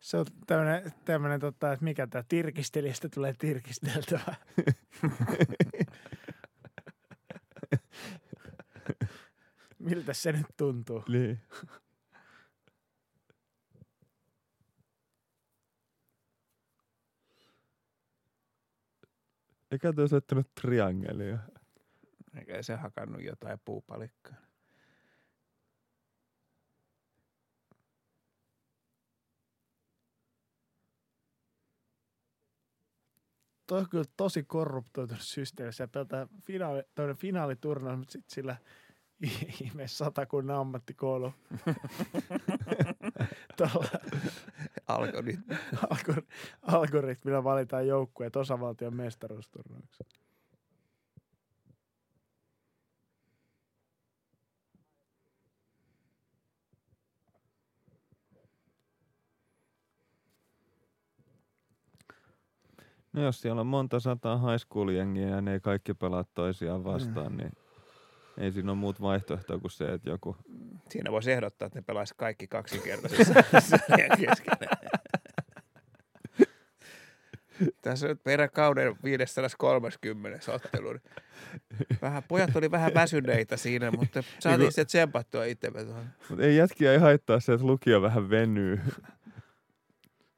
Se on tämmöinen, tämmöinen tota, että mikä tämä tirkistelijästä tulee tirkisteltävä. Miltä se nyt tuntuu? Niin. Eikä tuo soittanut triangelia. Eikä se hakannut jotain puupalikkaa. Tuo on kyllä tosi korruptoitunut systeemi. Se peltaa finaali, toinen finaaliturnaus, mutta sitten sillä ihme satakunnan ammattikoulu. Tuolla Algoritmi. algor- algoritmilla valitaan joukkueet osavaltion mestaruusturnauksia. No jos siellä on monta sataa high school jengiä ja ne ei kaikki pelaa toisiaan Mm. vastaan, niin ei siinä ole muut vaihtoehtoa kuin se, että joku... Siinä voisi ehdottaa, että ne pelaisi kaikki kaksinkertaisessa sarjan keskenään. Tässä on nyt meidän kauden 530 ottelun. Vähän, pojat oli vähän väsyneitä siinä, mutta saatiin se tsempattua itsemme tuohon. Mutta ei jätkiä ei haittaa se, että lukio vähän venyy.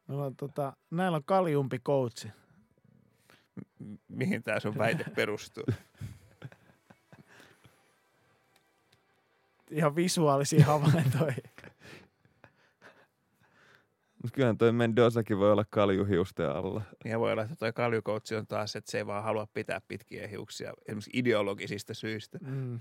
Meillä on, tota, näillä on kaljumpi coachi. M- Mihin tämä sun väite perustuu? Ihan visuaalisia havaintoja. Mutta kyllähän toi Mendozakin voi olla kaljuhiusten alla. Ja voi olla, että toi kaljukoutsi on taas, että se ei vaan halua pitää pitkiä hiuksia esimerkiksi ideologisista syistä. Mm.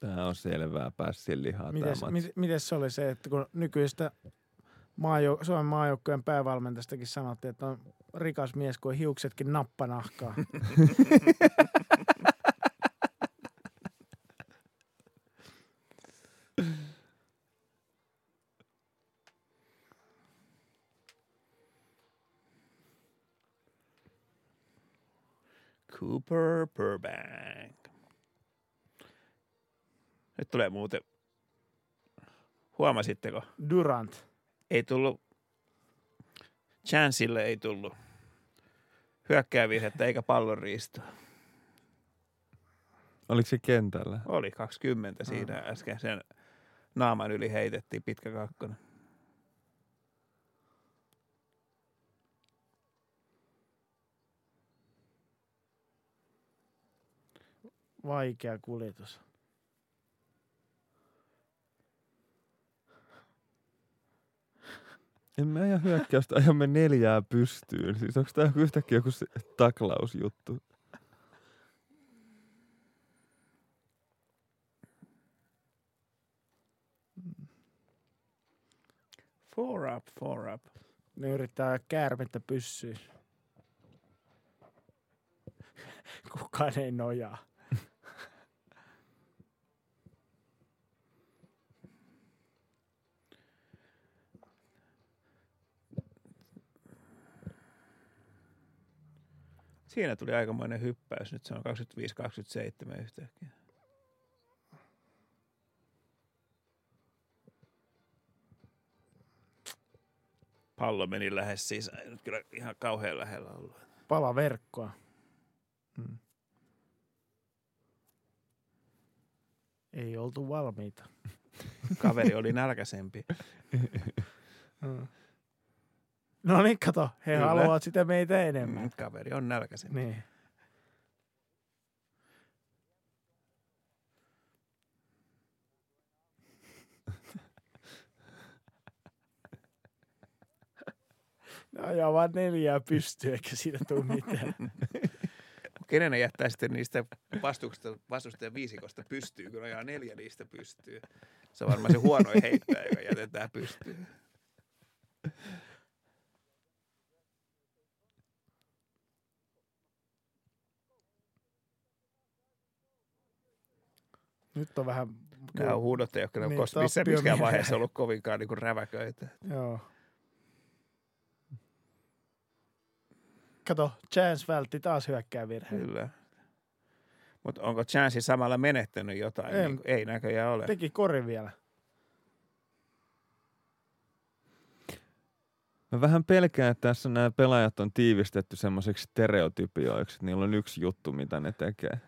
Tää on selvää pässin lihaa Mites, tämä mit, mites se oli se, että kun nykyistä maajou- Suomen maajoukkojen päävalmentajastakin sanottiin, että on rikas mies, kun on hiuksetkin nappanahkaa. Cooper Burbank. Nyt tulee muuten, huomasitteko, Durant. Ei tullut, Chansille ei tullut hyökkäävirhettä eikä pallonriistoa. Oliko se kentällä? Oli 20 siinä äsken sen naaman yli heitettiin pitkä kakkonen. Vaikea kuljetus. En mä aja hyökkäystä, ajamme neljää pystyyn. Siis onko tämä yhtäkkiä joku taklausjuttu? Four up, four up. Ne yrittää käärmettä pyssyyn. Kukaan ei nojaa. Siinä tuli aikamoinen hyppäys. Nyt se on 25-27 yhtäkkiä. Pallo meni lähes sisään. Nyt kyllä ihan kauhean lähellä ollut. Pala verkkoa. Mm. Ei oltu valmiita. Kaveri oli nälkäisempi. Mm. No niin, kato. He Kyllä. haluavat sitä meitä enemmän. Mm, Kaveri on nälkäisempi. Niin. Ne ajaa vaan neljää pystyä, eikä siitä tule mitään. Kenen ne jättää sitten niistä vastustajan viisikosta pystyy, kun ajaa neljä niistä pystyy. Se on varmaan se huonoin heittäjä, joka jätetään pystyyn. Nyt on vähän... Nämä on huudot, ne on Niin, kos- missä, tappio mikään mieleen. vaiheessa ollut kovinkaan niin räväköitä. Joo. Kato, Chance vältti taas hyökkäävirheen. Kyllä. Mutta onko Chanssi samalla menettänyt jotain? Ei. Ei, niin, ei näköjään ole. Teki kori vielä. Mä vähän pelkään, että tässä nämä pelaajat on tiivistetty semmoiseksi stereotypioiksi, että niillä on yksi juttu, mitä ne tekee.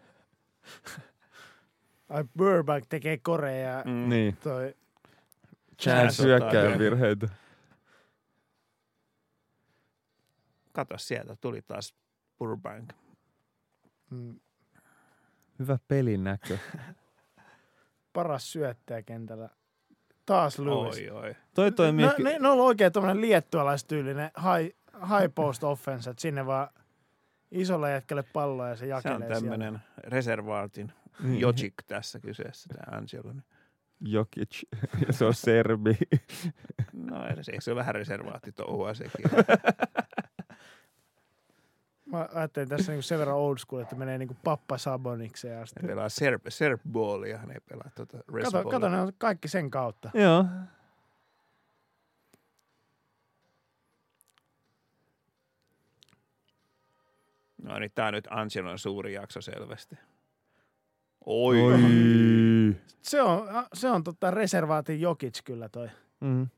Ai Burbank tekee koreja ja Mm. Niin. toi... Chance syökkää virheitä. Kato sieltä, tuli taas Burbank. Mm, Hyvä pelinäkö. paras syöttäjä kentällä. Taas Lewis. Oi, oi. Toi toimii... No, ne, ne on oikein tuommoinen liettualaistyylinen high, high post offense, että sinne vaan isolle jätkälle palloa ja se Se jakelee on tämmöinen reservaatin Niin. Jojik tässä kyseessä, tämä Angelo. Jokic. se on serbi. No edes, eikö se ole vähän reservaatti touhua sekin? Mä ajattelin tässä niinku sen verran old school, että menee niinku pappa Sabonikseen asti. Ne pelaa serb, serbballia, ne ei pelaa tuota Kato, kato, ne on kaikki sen kautta. Joo. No niin, tää on nyt Angelon suuri jakso selvästi. Oi. Oi. Se on, se on tota reservaatin Jokic kyllä toi. Mm.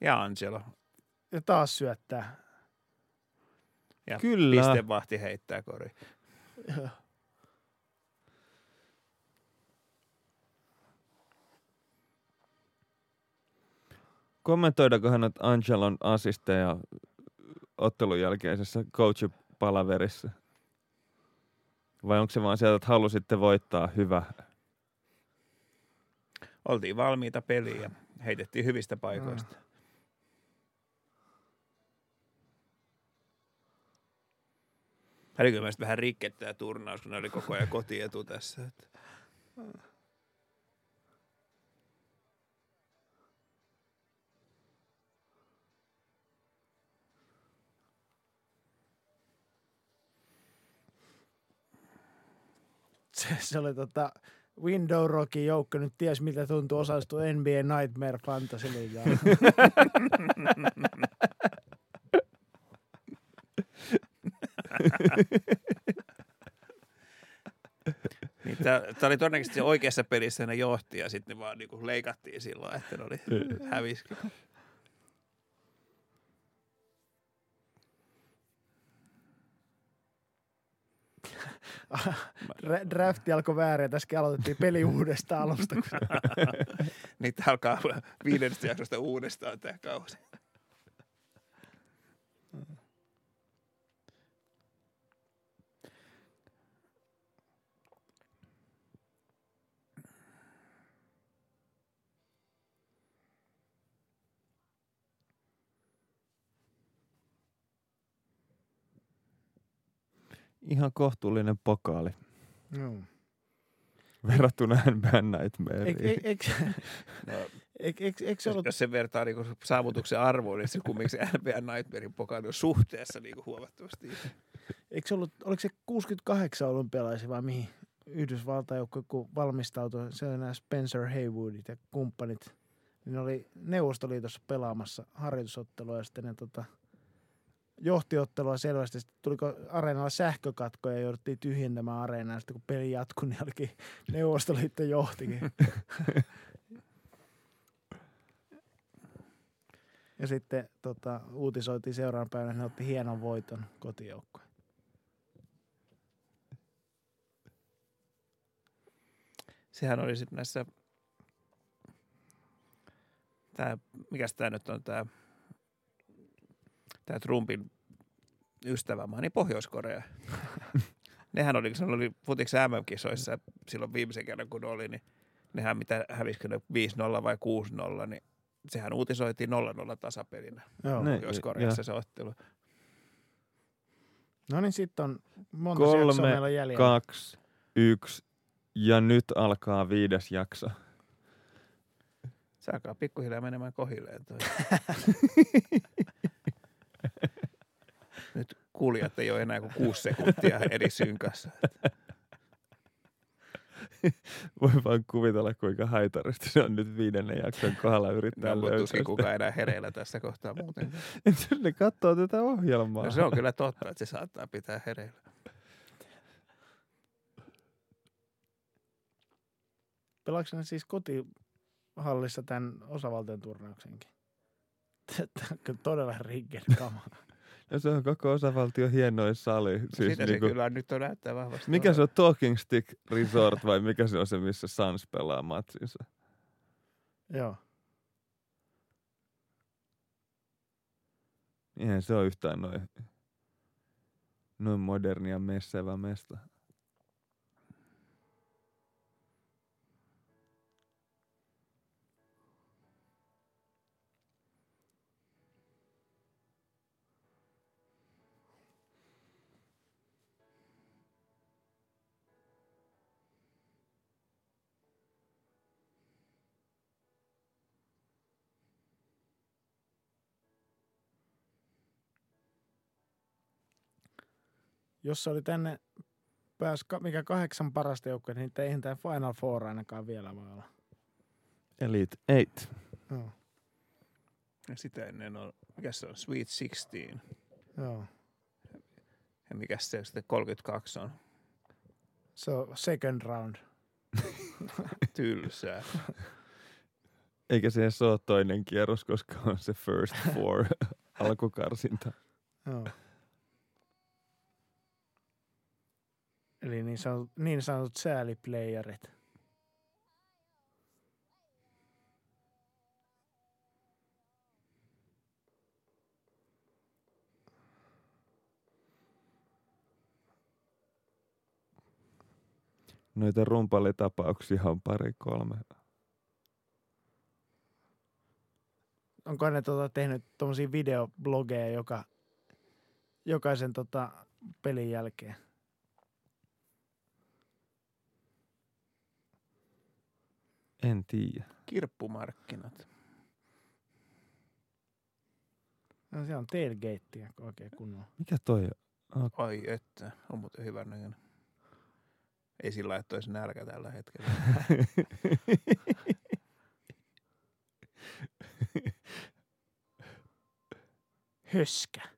Ja Angelo. Ja taas syöttää. Ja Kyllä. pistevahti heittää kori. Kommentoidakohan nyt Angelon assisteja ottelun jälkeisessä coach-palaverissa? Vai onko se vaan sieltä, että halusitte voittaa hyvä? Oltiin valmiita peliin ja heitettiin hyvistä paikoista. Tämä oli kyllä vähän rikket tämä turnaus, kun ne oli koko ajan kotietu tässä. Että. Se, se oli tota Window Rockin joukko nyt ties mitä tuntuu osallistua NBA Nightmare Fantasy Liigaan. Niin tämä oli todennäköisesti oikeassa pelissä ne johti ja sitten ne vaan niinku leikattiin silloin, että ne oli häviskin. Drafti alkoi väärin ja tässä aloitettiin peli uudestaan alusta. kun- Niitä alkaa viidennestä jaksosta uudestaan tämä kausi. Ihan kohtuullinen pokaali Joo. verrattuna NBA Nightmareen. Eik, eik, eik, No, eik, eik, eik se jos, ollut, jos se vertaa niin saavutuksen arvoon, niin se kumminkin se NBA Nightmarein pokaali on suhteessa niin huomattavasti. eikö se ollut, oliko se 68 olympialaisia vai mihin Yhdysvaltain joukko, kun valmistautui, se oli nämä Spencer Haywoodit ja kumppanit, niin ne oli Neuvostoliitossa pelaamassa harjoitusottelua ja sitten ne tota, johtiottelua selvästi. Sitten tuliko areenalla sähkökatko ja jouduttiin tyhjentämään areenaa. Sitten kun peli jatkui, niin olikin Neuvostoliitto johtikin. ja sitten tota, uutisoitiin seuraavan päivänä, että ne otti hienon voiton kotijoukkoon. Sehän oli sitten näissä, tää, mikäs tämä nyt on, tämä tää Trumpin ystävämaa, niin Pohjois-Korea. Nehän oli, kun se oli Futix MM-kisoissa silloin viimeisen kerran, kun oli, niin nehän mitä hävisikö ne 5-0 vai 6-0, niin sehän uutisoitiin 0-0 tasapelinä Pohjois-Koreassa se ottelu. No niin, sitten on monta Kolme, jaksoa meillä on jäljellä. Kaksi, yksi ja nyt alkaa viides jakso. Se alkaa pikkuhiljaa menemään kohilleen toi. Kuulijat ei ole enää kuin kuusi sekuntia eri synkassa. Voi vaan kuvitella, kuinka haitaristi se on nyt viidennen jakson kohdalla yrittää No, löytää tuskin kukaan enää hereillä tässä kohtaa muuten. Et Ne katsoo tätä ohjelmaa. No se on kyllä totta, että se saattaa pitää hereillä. Pelaako ne siis kotihallissa tämän osavaltion turnauksenkin? Tämä on todella rigged kama. Ja se on koko osavaltio hienoin sali. Siis Siis Sitä niinku, se kyllä nyt on näyttää vahvasti. mikä se on Talking Stick Resort vai mikä se on se, missä Suns pelaa matsinsa? Joo. Eihän se on yhtään noin, noin modernia messevä mesta. Jos se oli tänne pääs, ka- mikä kahdeksan parasta joukkoa, niin eihän tämä Final Four ainakaan vielä voi olla. Elite Eight. Joo. Ja sitä ennen on, mikä se on, Sweet 16. Joo. Ja mikä se sitten 32 on. Se on second round. Tylsää. Eikä se edes ole toinen kierros, koska on se first four alkukarsinta. Joo. Eli niin sanotut, niin sanotut sääliplayerit. Noita rumpalitapauksia on pari kolme. Onko ne tota, tehnyt tuommoisia videoblogeja joka, jokaisen tota, pelin jälkeen? En tiedä. Kirppumarkkinat. No, se on tailgatea oikein kunnolla. Mikä toi on? Ai että, on muuten hyvän näköinen. Ei sillä lailla, että olisi nälkä tällä hetkellä. Höskä.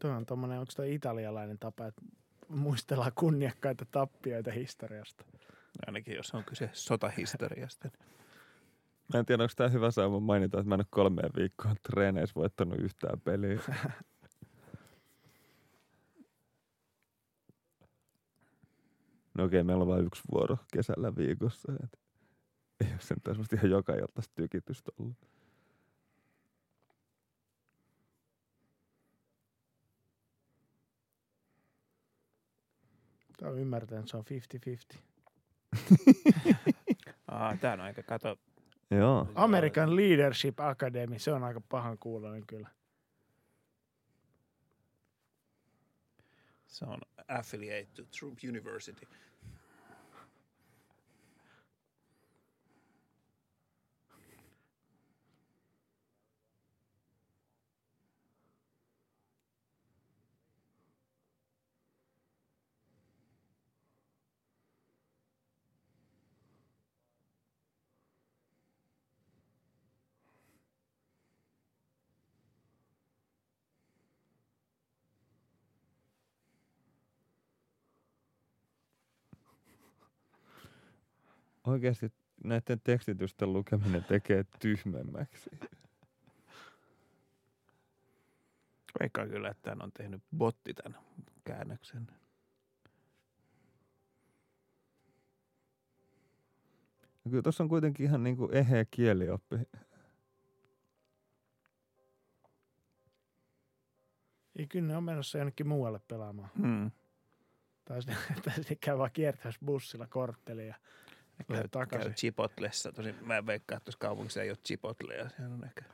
Tuo on tommonen, onko toi italialainen tapa, että muistellaan kunniakkaita tappioita historiasta. Ainakin jos on kyse sotahistoriasta. Mä en tiedä, onko tämä hyvä sauma mainita, että mä en ole kolmeen viikkoon treeneissä voittanut yhtään peliä. No okei, meillä on vain yksi vuoro kesällä viikossa. Et ei ole semmoista ihan joka iltaista tykitystä ollut. Tämä on ymmärtänyt, että se on 50-50. Aa, tää on aika, kato, Joo. American Leadership Academy, se on aika pahan kuulonen kyllä. se on affiliate to Trump University. Oikeasti näiden tekstitysten lukeminen tekee tyhmemmäksi. Veikkaan kyllä, että tämän on tehnyt botti tämän käännöksen. Ja Kyllä tuossa on kuitenkin ihan niinku eheä kielioppi. Ei, kyllä ne on menossa jonnekin muualle pelaamaan. Hmm. Tai sitten, käy vaan kiertämässä bussilla kortteliin ja Käy, käy. Chipotlessa. Tosin mä en veikkaa, että tuossa kaupungissa ei ole Chipotleja. Sehän on ehkä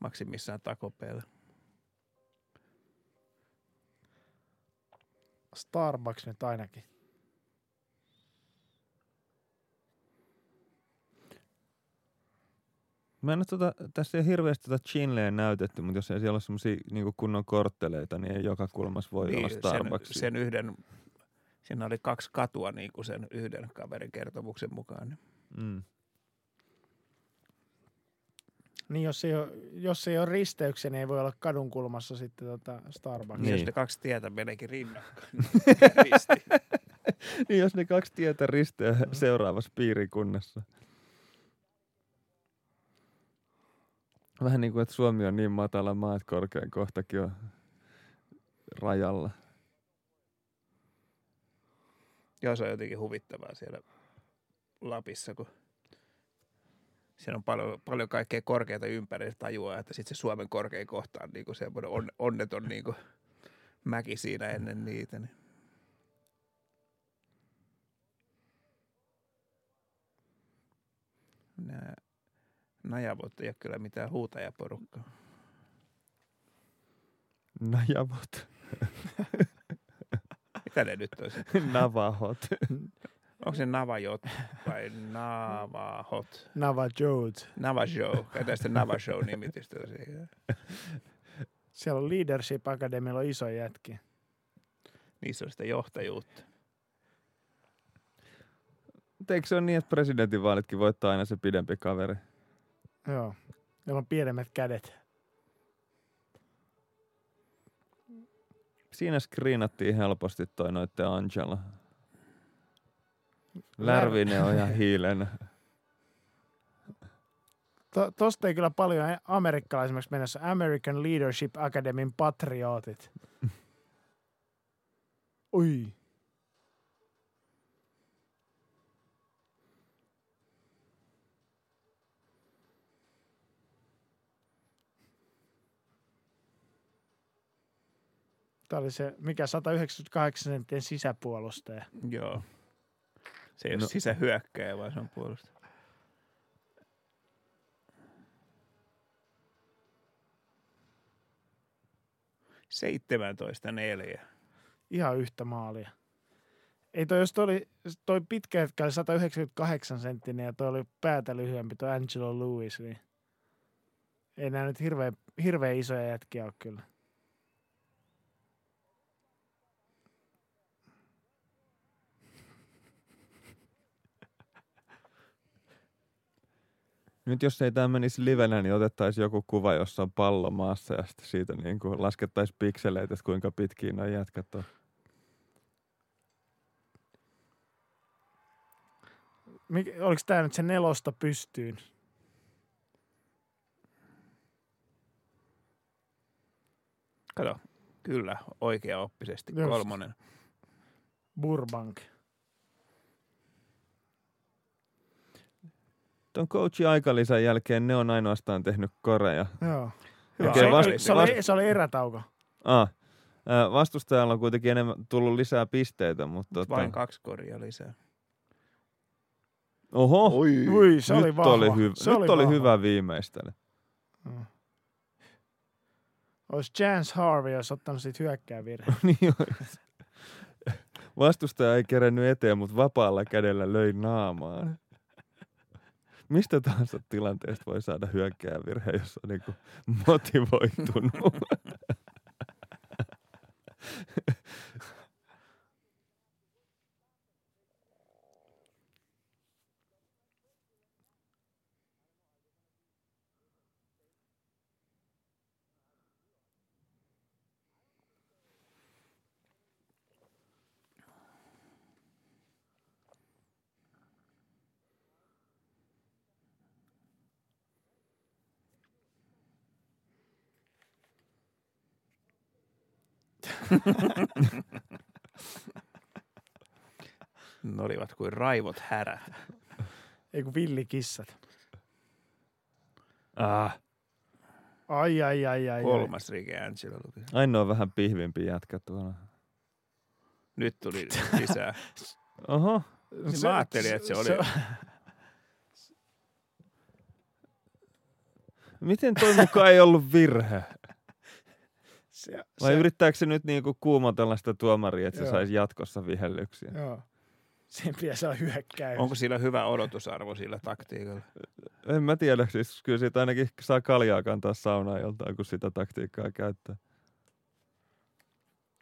maksimissaan takopeilla. Starbucks nyt ainakin. Mä en ole tota, tässä ei hirveästi tota Chinleä näytetty, mutta jos ei siellä ole semmosia niinku kunnon kortteleita, niin ei joka kulmassa voi olla Starbucks. Niin, sen, sen yhden, siinä oli kaksi katua niin kuin sen yhden kaverin kertomuksen mukaan. Niin Mm. Niin jos ei, ole, jos ei ole risteyksiä, niin ei voi olla kadun kulmassa sitten tota Starbucks. niin. jos Niin. ne kaksi tietä meneekin rinnakkain, niin niin jos ne kaksi tietä risteää Mm. seuraavassa piirikunnassa. Vähän niin kuin, että Suomi on niin matala maa, että korkein kohtakin on rajalla. Joo, se on jotenkin huvittavaa siellä Lapissa, kun siellä on paljon, paljon kaikkea korkeita ympäri tajua, että sitten se Suomen korkein kohta on niinku semmoinen on, onneton niinku mäki siinä ennen niitä. Niin. Nämä najavot ei ole kyllä mitään huutajaporukkaa. Najavot. Mitä ne nyt olisi? Navahot. Onko se Navajot vai Navahot? Nava Jodes. Navashow. Käytetään sitten Navashow nimitystä. siihen. Siellä on Leadership Academylla on iso jätki. Niissä on sitä johtajuutta. Eikö se ole niin, että presidentinvaalitkin voittaa aina se pidempi kaveri? Joo. Meillä on pienemmät kädet. Siinä screenattiin helposti toi noitte Angela. Lärvinen on ihan hiilen. To, tosta ei kyllä paljon amerikkalaisemmaksi mennessä. American Leadership Academyn patriotit. Ui. Tämä oli se, mikä 198 senttien sisäpuolustaja. Joo. Se ei ole No. no. sisähyökkäjä, vaan se on puolustaja. Seitsemäntoista neljä. Ihan yhtä maalia. Ei toi, jos toi, oli, toi pitkä jätkä oli 198 senttinen ja toi oli päätä lyhyempi, toi Angelo Lewis, niin ei nämä nyt hirveän, hirveän isoja jätkiä ole kyllä. Nyt jos ei tämä menisi livenä, niin otettaisiin joku kuva, jossa on pallo maassa ja sitten siitä niin kuin laskettaisiin pikseleitä, että kuinka pitkiä nuo jätkät on. Mik, oliko tämä nyt se nelosta pystyyn? Kato, kyllä, oikeaoppisesti Just. kolmonen. Burbank. Tuon coachin aikalisän jälkeen ne on ainoastaan tehnyt koreja. Joo. Hyvä se, Okei, aika se, oli. se, oli, se oli erätauko. Ah, vastustajalla on kuitenkin enemmän tullut lisää pisteitä, mutta... Tota... Vain kaksi koria lisää. Oho, Oi. Ui, se nyt oli vahva. oli, hyv- se nyt oli, oli vahva. hyvä viimeistely. Mm. Olisi Chance Harvey, jos ottanut siitä hyökkää virhe. niin. Vastustaja ei kerennyt eteen, mutta vapaalla kädellä löi naamaan. Mistä tahansa tilanteesta voi saada hyökkää virhe, jos on niinku motivoitunut. Ne olivat kuin raivot härä. Ei kun villikissat. ah, Ai, ai, ai, ai. ai. Kolmas Rike Angelo luki. ainoa vähän pihvimpi jätkä tuolla. Nyt tuli lisää. Oho, Niin mä ajattelin, että se oli- miten toi mukaan ei ollut virhe? Se, Vai se, yrittääkö se nyt niinku kuumotella sitä tuomaria, että se Joo. saisi jatkossa vihellyksiä? Joo. Sen pitäisi olla hyökkää. Onko sillä hyvä odotusarvo sillä taktiikalla? En mä tiedä, siis kyllä siitä ainakin saa kaljaa kantaa saunaan joltain, kun sitä taktiikkaa käyttää.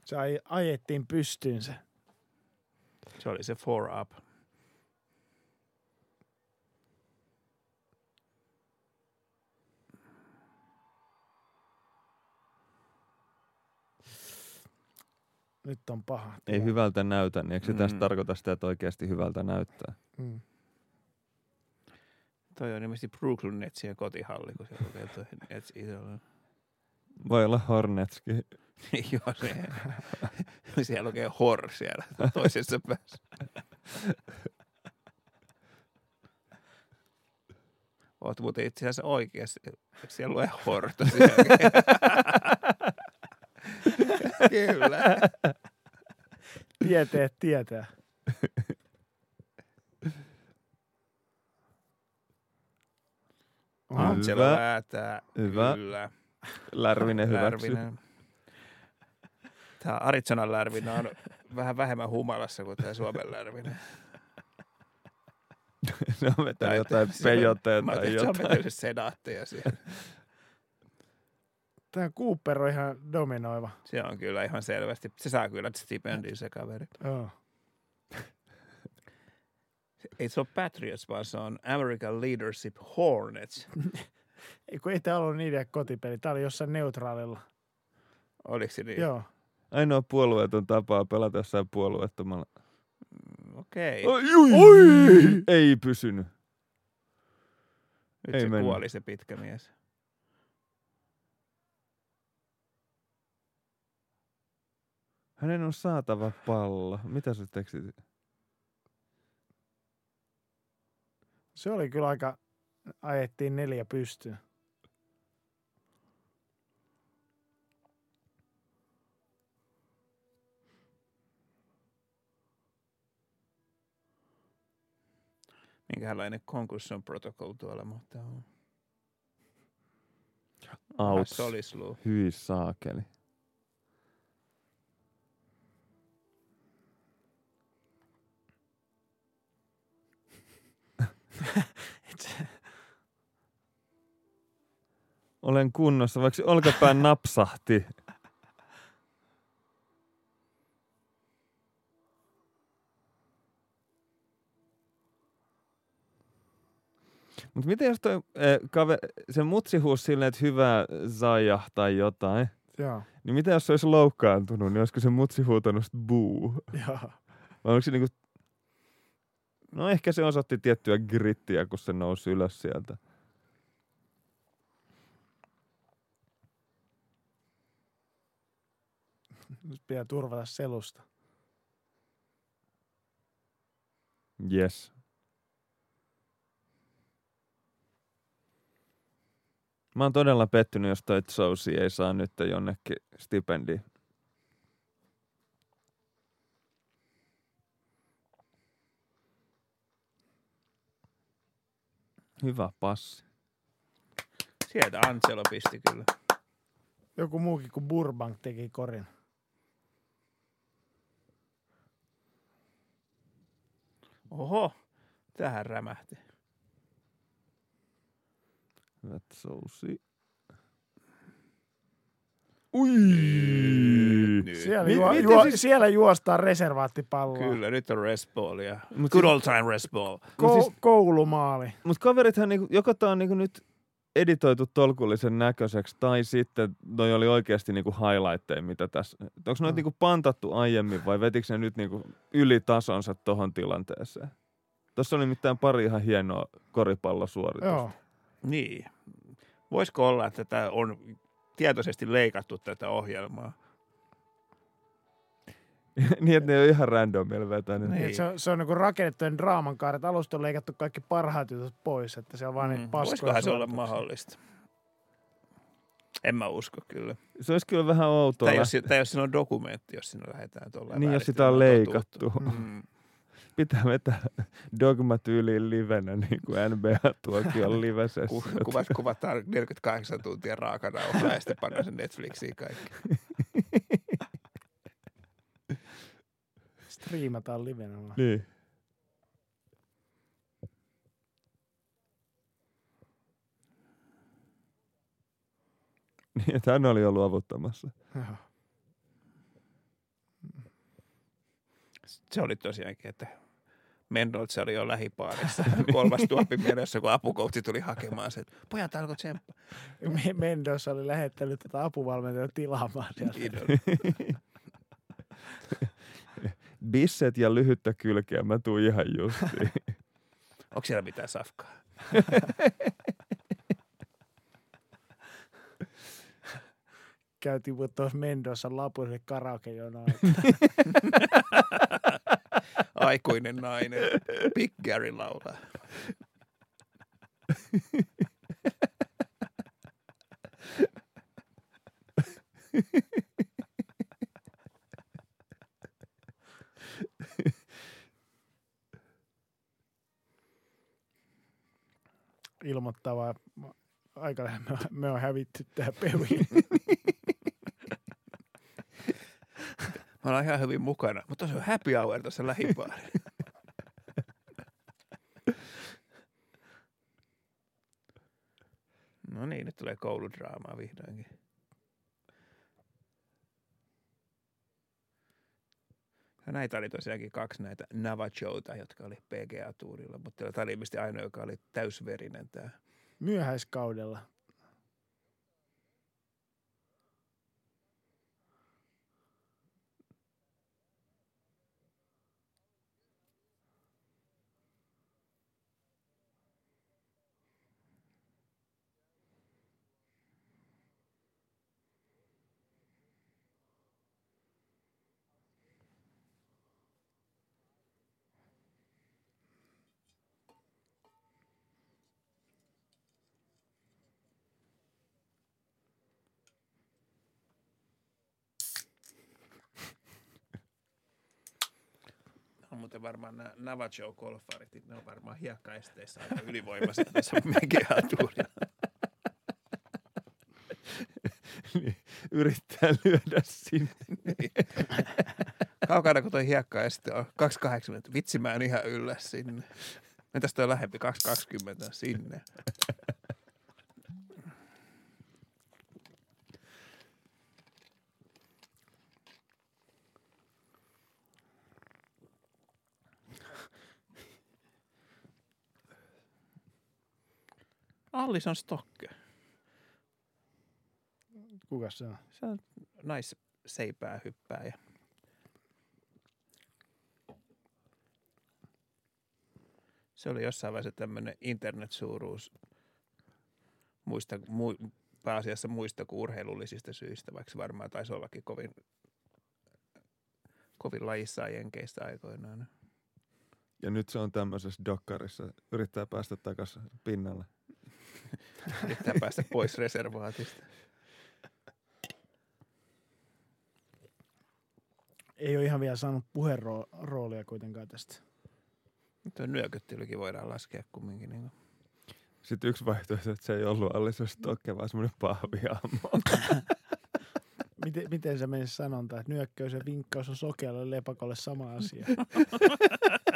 Se ajettiin pystyyn se. Se oli se four up. Nyt on paha. Ei Tulee. hyvältä näytä, niin eikö se tästä Mm. tarkoita sitä, että oikeasti hyvältä näyttää? Mm. Toi on ilmeisesti Brooklyn Netsien kotihalli, kun siellä lukee toi Nets isolla. Voi olla Hornetski. Joo, se. siellä lukee Hor siellä toisessa päässä. Oot muuten itse asiassa oikeassa. Siellä lue Hor tosiaan? Kyllä. Tieteet tietää. Oho. Hyvä. Läätää. Hyvä. Kyllä. Lärvinen hyväksy. Lärvinen. Tämä Arizonan Lärvinen on vähän vähemmän humalassa kuin tämä Suomen Lärvinen. ne on vetänyt jotain pejoteja Mä tai ajattelin, että se on jotain. vetänyt senaatteja siellä. Tämä Cooper on ihan dominoiva. Se on kyllä ihan selvästi. Se saa kyllä stipendin se kaveri. Joo. Ei se ole Patriots, vaan se on American Leadership Hornets. Ei, kun ei tämä ollut niiden kotipeli. Tämä oli jossain neutraalilla. Oliko se niin? Joo. Ainoa puolueeton tapaa pelata jossain puolueettomalla. Mm, Okei. Oi, oi, Ei pysynyt. Nyt ei se mennyt. kuoli se pitkä mies. Hänen on saatava pallo. Mitä sä tekstit? Se oli kyllä aika, ajettiin neljä pystyyn. Minkälainen concussion protocol tuolla, mutta on. Outs. Solisluu. Hyi saakeli. Olen kunnossa, vaikka olkapään napsahti. Mutta miten jos toi eh, kave, se mutsi huusi silleen, että hyvä Zaja tai jotain, Joo. niin mitä jos se olisi loukkaantunut, niin olisiko se mutsi huutanut buu? Joo. Vai onko se niinku... No ehkä se osoitti tiettyä grittiä, kun se nousi ylös sieltä. Nyt pitää turvata selusta. Yes. Mä oon todella pettynyt, jos toi Zousi ei saa nyt jonnekin stipendi. Hyvä passi. Sieltä Anselo pisti kyllä. Joku muukin kuin Burbank teki korin. Oho, tähän rämähti. Hyvät sousi. Ui! Nyt. Siellä, juo, juo, siis- siellä juostaan reservaattipalloa. Kyllä, nyt on rest ball ja Mut good siis- old time rest ball. Ko- siis- koulumaali. Mutta kaverithan, niinku, joko tää on niinku nyt editoitu tolkullisen näköiseksi, tai sitten noi oli oikeasti niinku highlightteja, mitä tässä... Onko noita Mm. niinku pantattu aiemmin vai vetikö ne nyt niinku yli tasonsa tohon tilanteeseen? Tuossa oli mitään pari ihan hienoa koripallosuoritusta. Joo. Niin. Voisiko olla, että tämä on tietoisesti leikattu tätä ohjelmaa? niin, että ne on ihan randomilla vetänyt. Niin. Niin. Se, on- se on niinku rakennettujen draaman kaaret. Alusta on leikattu kaikki parhaat jutut pois, että se on vaan niitä Mm. paskoja Voisikohan se olla mahdollista? En mä usko kyllä. Se olisi kyllä vähän outoa. Tai jos, tai jos siinä on dokumentti, jos siinä lähdetään tuolla Niin, jos sitä on leikattu. Mm. Pitää vetää dogma-tyyliin livenä, niin kuin NBA-tuokion livesessä. Ku, kuvat, kuvataan 48 tuntia raakana ohjaa ja sitten pannaan sen Netflixiin kaikki. Striimataan livenä vaan. Niin. Niin, että hän oli jo luovuttamassa. Joo. Se oli tosiaankin, että Mendoltse oli jo lähipaarissa. Kolmas tuoppi menossa, kun apukoutsi tuli hakemaan sen. Pojat alkoi tsemppa. Me- Mendoza oli lähettänyt tätä apuvalmentajaa tilaamaan sieltä. Bisset ja lyhyttä kylkeä, mä tuun ihan justiin. Onko siellä mitään safkaa? Käytiin tuossa Mendoza lapuiselle karaoke-jonoon. Aikuinen nainen. Big Gary laulaa. ilmoittaa vaan, aika lähellä me, on- hävitty tää peli. Mä olen ihan hyvin mukana, mutta se on happy hour tuossa lähipaari. No niin, nyt tulee kouludraamaa vihdoinkin. Ja näitä oli tosiaankin kaksi näitä Navachouta, jotka oli PGA-tuurilla, mutta tämä oli ilmeisesti ainoa, joka oli täysverinen tämä. Myöhäiskaudella. Muuten varmaan nämä Navajo golfarit, ne on varmaan hiekkaesteissä aika ylivoimaiset tässä PGA-tuurilla. niin, yrittää lyödä sinne. Kaukana kun toi hiekkaeste on 280, vitsi mä en ihan yllä sinne. Entäs toi lähempi 220 sinne? Allison Stokke. Kuka se on? Se on naisseipää hyppää ja se oli jossain vaiheessa tämmöinen internetsuuruus muista, mu, pääasiassa muista kuin urheilullisista syistä, vaikka se varmaan taisi ollakin kovin, kovin lajissaan jenkeistä aikoinaan. Ja nyt se on tämmöisessä dokkarissa. Yrittää päästä takaisin pinnalle. Yrittää päästä pois reservaatista. Ei ole ihan vielä saanut puheenroolia kuitenkaan tästä. Tuo nyökyttelykin voidaan laskea kumminkin. Niin Sitten yksi vaihtoehto, että se ei ollut Alison Stokke, vaan semmoinen pahviammo. Miten, miten se menisi sanonta, että nyökkäys ja vinkkaus on sokealle lepakolle sama asia?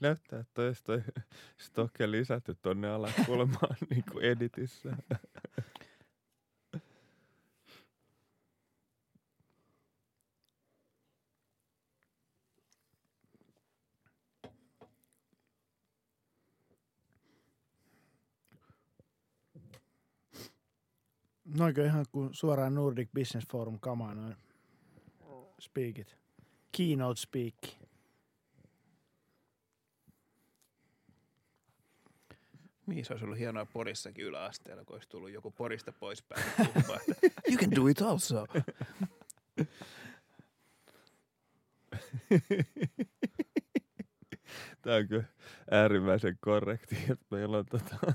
Näyttää, että toi, toi Stokke lisätty tonne alakulmaan niin kuin editissä. Noinko ihan kuin suoraan Nordic Business Forum kamaa noin speakit? Keynote speak. Niin, se olisi ollut hienoa Porissakin yläasteella, kun olisi tullut joku Porista poispäin. you can do it also. Tämä on kyllä äärimmäisen korrekti, että meillä on tota,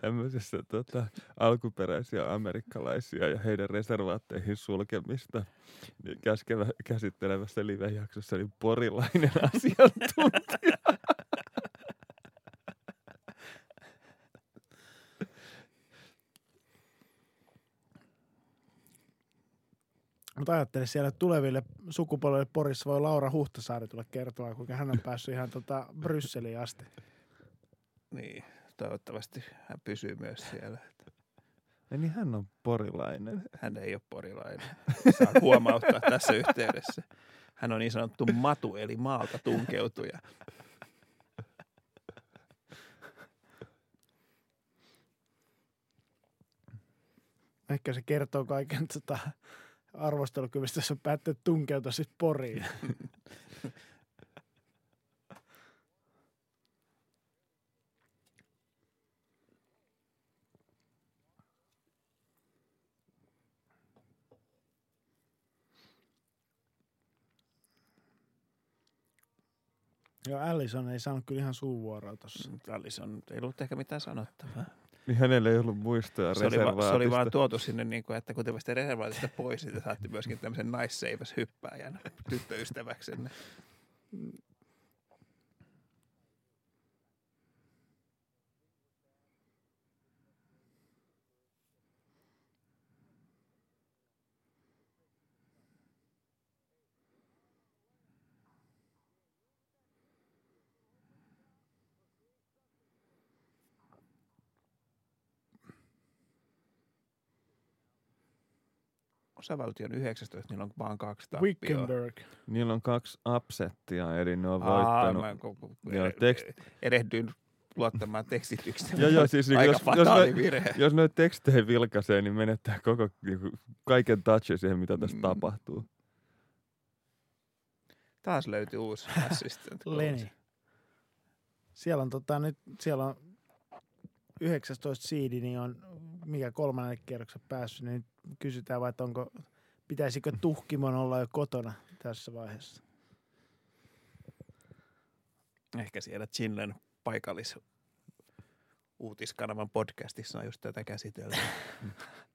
tämmöisessä tota, alkuperäisiä amerikkalaisia ja heidän reservaatteihin sulkemista niin käskevä, käsittelevässä live-jaksossa niin porilainen asiantuntija. Mutta ajattele siellä tuleville sukupolville Porissa voi Laura Huhtasaari tulla kertoa, kuinka hän on päässyt ihan tota Brysseliin asti. Niin, toivottavasti hän pysyy myös siellä. Ja niin hän on porilainen. Hän ei ole porilainen. Saan huomauttaa tässä yhteydessä. Hän on niin sanottu matu, eli maalta tunkeutuja. Ehkä se kertoo kaiken tota, arvostelukyvystä, jos on päättänyt tunkeutua sitten poriin. Joo, Allison ei saanut kyllä ihan suuvuoroa tossa. Allison ei ollut ehkä mitään sanottavaa. Niin hänellä ei ollut muistoja Se oli, va- se oli vaan tuotu sinne, niin kuin, että kun te pääsitte reservaatista pois, niin te saatte myöskin tämmöisen naisseiväs hyppääjän tyttöystäväksenne. Osavaltion 19, niillä on vaan kaksi tappioa. Wickenburg. Niillä on kaksi upsettia, eli ne on Aa, voittanut. mä ko- ko- Joo, ere- tekst- erehdyin luottamaan tekstityksen. Joo, joo, siis Aika jos, jos, virhe. jos noita tekstejä vilkaisee, niin menettää koko, niinku, kaiken touchin siihen, mitä tässä Mm. tapahtuu. Taas löytyi uusi assistant. Leni. Siellä on, tota, nyt, siellä on 19 seedi, niin on mikä kolmannen kierroksen päässyt, niin kysytään vaan, että onko, pitäisikö tuhkimon olla jo kotona tässä vaiheessa. Ehkä siellä Chinlen paikallis uutiskanavan podcastissa on just tätä käsitelty.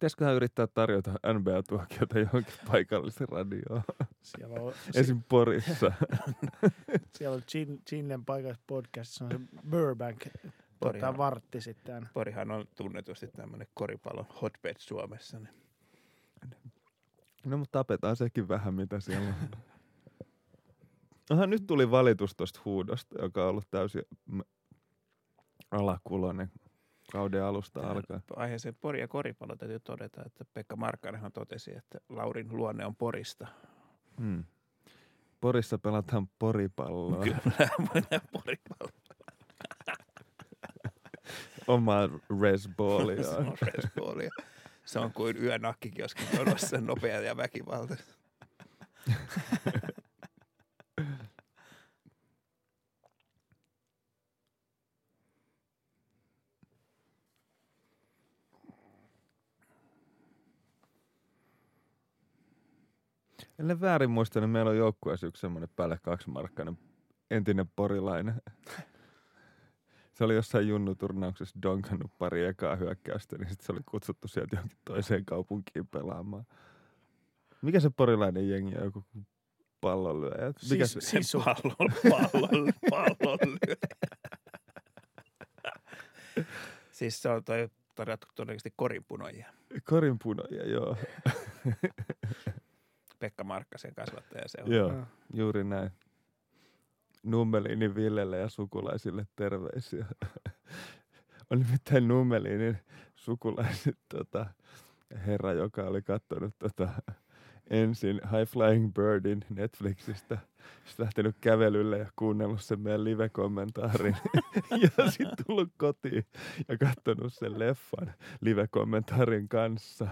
Pitäisiköhän yrittää tarjota NBA-tuokiota johonkin paikalliseen radioon? Siellä on, Esim. Porissa. siellä on Chin, Chinlen paikallisessa podcastissa on se Burbank Otetaan vartti sitten. Porihan on tunnetusti tämmöinen koripallon hotbed Suomessa. Niin No mutta tapetaan sekin vähän, mitä siellä on. Aha, nyt tuli valitus tuosta huudosta, joka on ollut täysin alakulonen kauden alusta Tähän alkaen. Aiheeseen Pori ja koripallo täytyy todeta, että Pekka Markkanenhan totesi, että Laurin luonne on Porista. Hmm. Porissa pelataan poripalloa. Kyllä, mennään poripallo. Omaa Se resballia. on resballia. Se on kuin yönakkikioskin jonossa nopea ja väkivaltainen. Ellen väärin muista, niin meillä on joukkueessa yksi semmoinen päälle kaksimarkkainen entinen porilainen. Se oli jossain junnuturnauksessa donkannut pari ekaa hyökkäystä, niin sitten se oli kutsuttu sieltä johonkin toiseen kaupunkiin pelaamaan. Mikä se porilainen jengi on? Joku pallonlyöjä? Mikä Sis- se? Sisu. Pallon, pallon, pallon Siis se on toi todennäköisesti korinpunoja. Korinpunoja, joo. Pekka Markkasen kasvattaja se on. joo, Joo. juuri näin. Nummeliinin Villelle ja sukulaisille terveisiä. on nimittäin Nummeliinin sukulaiset tota, herra, joka oli katsonut tota, ensin High Flying Birdin Netflixistä, sitten lähtenyt kävelylle ja kuunnellut sen meidän live-kommentaarin ja sitten tullut kotiin ja katsonut sen leffan live-kommentaarin kanssa.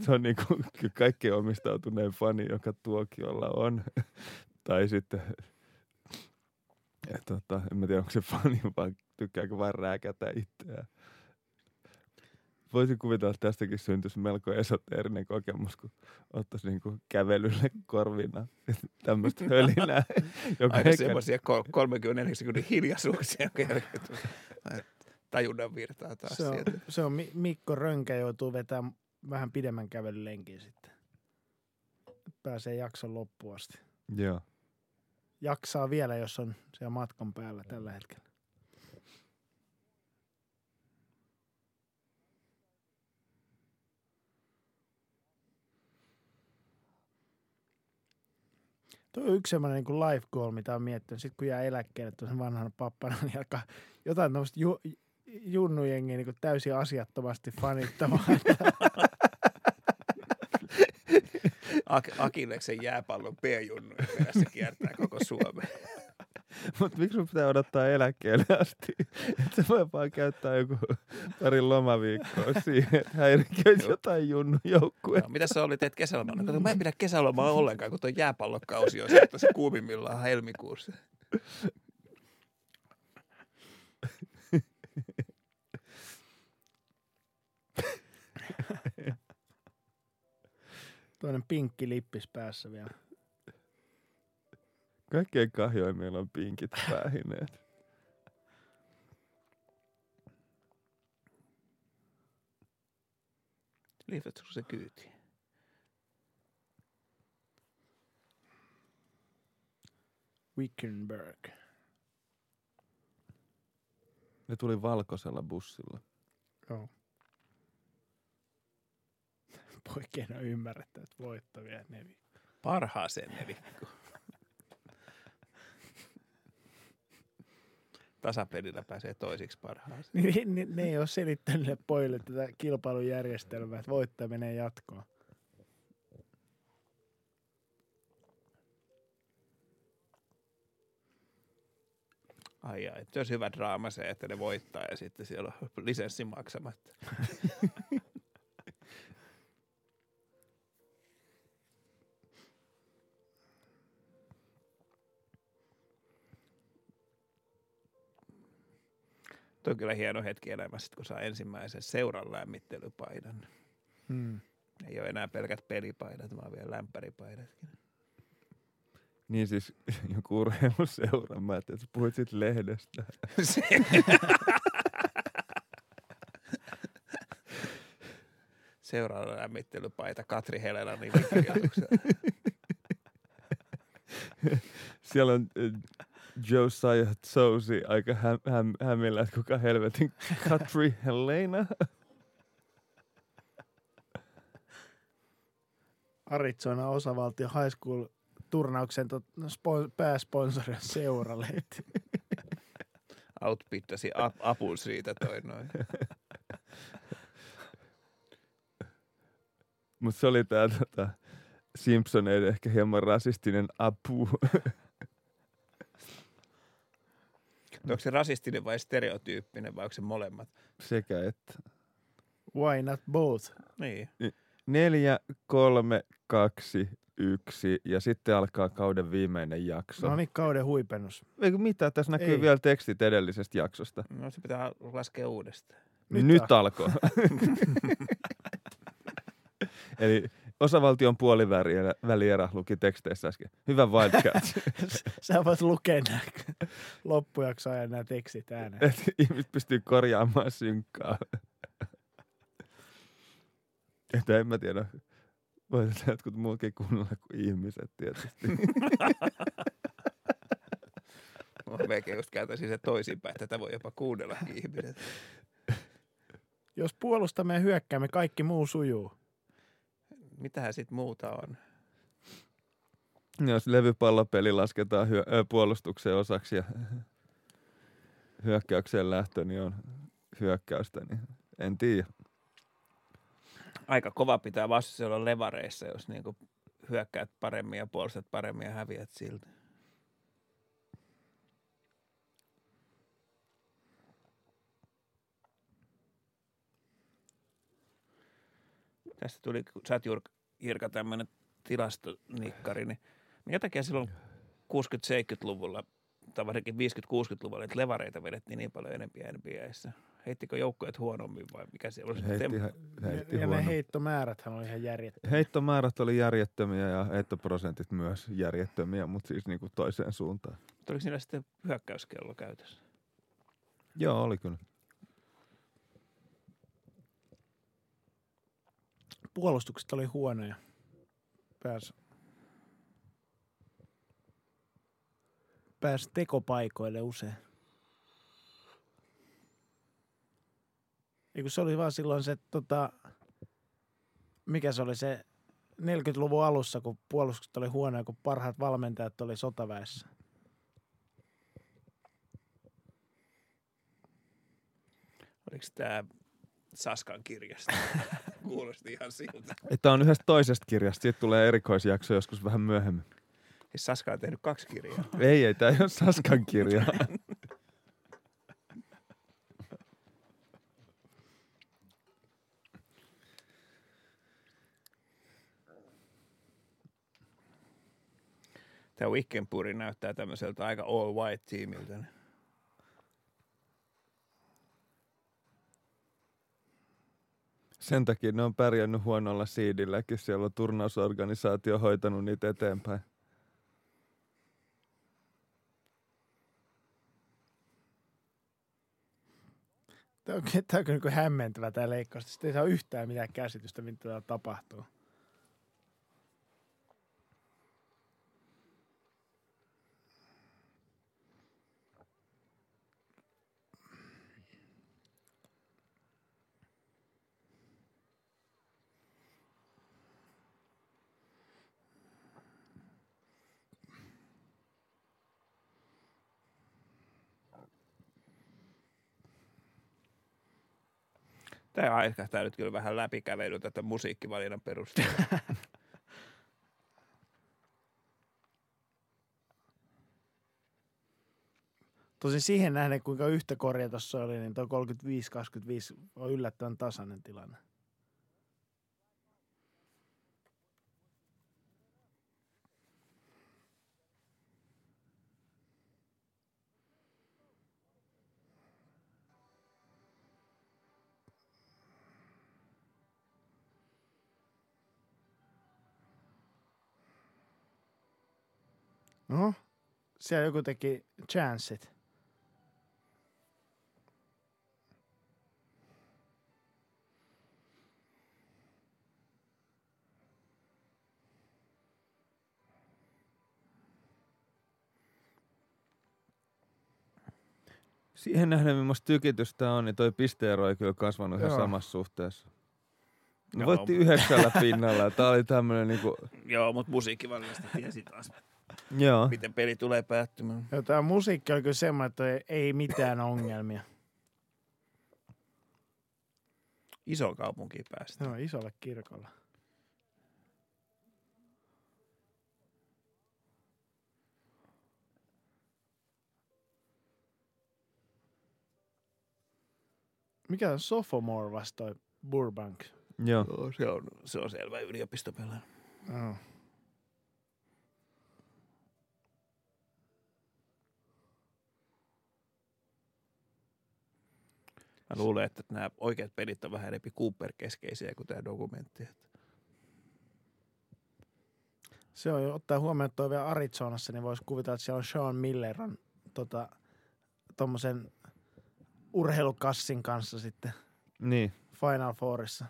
Se on niinku kyllä kaikkein omistautuneen fani, joka tuokiolla on. tai sitten, ja tota, en mä tiedä onko se fani vaan tykkääkö vaan rääkätä itseään. Voisin kuvitella, että tästäkin syntyisi melko esoteerinen kokemus, kun ottaisi niinku kävelylle korvina tämmöistä hölinää. joka Aina ehkä- semmoisia 30 sekunnin hiljaisuuksia, tajunnan virtaa taas Se on, sieltä. se on Mi- Mikko Rönkä joutuu vetämään vähän pidemmän kävelylenkin sitten. Pääsee jakson loppuun asti. Joo. Jaksaa vielä, jos on siellä matkan päällä tällä hetkellä. Tuo on yksi semmoinen niin life goal, mitä on miettinyt. Sitten kun jää eläkkeelle tuossa vanhana pappana, niin alkaa jotain tämmöistä ju, junnujengiä niin täysin asiattomasti fanittamaan. Ak- Akilleksen jääpallon perässä kiertää koko Suomen. Mutta miksi sun pitää odottaa eläkkeelle asti? Että se voi vaan käyttää joku pari lomaviikkoa siihen, että häiriköisi jotain junnu joukkue. No, mitä sä oli teet kesälomalla? No, mä en pidä kesälomaa ollenkaan, kun tuo jääpallokausi on sieltä se kuumimmillaan helmikuussa. Toinen pinkki lippis päässä vielä. Kaikkein kahjoimmilla on pinkit päähineet. Liifatko se kyytiin? Wickenberg. Ne tuli valkoisella bussilla. Joo. Poikien on ymmärrettävät voittavia nevi. Parhaaseen nelikko. Tasapelillä pääsee toisiksi parhaaseen. Niin, niin, ne ei ole selittänyt pojille tätä kilpailujärjestelmää, että voittaja menee jatkoon. Ai ai, se olisi hyvä draama se, että ne voittaa ja sitten siellä on lisenssi maksamatta. Tuo on kyllä hieno hetki elämässä, kun saa ensimmäisen seuran lämmittelypaidan. Hmm. Ei ole enää pelkät pelipaidat, vaan vielä lämpäripaidatkin. Niin siis joku urheiluseura. Mä ajattelin, että sä puhuit siitä lehdestä. Se- Seuraava lämmittelypaita Katri Helena nimikirjoituksella. Siellä on äh, Josiah Sousi aika häm, häm, hämillä, että kuka helvetin Katri Helena. Arizona osavaltio high school turnauksen tot, spo, pääsponsori on seuralehti. Outpittasi ap- apun siitä toi noin. Mutta se oli tää tota, Simpsoneiden ehkä hieman rasistinen apu. No, onko se rasistinen vai stereotyyppinen vai onko se molemmat? Sekä että. Why not both? Niin. Neljä, kolme, kaksi, yksi ja sitten alkaa kauden viimeinen jakso. No niin, kauden huipennus. Eikö mitä? Tässä näkyy Ei. vielä tekstit edellisestä jaksosta. No se pitää laskea uudestaan. Nyt Nyt, al- alkoi. Eli osavaltion puolivälierä luki teksteissä äsken. Hyvä Wildcats. Sä voit lukea nämä loppujaksoa ja nämä tekstit ääneen. että ihmiset pystyy korjaamaan synkkaa. että en mä tiedä. Voivat jotkut muutkin kuunnella kuin ihmiset tietysti. Mä melkein just kääntäisin se toisinpäin, että tätä voi jopa kuunnella ihmiset. Jos puolustamme ja hyökkäämme, kaikki muu sujuu. Mitähän sit muuta on? Jos levypallopeli lasketaan hyö- ö, puolustuksen osaksi ja hyökkäykseen lähtö, niin on hyökkäystä, niin en tiedä. Aika kova pitää vastus olla levareissa, jos niinku hyökkäät paremmin ja puolustat paremmin ja häviät siltä. Tästä tuli, kun sä oot Jirka tämmöinen tilastonikkari, niin minkä takia silloin 60-70-luvulla tai varsinkin 50-60-luvulla, että levareita vedettiin niin paljon enempiä NBAissä? Heittikö joukkueet huonommin vai mikä siellä oli? se Heitti, heitti ja ne huono. heittomääräthän oli ihan järjettömiä. Heittomäärät oli järjettömiä ja heittoprosentit myös järjettömiä, mutta siis niinku toiseen suuntaan. Mutta oliko niillä sitten hyökkäyskello käytössä? Joo, oli kyllä. Puolustukset oli huonoja. Pääs, pääs tekopaikoille usein. Eiku se oli vaan silloin se, tota, mikä se oli se 40-luvun alussa, kun puolustukset oli huonoja, kun parhaat valmentajat oli sotaväessä. Oliko tämä Saskan kirjasta? Kuulosti ihan siltä. Tämä on yhdestä toisesta kirjasta, siitä tulee erikoisjakso joskus vähän myöhemmin. Siis Saska on tehnyt kaksi kirjaa. Ei, ei, tämä ei ole Saskan kirja. Tämä Wickenpuri näyttää tämmöiseltä aika all white tiimiltä. Sen takia ne on pärjännyt huonolla siidilläkin. Siellä on turnausorganisaatio hoitanut niitä eteenpäin. Tämä on, tämä on niin hämmentävä tämä leikkaus. Sitten ei saa yhtään mitään käsitystä, mitä tapahtuu. Tämä aikaistaa nyt kyllä vähän läpikävely tätä musiikkivalinnan perusteella. Tosin siihen nähden, kuinka yhtä korja tuossa oli, niin tuo 35-25 on yllättävän tasainen tilanne. No, siellä joku teki chanceit. Siihen nähden, millaista tykitystä on, niin toi pisteero ei kyllä kasvanut ihan Joo. samassa suhteessa. Ne Joo, voitti mut- yhdeksällä pinnalla ja tää oli tämmönen niinku, Joo, mutta musiikkivaliosta tiesi taas, joo. miten peli tulee päättymään. Ja tämä musiikki oli kyllä semmoinen, että ei, mitään ongelmia. Iso kaupunkiin päästä. No, isolle kirkolle. Mikä on sophomore vastoi Burbank? Joo. Joo, se on, se on selvä yliopistopelaaja. Oh. Mä luulen, että nämä oikeat pelit on vähän enemmän Cooper-keskeisiä kuin tämä dokumentti. Se on jo ottaa huomioon, että toi vielä Arizonassa, niin voisi kuvitella, että siellä on Sean Miller on tota, tommosen urheilukassin kanssa sitten Niin. Final Fourissa.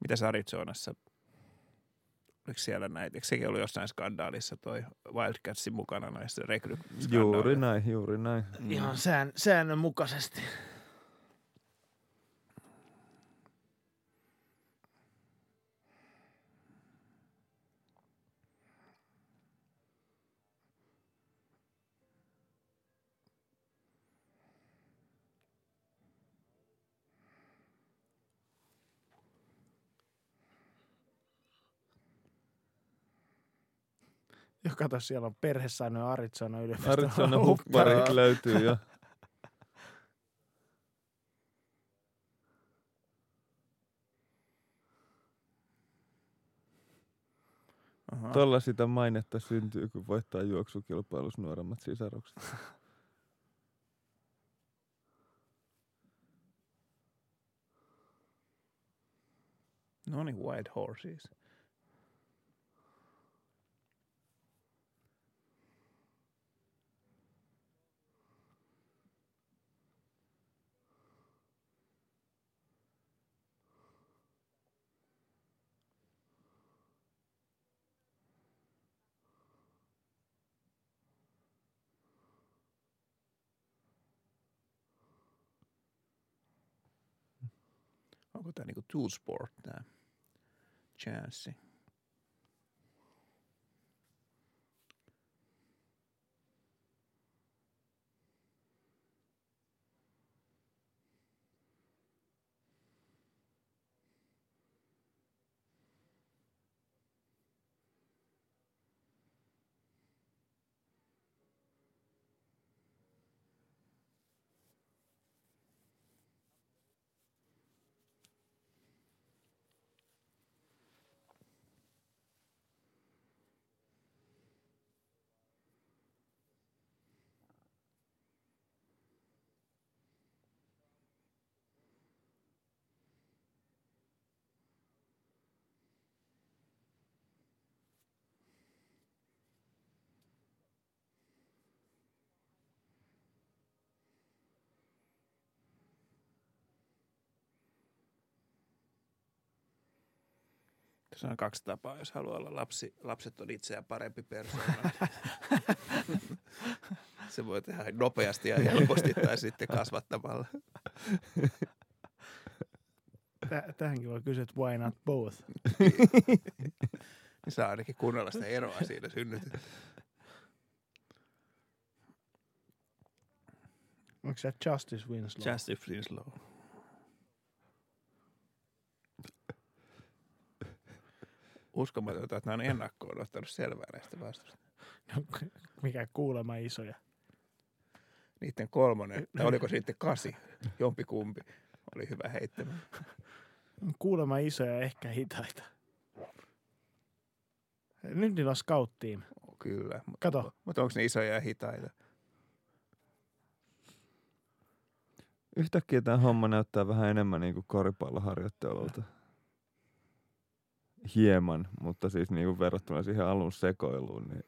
Mitäs Arizonassa? Oliko siellä näitä? Eikö sekin ollut jossain skandaalissa toi Wildcatsin mukana näissä rekry Juuri näin, juuri näin. Mm. Ihan sään, säännönmukaisesti. Kato, siellä on perhesäännön Arizona yliopisto. Arizona huppari löytyy jo. Aha. Tolla sitä mainetta syntyy, kun voittaa juoksukilpailussa nuoremmat sisarukset. No niin, White Horses. Tämä niinku two sport tämä chanssi? Tässä on kaksi tapaa, jos haluaa olla lapsi. Lapset on itseään parempi persoona. Se voi tehdä nopeasti ja helposti tai sitten kasvattamalla. Tä- Tähänkin voi kysyä, että why not both? Niin saa ainakin kunnolla sitä eroa siinä synnytetty. Onko se Justice Winslow? Justice Winslow. Uskomatonta, että nämä on ennakkoon ottanut selvää näistä vastusta. Mikä kuulema isoja. Niiden kolmonen, tai oliko sitten kasi, jompikumpi, oli hyvä heittämä. Kuulema isoja ja ehkä hitaita. Nyt niillä on scout team. Kyllä. Kato. Mutta onko ne isoja ja hitaita? Yhtäkkiä tämä homma näyttää vähän enemmän niin kuin koripalloharjoittelulta. Hieman, mutta siis niin kuin verrattuna siihen alun sekoiluun, niin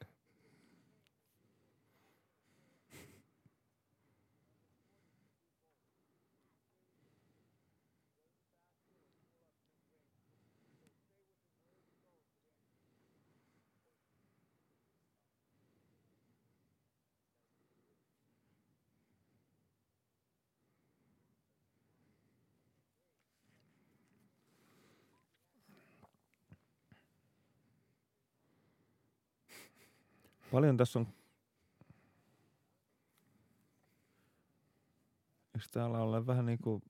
Paljon tässä on... Eikö täällä ole vähän niin kuin...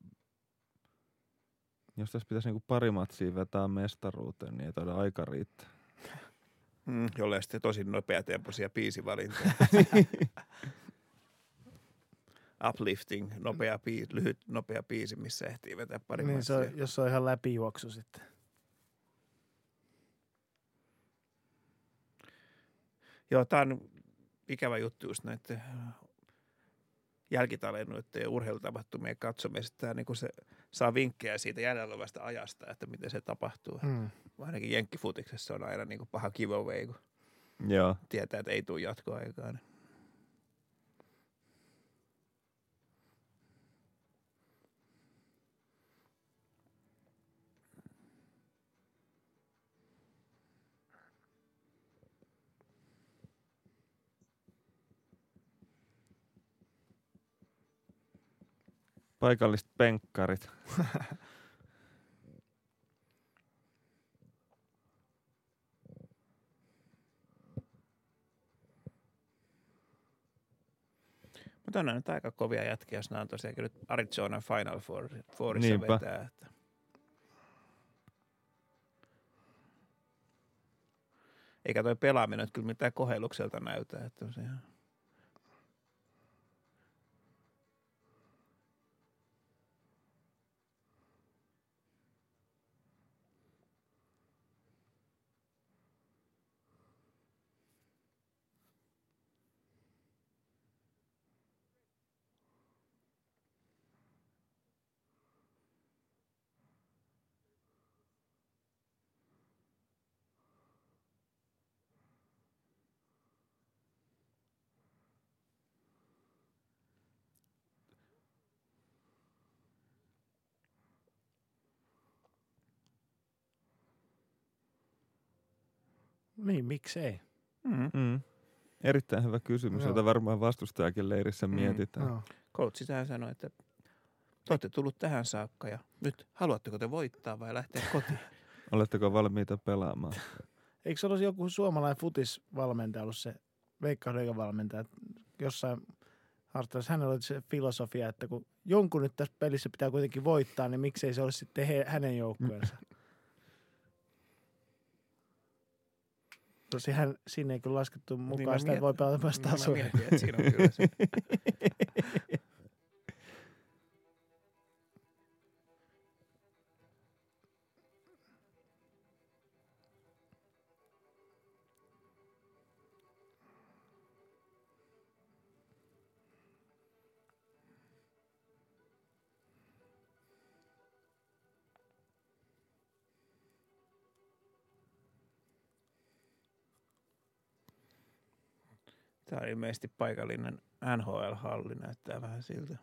Jos tässä pitäisi niin kuin pari matsia vetää mestaruuteen, niin ei taida aika riittää. Mm, jolle sitten tosi nopeatempoisia biisivalintoja. Uplifting, nopea biisi, lyhyt, nopea biisi, missä ehtii vetää pari Niin se matsia. on, jos se on ihan läpijuoksu sitten. Joo, tämä on ikävä juttu just näiden jälkitalennoiden ja urheilutapahtumien katsomisesta. Tämä niin se saa vinkkejä siitä jäljellä olevasta ajasta, että miten se tapahtuu. Hmm. Ainakin jenkkifutiksessa on aina niin kuin paha giveaway, kun Joo. tietää, että ei tule jatkoaikaa. Niin. Paikalliset penkkarit. Mutta on nyt aika kovia jätkiä, jos nämä on tosiaankin nyt Arizona Final Four, Fourissa Niinpä. vetää. Että. Eikä toi pelaaminen nyt kyllä mitään kohellukselta näytä. Että se ihan... Niin, miksei? Mm-hmm. Mm. Erittäin hyvä kysymys, Joo. jota varmaan vastustajakin leirissä Mm, mietitään. Coachi tähän sanoi, että te olette tullut tähän saakka ja nyt haluatteko te voittaa vai lähteä kotiin? Oletteko valmiita pelaamaan? Eikö se olisi joku suomalainen futisvalmentaja ollut se Veikkausliigan valmentaja? Jossain haastattelussa hänellä oli se filosofia, että kun jonkun nyt tässä pelissä pitää kuitenkin voittaa, niin miksei se olisi sitten he, hänen joukkueensa. Tosi hän, siinä ei kyllä laskettu mukaan Niin sitä, että voi pelata myös Niin tasoja. mietin, että siinä on kyllä se. Tämä on ilmeisesti paikallinen NHL-halli, näyttää vähän siltä.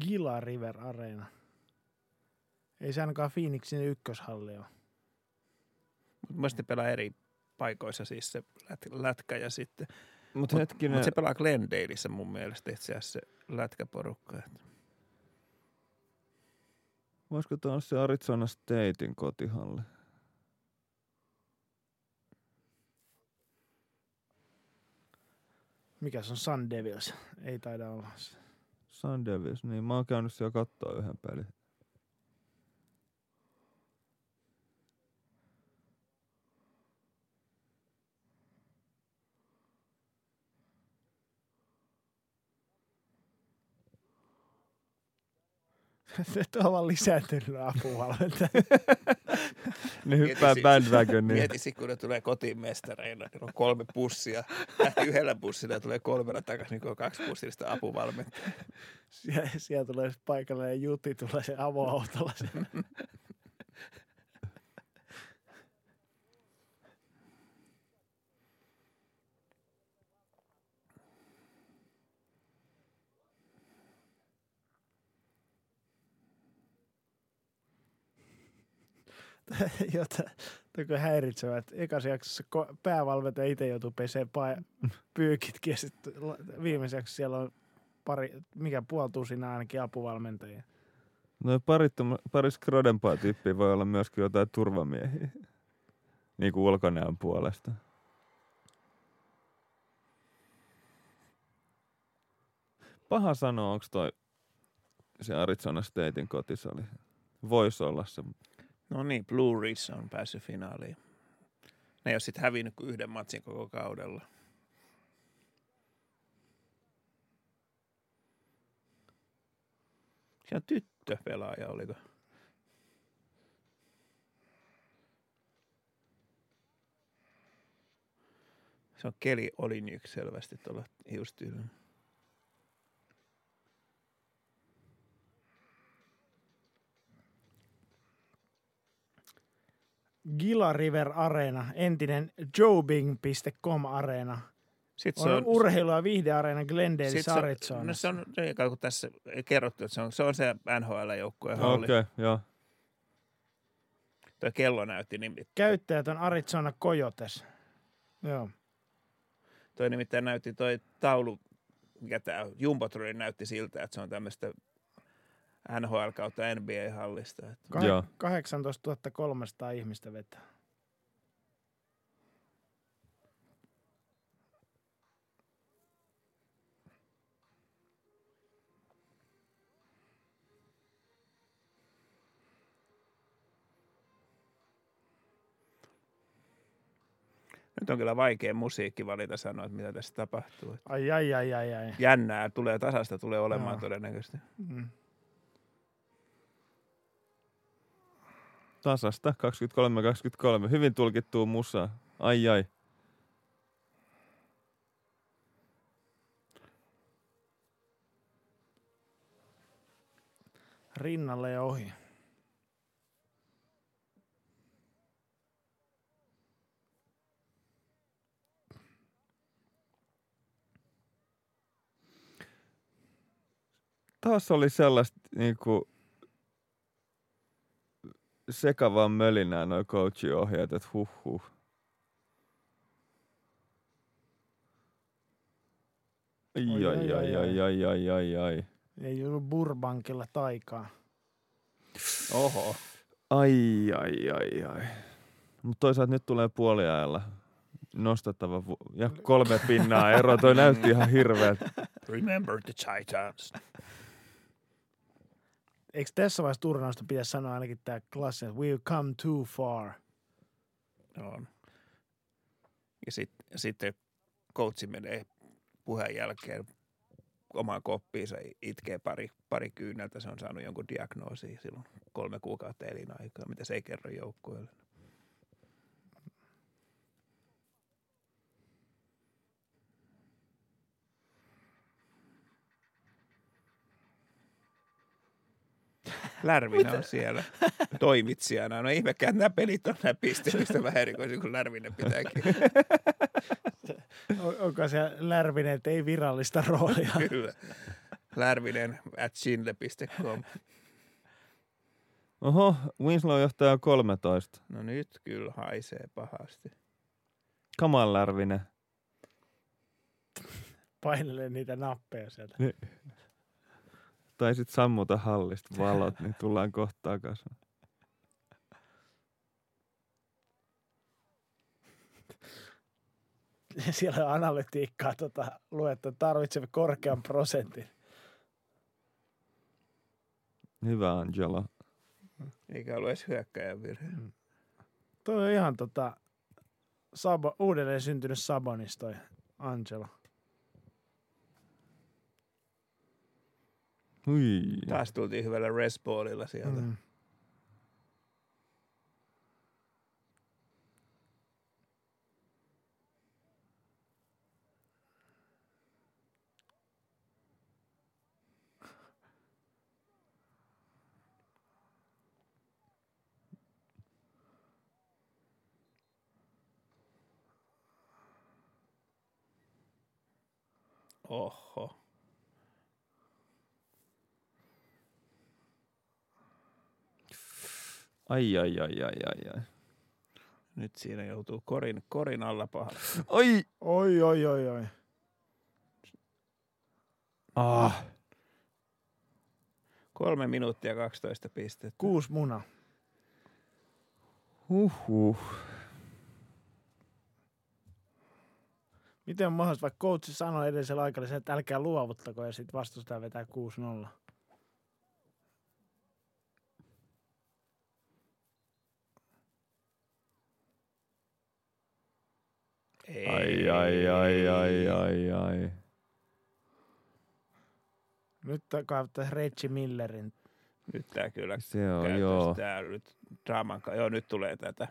Gila River Arena. Ei se ainakaan Phoenixin ykköshalli ole. Mutta mielestä ne pelaa eri paikoissa siis se lät- lätkä ja sitten. Mutta hetkinen, Mutta se pelaa Glendaleissa mun mielestä itse asiassa se lätkäporukka. Että voisiko tuo olla se Arizona Statein kotihalli? Mikä se on Sun Devils? Ei taida olla se. Sun Devils, niin mä oon käynyt siellä katsoa yhden pelin. Nyt on vaan lisääntynyt apuvalmentaja. Ne hyppää bandwagoniin. Mietisi, kun ne tulee kotiin mestareina, niin on kolme bussia. Lähti yhdellä bussilla ja tulee kolmella takaisin, niin kun on kaksi bussillista apuvalmentajaa. Sie- siellä tulee se paikallinen juti, tulee se avoautolla. Jota, toko häiritsevä, että ekassa jaksossa päävalmentaja itse joutuu peseen pa- pyykitkin ja sitten viimeisessä siellä on pari, mikä puoli tusinaa ainakin apuvalmentajia. No pari, pari skrodempaa tyyppiä voi olla myöskin jotain turvamiehiä. niin kuin ulkonäön puolesta. Paha sanoa, onko toi se Arizona Statein kotisali. Voisi olla se. No niin, Blue Ridge on päässyt finaaliin. Ne ei ole sitten hävinnyt kuin yhden matsin koko kaudella. Se on tyttöpelaaja, oliko? Se on Keli Olinjyk selvästi tuolla hiustyylillä. Gila River Arena, entinen jobing.com Arena. Sitten On, on urheilu- ja viihdeareena se, Arizonassa. no se on, kun tässä ei kerrottu, että se on se, on se NHL-joukkueen halli. Okei, okay, joo. Tuo kello näytti nimittäin. Käyttäjät on Arizona Coyotes. Joo. Toi nimittäin näytti toi taulu, mikä tämä Jumbotroli näytti siltä, että se on tämmöistä NHL kautta NBA-hallista. Että Kah- Joo. 18 300 ihmistä vetää. nyt on kyllä vaikea musiikki valita sanoa, että mitä tässä tapahtuu. Ai, ai, ai, ai, ai. Jännää tulee, tasasta tulee olemaan Joo. todennäköisesti. Mm. Tasasta 23-23. Hyvin tulkittuu musa. Ai ai. Rinnalle ja ohi. Taas oli sellaista niinku sekavaa mölinää noi coachiohjeet, että huh huh. Ai ai ai ai ai ai ai. Ei ollut Burbankilla taikaa. Oho. Ai ai ai ai. Mutta toisaalta nyt tulee puoliajalla nostettava vu- ja kolme pinnaa ero. Toi näytti ihan hirveältä. Remember the Titans. Eikö tässä vaiheessa turnausta pitäisi sanoa ainakin tämä klassi, että we've come too far. On. Ja sit, sitten coachi menee puheen jälkeen omaan koppiinsa, itkee pari, pari kyyneltä. Se on saanut jonkun diagnoosin silloin kolme kuukautta elinaikaa, mitä se ei kerro joukkueelle. Lärvinen on siellä toimitsijana. No ihmekään nämä pelit on nämä pisteellistä vähän erikoisin kuin Lärvinen pitääkin. On- Onko se Lärvinen, että ei virallista roolia? Kyllä. Lärvinen at chinle.com. Oho, Winslow johtaa 13. No nyt kyllä haisee pahasti. Kamal Lärvinen. Painelee niitä nappeja sieltä. Tai sit sammuta hallista valot, niin tullaan kohta takaisin. Siellä on analytiikkaa tota, luettu, että tarvitsemme korkean prosentin. Hyvä Angelo. Eikä ollut edes hyökkäjän virhe. Toi on ihan tota, Sabo, uudelleen syntynyt Sabonis toi Angelo. Hui. Taas tultiin hyvällä resballilla sieltä. Mm. Mm. Oho. Ai ai ai ai ai ai. Nyt siinä joutuu korin, korin alla pahasti. Oi! Oi, oi, oi, oi. Ah. Kolme minuuttia 12 pistettä. Kuusi muna. Huhhuh. Miten on mahdollista, vaikka coachi sanoi edellisellä sen, että älkää luovuttako ja sitten vastustaja vetää 6-0. Ei. Ai, ai, ai, ai, ai, ai. Nyt kaivattaisiin Reggie Millerin. Nyt tää kyllä Se on, joo. Tää nyt draaman ka- Joo, nyt tulee tätä.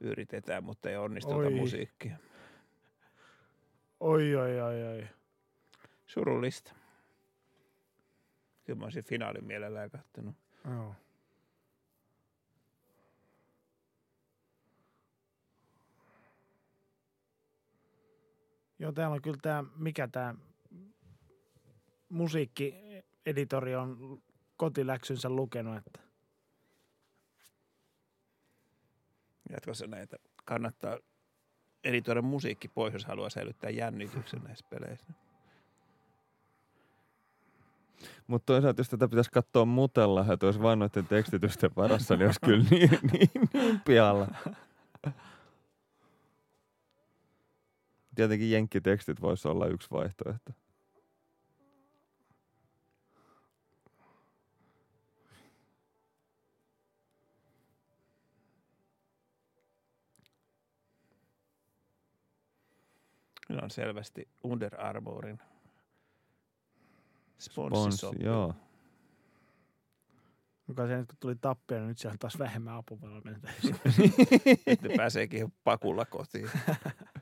Yritetään, mutta ei onnistu Oi. musiikkia. Oi, oi, oi, oi. Surullista. Kyllä mä olisin finaalin mielellään kattonut. Joo. Joo, täällä on kyllä tämä, mikä tämä musiikkieditori on kotiläksynsä lukenut, että Jatkossa näitä kannattaa editoida musiikki pois, jos haluaa säilyttää jännityksen näissä peleissä. Mutta toisaalta, jos tätä pitäisi katsoa mutella, että olisi vain noiden tekstitysten varassa, niin olisi kyllä niin, niin, niin pialla. Tietenkin jenkkitekstit voisi olla yksi vaihtoehto. Kyllä on selvästi Under Armourin Sponssi, sponssisoppi. joo. Joka se nyt kun tuli tappio, niin nyt siellä on taas vähemmän apuvalmentajia. Nyt ne pääseekin pakulla kotiin.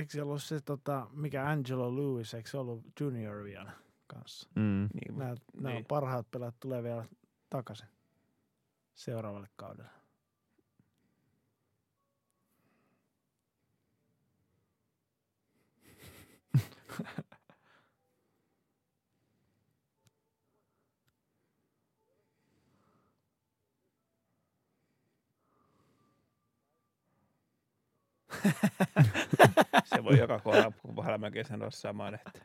Eikö siellä ollut se, tota, mikä Angelo Lewis, eikö se ollut junior vielä kanssa? Mm. Niin, Nämä, nämä niin. parhaat pelaat tulee vielä takaisin seuraavalle kaudelle. Se voi joka kohdalla melkein sanoa saman, että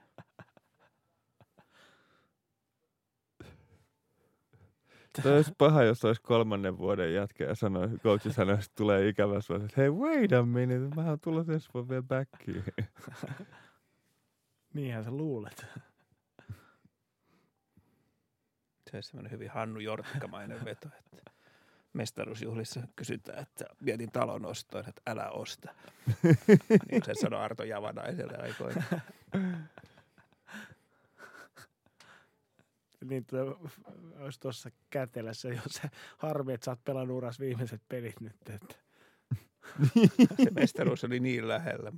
Tämä olisi paha, jos olisi kolmannen vuoden jätkä ja sanoi, coachi sanoi, että tulee ikävä sua, että hei, wait a minute, mä oon tulossa ensi vuonna vielä backiin. Niinhän sä luulet. se olisi semmoinen hyvin Hannu Jortikkamainen veto, että mestaruusjuhlissa kysytään, että mietin talon ostoon, että älä osta. niin se sanoi Arto Javanaiselle aikoina. Niin tulee, olisi tuossa kätelässä, jos se harmi, että sä oot pelannut uras viimeiset pelit nyt. Että. Se mestaruus oli niin lähellä.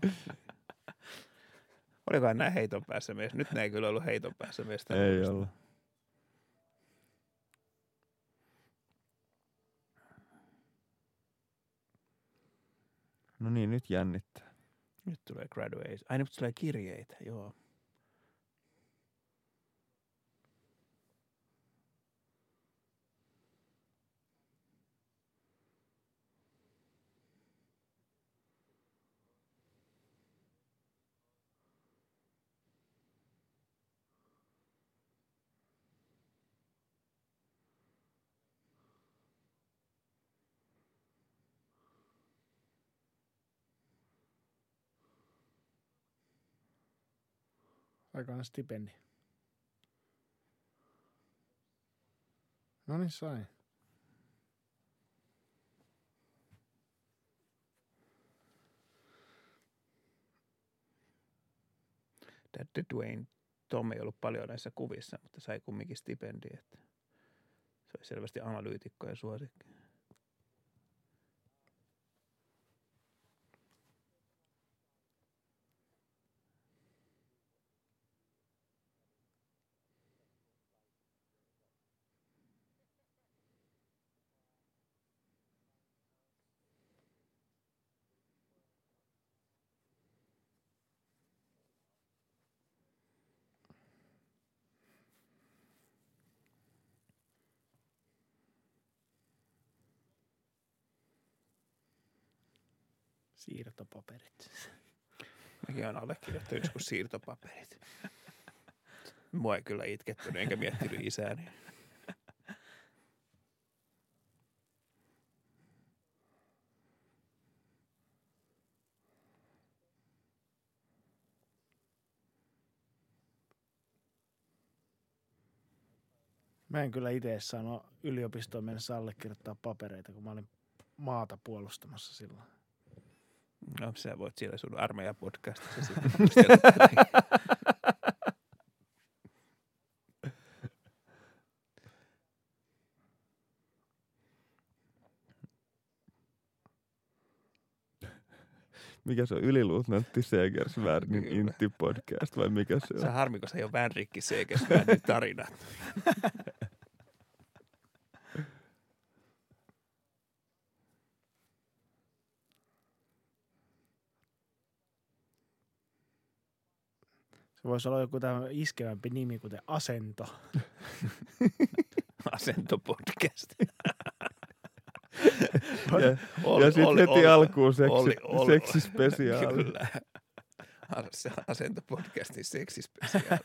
Olikohan nämä heiton päässä mies? Nyt ei kyllä ollut heiton päässä Ei mestaruudesta. ollut. No niin, nyt jännittää. Nyt tulee graduation. Ai nyt tulee kirjeitä, joo. Saikohan stipendi? No niin, sai. Tätä Dwayne Tom ei ollut paljon näissä kuvissa, mutta sai kumminkin stipendi, että se oli selvästi analyytikko ja suosikki. Siirtopaperit. Mäkin olen allekirjoittanut joskus siirtopaperit. Mua ei kyllä itkettynyt enkä miettinyt isääni. Mä en kyllä itse saanut yliopistoon mennessä allekirjoittaa papereita, kun mä olin maata puolustamassa silloin. No sä voit siellä sun armeijapodcastissa sitten. Mikä se on? Yliluutnantti Segersvärnin Kyllä. Intti podcast vai mikä se Se on on? harmi, kun se ei ole Vänrikki Seegesvärnin tarina. voisi olla joku tämmöinen iskevämpi nimi, kuten asento. Asentopodcast. Ja, Olli- ja sitten heti Olli- alkuun seksi, seksispesiaali. Kyllä. As- Asentopodcastin seksispesiaali.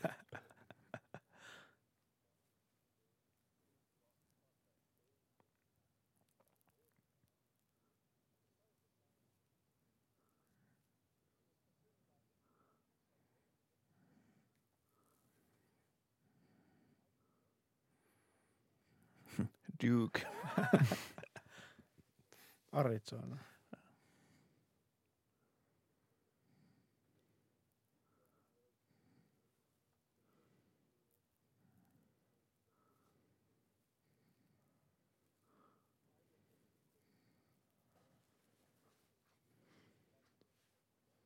Duke. Arizona.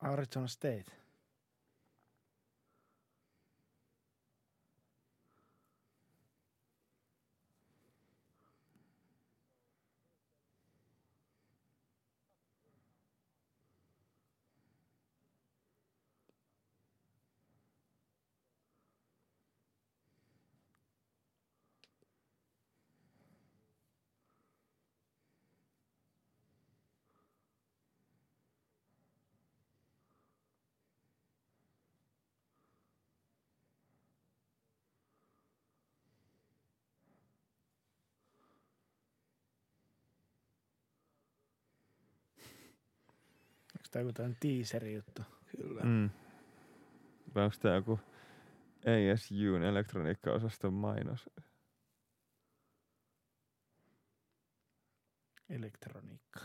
Arizona State. Onko tämä joku tämmöinen teaseri juttu? Kyllä. Mm. Vai onko tämä joku ASUn elektroniikkaosaston mainos? Elektroniikka.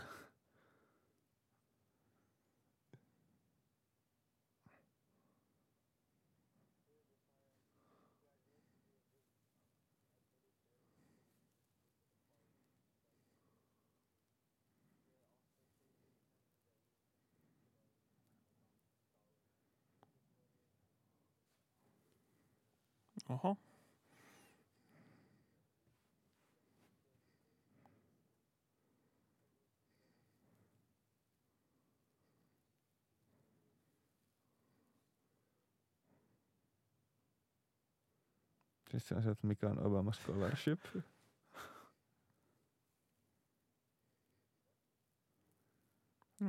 Oho. Siis se on se, että mikä on Obama Scholarship.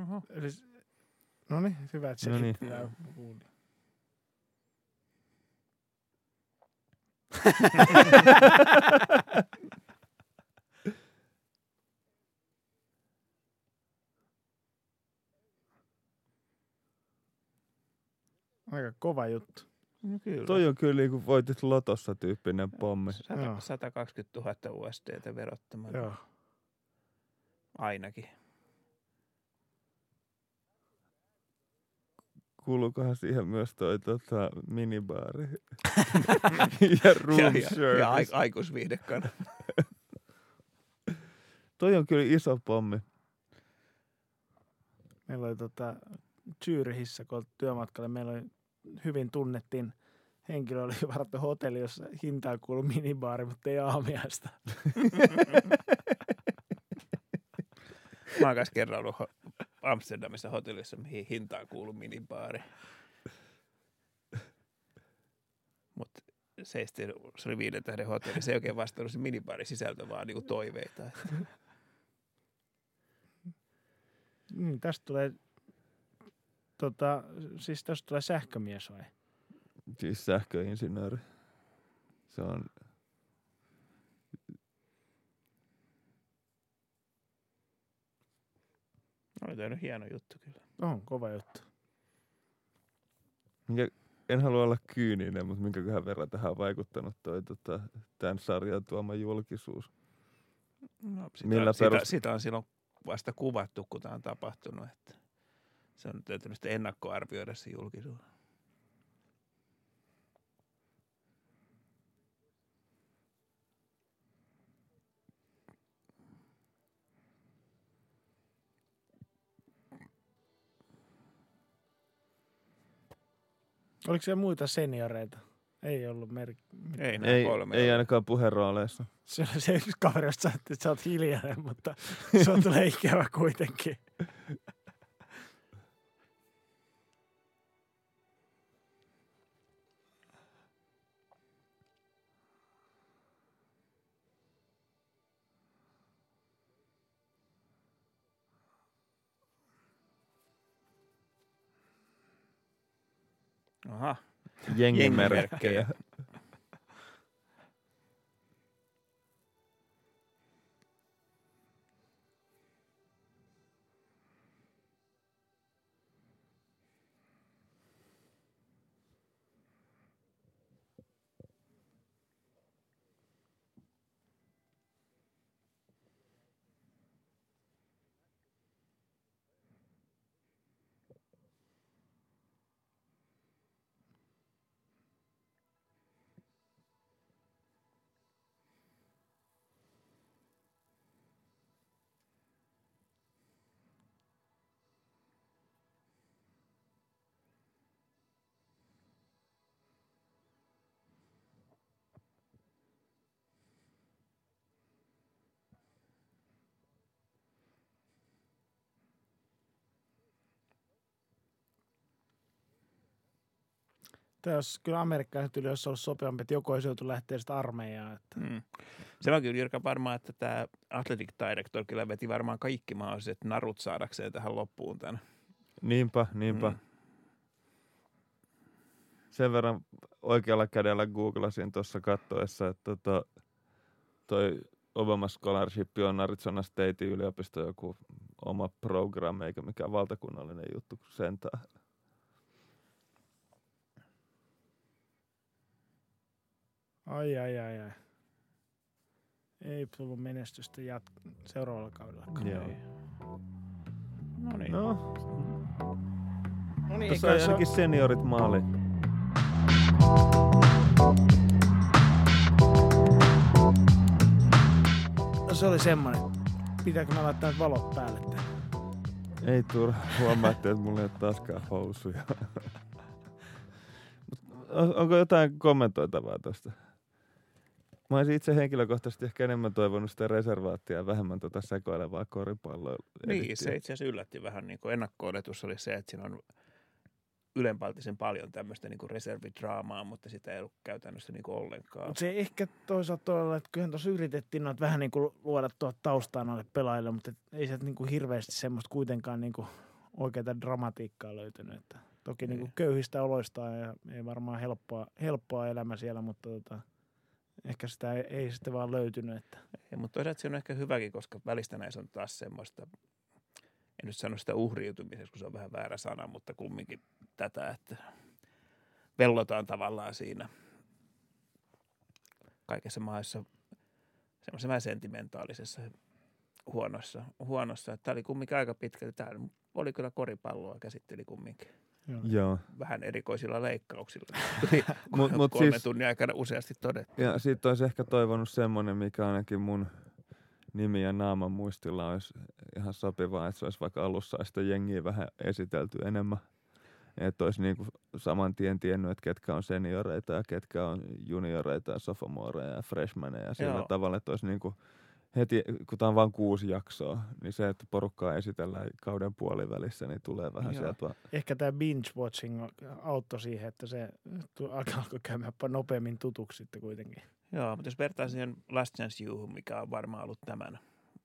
Oho. Eli, no niin, hyvä, että se No niin. pitää kuulla. Aika kova juttu. No kyllä. Toi on kyllä niin kuin voitit lotossa tyyppinen pommi. 100, Joo. 120 000 USDtä verottamalla. Joo. Ainakin. Kuuluukohan siihen myös toi tota, minibaari ja room ja, ja, service. ja ai, aikuisviihdekana. Toi on kyllä iso pommi. Meillä oli tota, Zyrihissä, kun oltiin työmatkalle, meillä oli hyvin tunnettiin henkilö oli varattu hotelli, jossa hintaan kuului minibaari, mutta ei aamiaista. Mä oon kanssa kerran ollut Amsterdamissa hotellissa, mihin hintaan kuuluu minibaari. Mutta se, ei sitten, se oli viiden tähden hotelli. Se ei oikein vastannut se minibaarin sisältö, vaan niinku toiveita. Niin, tästä tulee, tota, siis tästä tulee sähkömies vai? Siis sähköinsinööri. Se on oli toi nyt hieno juttu kyllä. On, kova juttu. Minkä, en halua olla kyyninen, mutta minkäköhän verran tähän on vaikuttanut toi, tota, tämän sarjan tuoma julkisuus. No, sitä, Millä sitä, perust- sitä, on silloin vasta kuvattu, kun tämä on tapahtunut. Että se on täytynyt ennakkoarvioida se julkisuus. Oliko siellä muita senioreita? Ei ollut merk... Ei, Ei, kolme. ei ainakaan puheenrooleissa. Se oli se yksi kaveri, josta että sä oot hiljainen, mutta se on tulee ikävä kuitenkin. Aha, Jengimerkkejä. Tämä olisi kyllä amerikkalaiset yli olisi sopivampi, että joku olisi joutunut lähteä sitä armeijaan. Että. Mm. Se on kyllä Jyrkä varmaan, että tämä Athletic Director kyllä veti varmaan kaikki mahdolliset narut saadakseen tähän loppuun tämän. Niinpä, niinpä. Mm. Sen verran oikealla kädellä googlasin tuossa kattoessa, että tota, toi Obama Scholarship on Arizona State yliopisto joku oma programmi, eikä mikään valtakunnallinen juttu sentään. Ai, ai, ai, ai. Ei tullut menestystä jat- seuraavalla kaudella. Joo. No niin. No, No niin, tuossa on ainakin seniorit maali. no, se oli semmoinen. Pitääkö mä laittaa nyt valot päälle tänne? Ei turha, huomaatte, että mulla ei ole taaskaan housuja. Onko jotain kommentoitavaa tuosta? Mä olisin itse henkilökohtaisesti ehkä enemmän toivonut sitä reservaattia ja vähemmän tuota sekoilevaa koripalloa. Niin, se itse asiassa yllätti vähän. Niin kuin ennakko-odotus oli se, että siinä on ylenpaltisen paljon tämmöistä niin kuin reservidraamaa, mutta sitä ei ollut käytännössä niin kuin ollenkaan. Mutta se ehkä toisaalta olla, että kyllähän tuossa yritettiin noita vähän niin kuin luoda tuota taustaa noille pelaajille, mutta et ei sieltä niin kuin hirveästi semmoista kuitenkaan niin kuin oikeaa dramatiikkaa löytynyt. Että toki niin kuin Ei. köyhistä oloista ja ei varmaan helppoa, helppoa elämä siellä, mutta tota, ehkä sitä ei, ei sitten vaan löytynyt. Että. Ei, mutta toisaalta se on ehkä hyväkin, koska välistä näissä on taas semmoista, en nyt sano sitä uhriutumisesta, kun se on vähän väärä sana, mutta kumminkin tätä, että vellotaan tavallaan siinä kaikessa maassa semmoisessa vähän sentimentaalisessa huonossa, huonossa. Tämä oli kumminkin aika pitkälti. Tämä oli kyllä koripalloa, käsitteli kumminkin. Joo. Vähän erikoisilla leikkauksilla. Mut- mut kolmen siis- tunnin aikana useasti todettu. Ja sitten olisi ehkä toivonut semmoinen, mikä ainakin mun nimi ja naaman muistilla olisi ihan sopivaa, että se olisi vaikka alussa sitä jengiä vähän esitelty enemmän. Että olisi niinku saman tien tiennyt, että ketkä on senioreita ja ketkä on junioreita ja sophomoreja ja freshmaneja. Sillä Joo. tavalla, että olisi niinku heti, kun tämä on vain kuusi jaksoa, niin se, että porukkaa esitellään kauden puolivälissä, niin tulee vähän Joo. sieltä. Ehkä tämä binge-watching auttoi siihen, että se alkoi käymään nopeammin tutuksi sitten kuitenkin. Joo, mutta jos vertaa siihen Last Chance Youhun, mikä on varmaan ollut tämän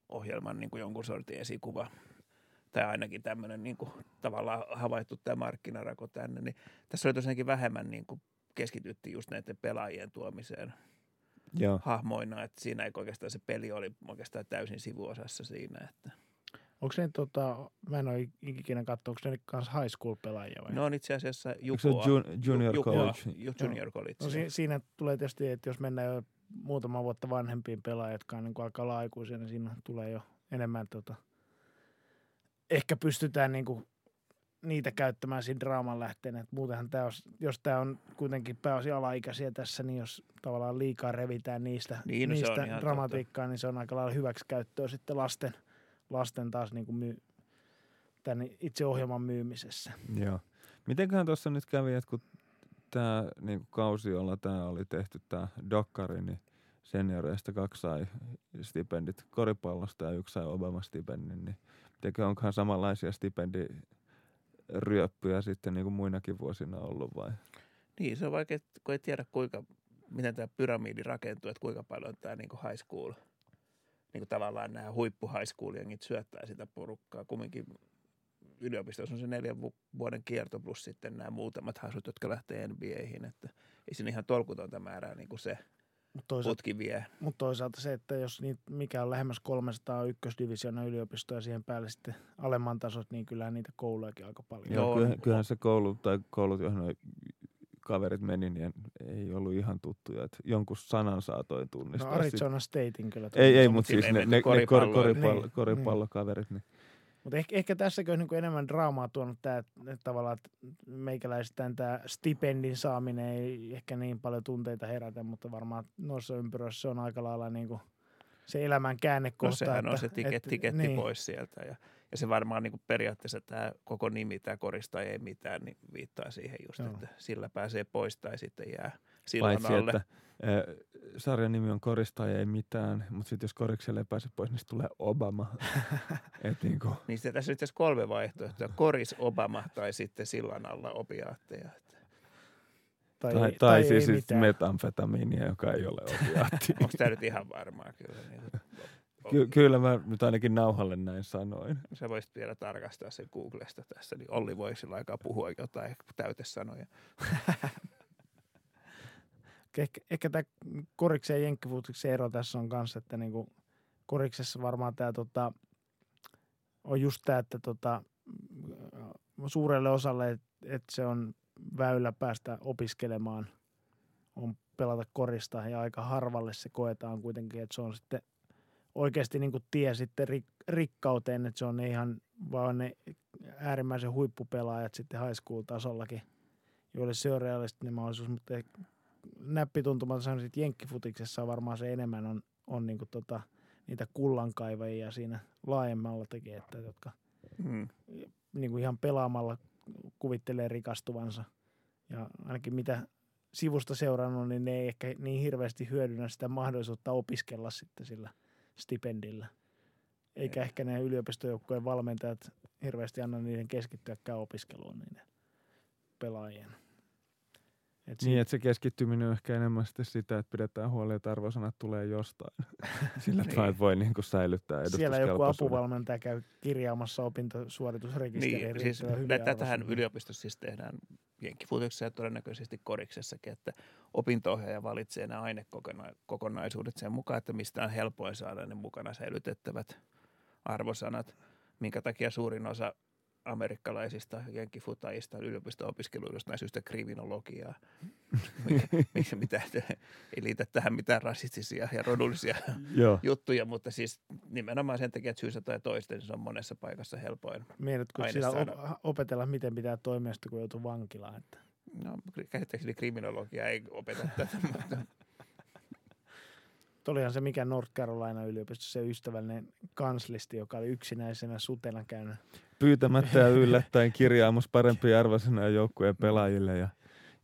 ohjelman niin kuin jonkun sortin esikuva, tai ainakin tämmöinen niin kuin, tavallaan havaittu tämä markkinarako tänne, niin tässä oli tosiaankin vähemmän niin kuin, keskityttiin just näiden pelaajien tuomiseen Joo. hahmoina, että siinä ei oikeastaan se peli oli oikeastaan täysin sivuosassa siinä, että Onko se tota, mä en ole ikinä katsonut, onko ne kanssa high school pelaajia vai? ne on itse asiassa Jukoa. jun- junior Ju- college? Joo, ju- junior college. No, si- siinä tulee tietysti, että jos mennään jo muutama vuotta vanhempiin pelaajia, jotka on niin kuin aika olla aikuisia, niin siinä tulee jo enemmän tota, ehkä pystytään niin kuin niitä käyttämään siinä draaman lähteenä. Et muutenhan tämä olisi, jos tämä on kuitenkin pääosin alaikäisiä tässä, niin jos tavallaan liikaa revitään niistä, Niin, no niistä dramatiikkaa, niin se on aika lailla hyväksi käyttöä sitten lasten, lasten taas niin kuin myy, tämän itse ohjelman myymisessä. Joo. Mitenköhän tuossa nyt kävi, että kun tämä niin kausi, jolla tämä oli tehty, tämä dokkari, niin senioreista kaksi sai stipendit koripallosta ja yksi sai Obama-stipendin, niin mitenkö onkohan samanlaisia stipendiryöppyjä sitten niin kuin muinakin vuosina ollut vai? Niin, se on vaikea, kun ei tiedä kuinka, miten tämä pyramidi rakentuu, että kuinka paljon tämä niin high school, niin kuin tavallaan nämä huippu high school jengit syöttää sitä porukkaa. Kumminkin yliopistossa on se neljän vu- vuoden kierto plus sitten nämä muutamat hasut, jotka lähtee NBAihin, että ei siinä ihan tolkutonta määrää niin kuin se Mutta toisaalta putki vie. Mutta toisaalta se, että jos niitä, mikä on lähemmäs 300 ykkösdivisioona yliopistoja siihen päälle sitten alemman tasot, niin kyllähän niitä koulujakin aika paljon. Joo, Joo, kyllähän, on- kyllähän se koulu tai koulut, joihin noi kaverit meni, niin ei ollut ihan tuttuja. Että jonkun sanan saatoin No tunnistaa. Arizona Statein kyllä. ei, ei, Mut mutta siis ne, ne, ne kor, koripalloon. koripallo, Niin, koripallokaverit. Niin. Mutta ehkä, ehkä tässäkin on niin enemmän draamaa tuonut tämä, että tavallaan että meikäläisistään tämä stipendin saaminen ei ehkä niin paljon tunteita herätä, mutta varmaan noissa ympyröissä se on aika lailla niin kuin se elämän käännekohta. No sehän on että- se tiket, että- tiketti niin. pois sieltä. Ja, ja se varmaan niin kuin periaatteessa tämä koko nimi, tämä korista ei mitään, niin viittaa siihen just, Joo. että sillä pääsee pois tai sitten jää sillan Paitsi, alle. että sarjan nimi on Koristaja ei mitään, mutta sitten jos Korikselle ei pääse pois, niin tulee Obama. Et niinku, Niin sitten tässä on itse asiassa kolme vaihtoehtoa. Koris, Obama tai sitten sillan alla opiaatteja. Tai, tai, tai, ei siis, siis metamfetamiinia, joka ei ole opiaatti. Onko tämä nyt ihan varmaa kyllä? Niin, Ky- kyllä mä nyt ainakin nauhalle näin sanoin. Sä voisit vielä tarkastaa sen Googlesta tässä, niin Olli voi sillä aikaa puhua jotain täytesanoja. Ehkä, ehkä tämä koriksen ja jenkkifutiksen ero tässä on kanssa, että niinku koriksessa varmaan tämä tota, on just tämä, että tota, mm, suurelle osalle, että et se on väylä päästä opiskelemaan, on pelata korista ja aika harvalle se koetaan kuitenkin, että se on sitten oikeasti niin kuin tie sitten rik- rikkauteen, että se on ihan vaan ne äärimmäisen huippupelaajat sitten high school-tasollakin, joille se on realistinen mahdollisuus, mutta näppituntumalta sanoisin, että jenkkifutiksessa varmaan se enemmän on, on niin tota, niitä kullankaivajia siinä laajemmalla tekijät, jotka Mm. niin kuin ihan pelaamalla kuvittelee rikastuvansa. Ja ainakin mitä sivusta seurannut, niin ne ei ehkä niin hirveästi hyödynnä sitä mahdollisuutta opiskella sitten sillä stipendillä. Eikä Ei. ehkä ne yliopistojoukkojen valmentajat hirveästi anna niiden keskittyäkään opiskeluun niiden pelaajien. Et Niin, että se keskittyminen on ehkä enemmän sitten sitä, että pidetään huoli, että arvosanat tulee jostain. Sillä Niin. tavalla voi niin kuin säilyttää siellä joku apuvalmentaja käy kirjaamassa opintosuoritusrekisteriin Niin, siis tätähän yliopistossa siis tehdään jenkkifutiksessa ja todennäköisesti koriksessakin, että opinto-ohjaaja valitsee nämä ainekokonaisuudet sen mukaan, että mistä on helpoin saada ne mukana säilytettävät arvosanat, minkä takia suurin osa amerikkalaisista jenkkifutajista yliopisto-opiskeluista jostain syystä kriminologiaa, mikä, mitä, ei liitä tähän mitään rasistisia ja rodullisia juttuja, mutta siis nimenomaan sen takia, että syystä tai toista, niin se on monessa paikassa helpoin. Mietit, kun Aine siellä saada. op- opetella, miten pitää toimia, kun joutuu vankilaan. Että. No, käsittääkseni kriminologia ei opeta tätä, mutta Olihan se mikä North Carolina yliopistossa se ystävällinen kanslisti, joka oli yksinäisenä sutena käynyt. Pyytämättä ja yllättäen kirjaamus parempia arvosanoja joukkueen pelaajille ja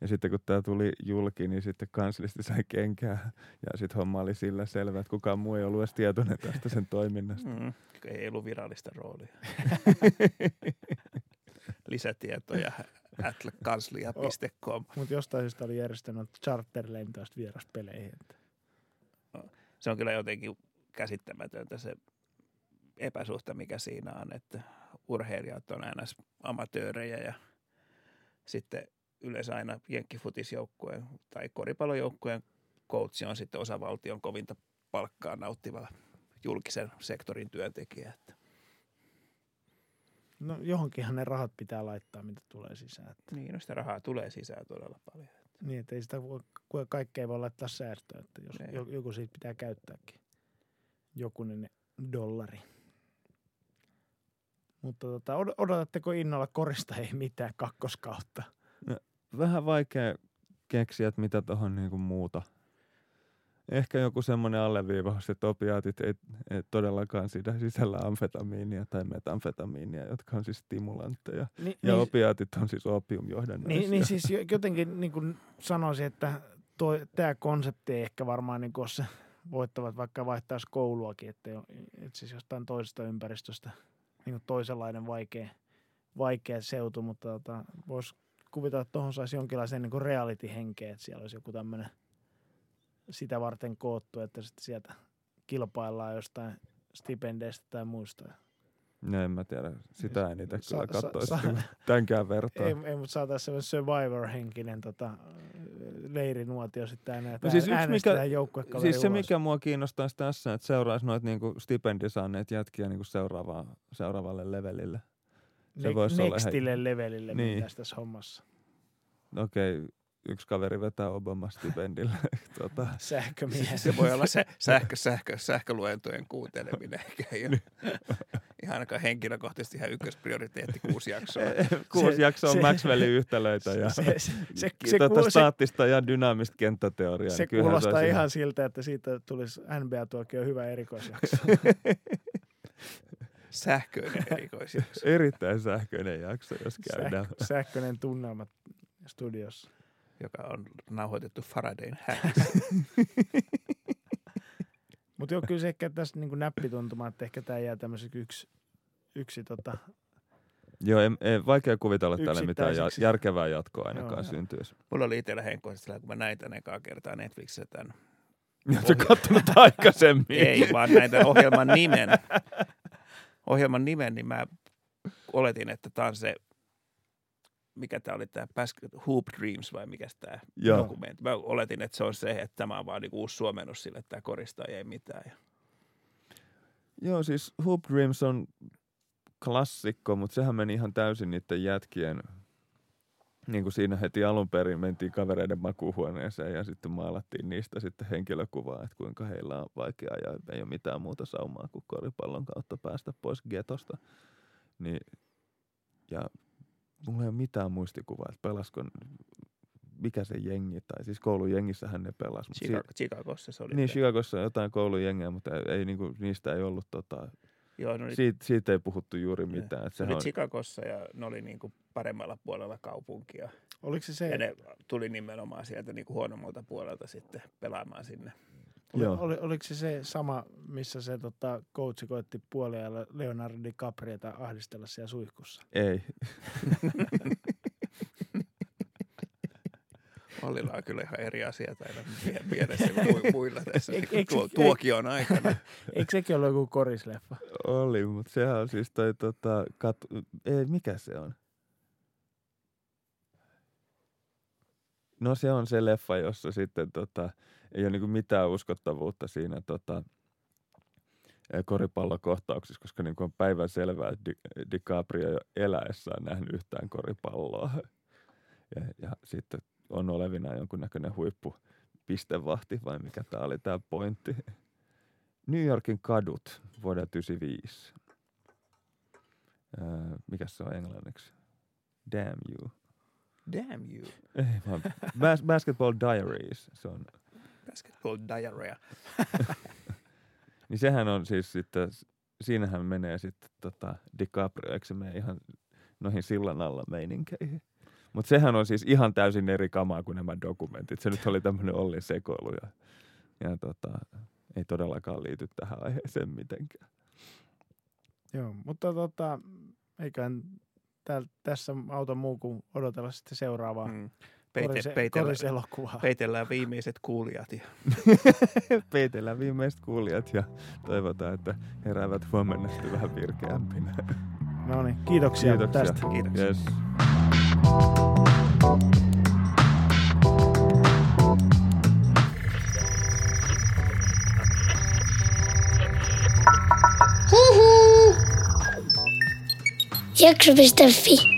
ja sitten kun tämä tuli julki, niin sitten kanslisti sai kenkää. Ja sitten homma oli sillä selvä, että kukaan muu ei ollut edes tietoinen tästä sen toiminnasta. mm, ei ollut virallista roolia. Lisätietoja atlekanslia.com. Mutta jostain syystä oli järjestänyt charterlentoa sitten vieraspeleihin. Että. Se on kyllä jotenkin käsittämätöntä se epäsuhta, mikä siinä on, että urheilijat on aina amatöörejä ja sitten yleensä aina jenkkifutisjoukkueen tai koripallojoukkueen coachi on sitten osavaltion kovinta palkkaa nauttiva julkisen sektorin työntekijä. Että No johonkinhan ne rahat pitää laittaa, mitä tulee sisään. Että. niin, no sitä rahaa tulee sisään todella paljon. Niin, että ei sitä voi, kaikkea ei voi laittaa säästöön, että jos Ei. jo- joku siitä pitää käyttääkin. Jokunen dollari. Mutta tota, od- odotatteko innolla korista ei mitään kakkoskautta? Vähän vaikea keksiä, että mitä tuohon niinku muuta. Ehkä joku semmoinen alleviivaus, että opiaatit ei, ei todellakaan sitä sisällä amfetamiinia tai metamfetamiinia, jotka on siis stimulantteja. Ni, Ja opiaatit on siis opiumjohdannaisia. niin, niin siis jo- jotenkin niin kuin sanoisin, että tämä konsepti ei ehkä varmaan niin kuin se voittavat vaikka vaihtaisi kouluakin, että, että siis jostain toisesta ympäristöstä niin kuin toisenlainen vaikea, vaikea seutu, mutta tota, voisi kuvitella, että tuohon saisi jonkinlaisen niin reality-henkeä, että siellä olisi joku tämmöinen sitä varten koottu, että sitten sieltä kilpaillaan jostain stipendeistä tai muista. No en mä tiedä, sitä en itse kyllä katsoisi sa- tämänkään vertaa. Ei, ei mutta saataisiin semmoinen Survivor-henkinen tota, leirinuotio sitten aina, No siis yksi, mikä- Siis se, mikä mua kiinnostaisi tässä, että seuraisi noita niinku stipendisaaneet jätkiä niinku seuraavaa, seuraavalle levelille. se Ne- voisi olla Nextille levelille Niin. tässä hommassa. Okei, yksi kaveri vetää Obama-stipendille. tota, Sähkömies. Se voi olla se sähkö, sähkö, sähköluentojen kuunteleminen, eikä ei ole ihan ainakaan henkilökohtaisesti ihan ykkösprioriteetti kuusi jaksoa. Kuusi Se- jaksoa se- Maxwellin yhtälöitä ja se, se, se, se, kuul- se, staattista ja dynaamista kenttäteoriaa. se niin kyllähän kuulostaa ihan siltä, että siitä tulisi NBA-tuokio hyvä erikoisjakso. Sähköinen erikoisjakso. erittäin sähköinen jakso, jos käydään. Sähkö, sähköinen tunnelma studiossa. Joka on nauhoitettu Faradayn häkissä. Mutta joo, kyllä se ehkä tässä niin näppituntuma, että ehkä tämä jää tämmöiseksi yksi, yksi tota, Joo, ei, ei, vaikea kuvitella tälle mitään ja, Yksittäiseksi. järkevää jatkoa ainakaan Joo, joo. syntyisi. Mulla oli itsellä henkkoisesti, kun mä näin tämän ekaa kertaa Netflixissä tämän. Oletko kattonut aikaisemmin? Ei, vaan näin tämän ohjelman nimen. Ohjelman nimen, niin mä oletin, että tämä on se, mikä tämä oli, tämä Hoop Dreams vai mikä tämä dokumentti. Mä oletin, että se on se, että tämä on vaan niinku uusi suomennus sille, että tämä koristaa ei mitään. Ja Joo, siis Hoop Dreams on klassikko, mutta sehän meni ihan täysin niiden jätkien, niin kuin siinä heti alun perin mentiin kavereiden makuuhuoneeseen ja sitten maalattiin niistä sitten henkilökuvaa, että kuinka heillä on vaikeaa ja ei ole mitään muuta saumaa kuin koripallon kautta päästä pois getosta. Niin, ja mulla ei ole mitään muistikuvaa, että pelasko, mikä se jengi, tai siis koulujengissähän ne pelas. mut Chicago, Chicagossa se oli. niin. Chicagossa on jotain koulujengiä, mutta ei, ei niinku, niistä ei ollut tota, Joo, ne oli, siitä, siitä ei puhuttu juuri mitään. Et se sehän oli on, Chicagossa ja ne oli niinku paremmalla puolella kaupunkia. oliko se se, Ja ne tuli nimenomaan sieltä niinku huonommalta puolelta sitten pelaamaan sinne. Oli, Joo. oli, oliko se se sama, missä se tota, coachi koitti puoliajalla Leonardo DiCapriota ahdistella siellä suihkussa? ei. Ollilla on kyllä ihan eri asiat aina mie- mielessä kuin mu- muilla tässä Eik- niinku eikö tuo, tuokion aikana. Eikö sekin ollut joku korisleffa? Oli, mutta sehän on siis toi tota, kat, ei, mikä se on? No se on se leffa, jossa sitten tota, ei ole niinku mitään uskottavuutta siinä tota, eh, koripallokohtauksissa, koska niin on päivän selvää, että Di- DiCaprio ei ole eläessään nähnyt yhtään koripalloa. Ja, ja sitten on olevina jonkunnäköinen huippu pistevahti, vai mikä tämä oli tämä pointti. New Yorkin kadut vuodelta 1995. Öö, mikä se on englanniksi? Damn you. Damn you. Ei vaan Bas- Basketball Diaries. Se on, Basketball diarrhea. niin sehän on siis sitten, siinähän menee sitten tota DiCaprio, eikö se mene ihan noihin sillan alla meininkeihin. Mutta sehän on siis ihan täysin eri kamaa kuin nämä dokumentit. Se nyt oli tämmöinen Ollin sekoilu ja, ja tota, ei todellakaan liity tähän aiheeseen mitenkään. Joo, mutta tota, eiköhän tääl, tässä auta muu kuin odotella sitten seuraavaa mm. Peite, korise, peitellä, koriselokuvaa. peitellään viimeiset kuulijat. Ja Peitellään viimeiset kuulijat ja toivotaan, että heräävät huomenna sitten vähän virkeämpinä. No niin, kiitoksia, Kiitoksia. tästä. kiitoksia. Yes. Jakso.fi.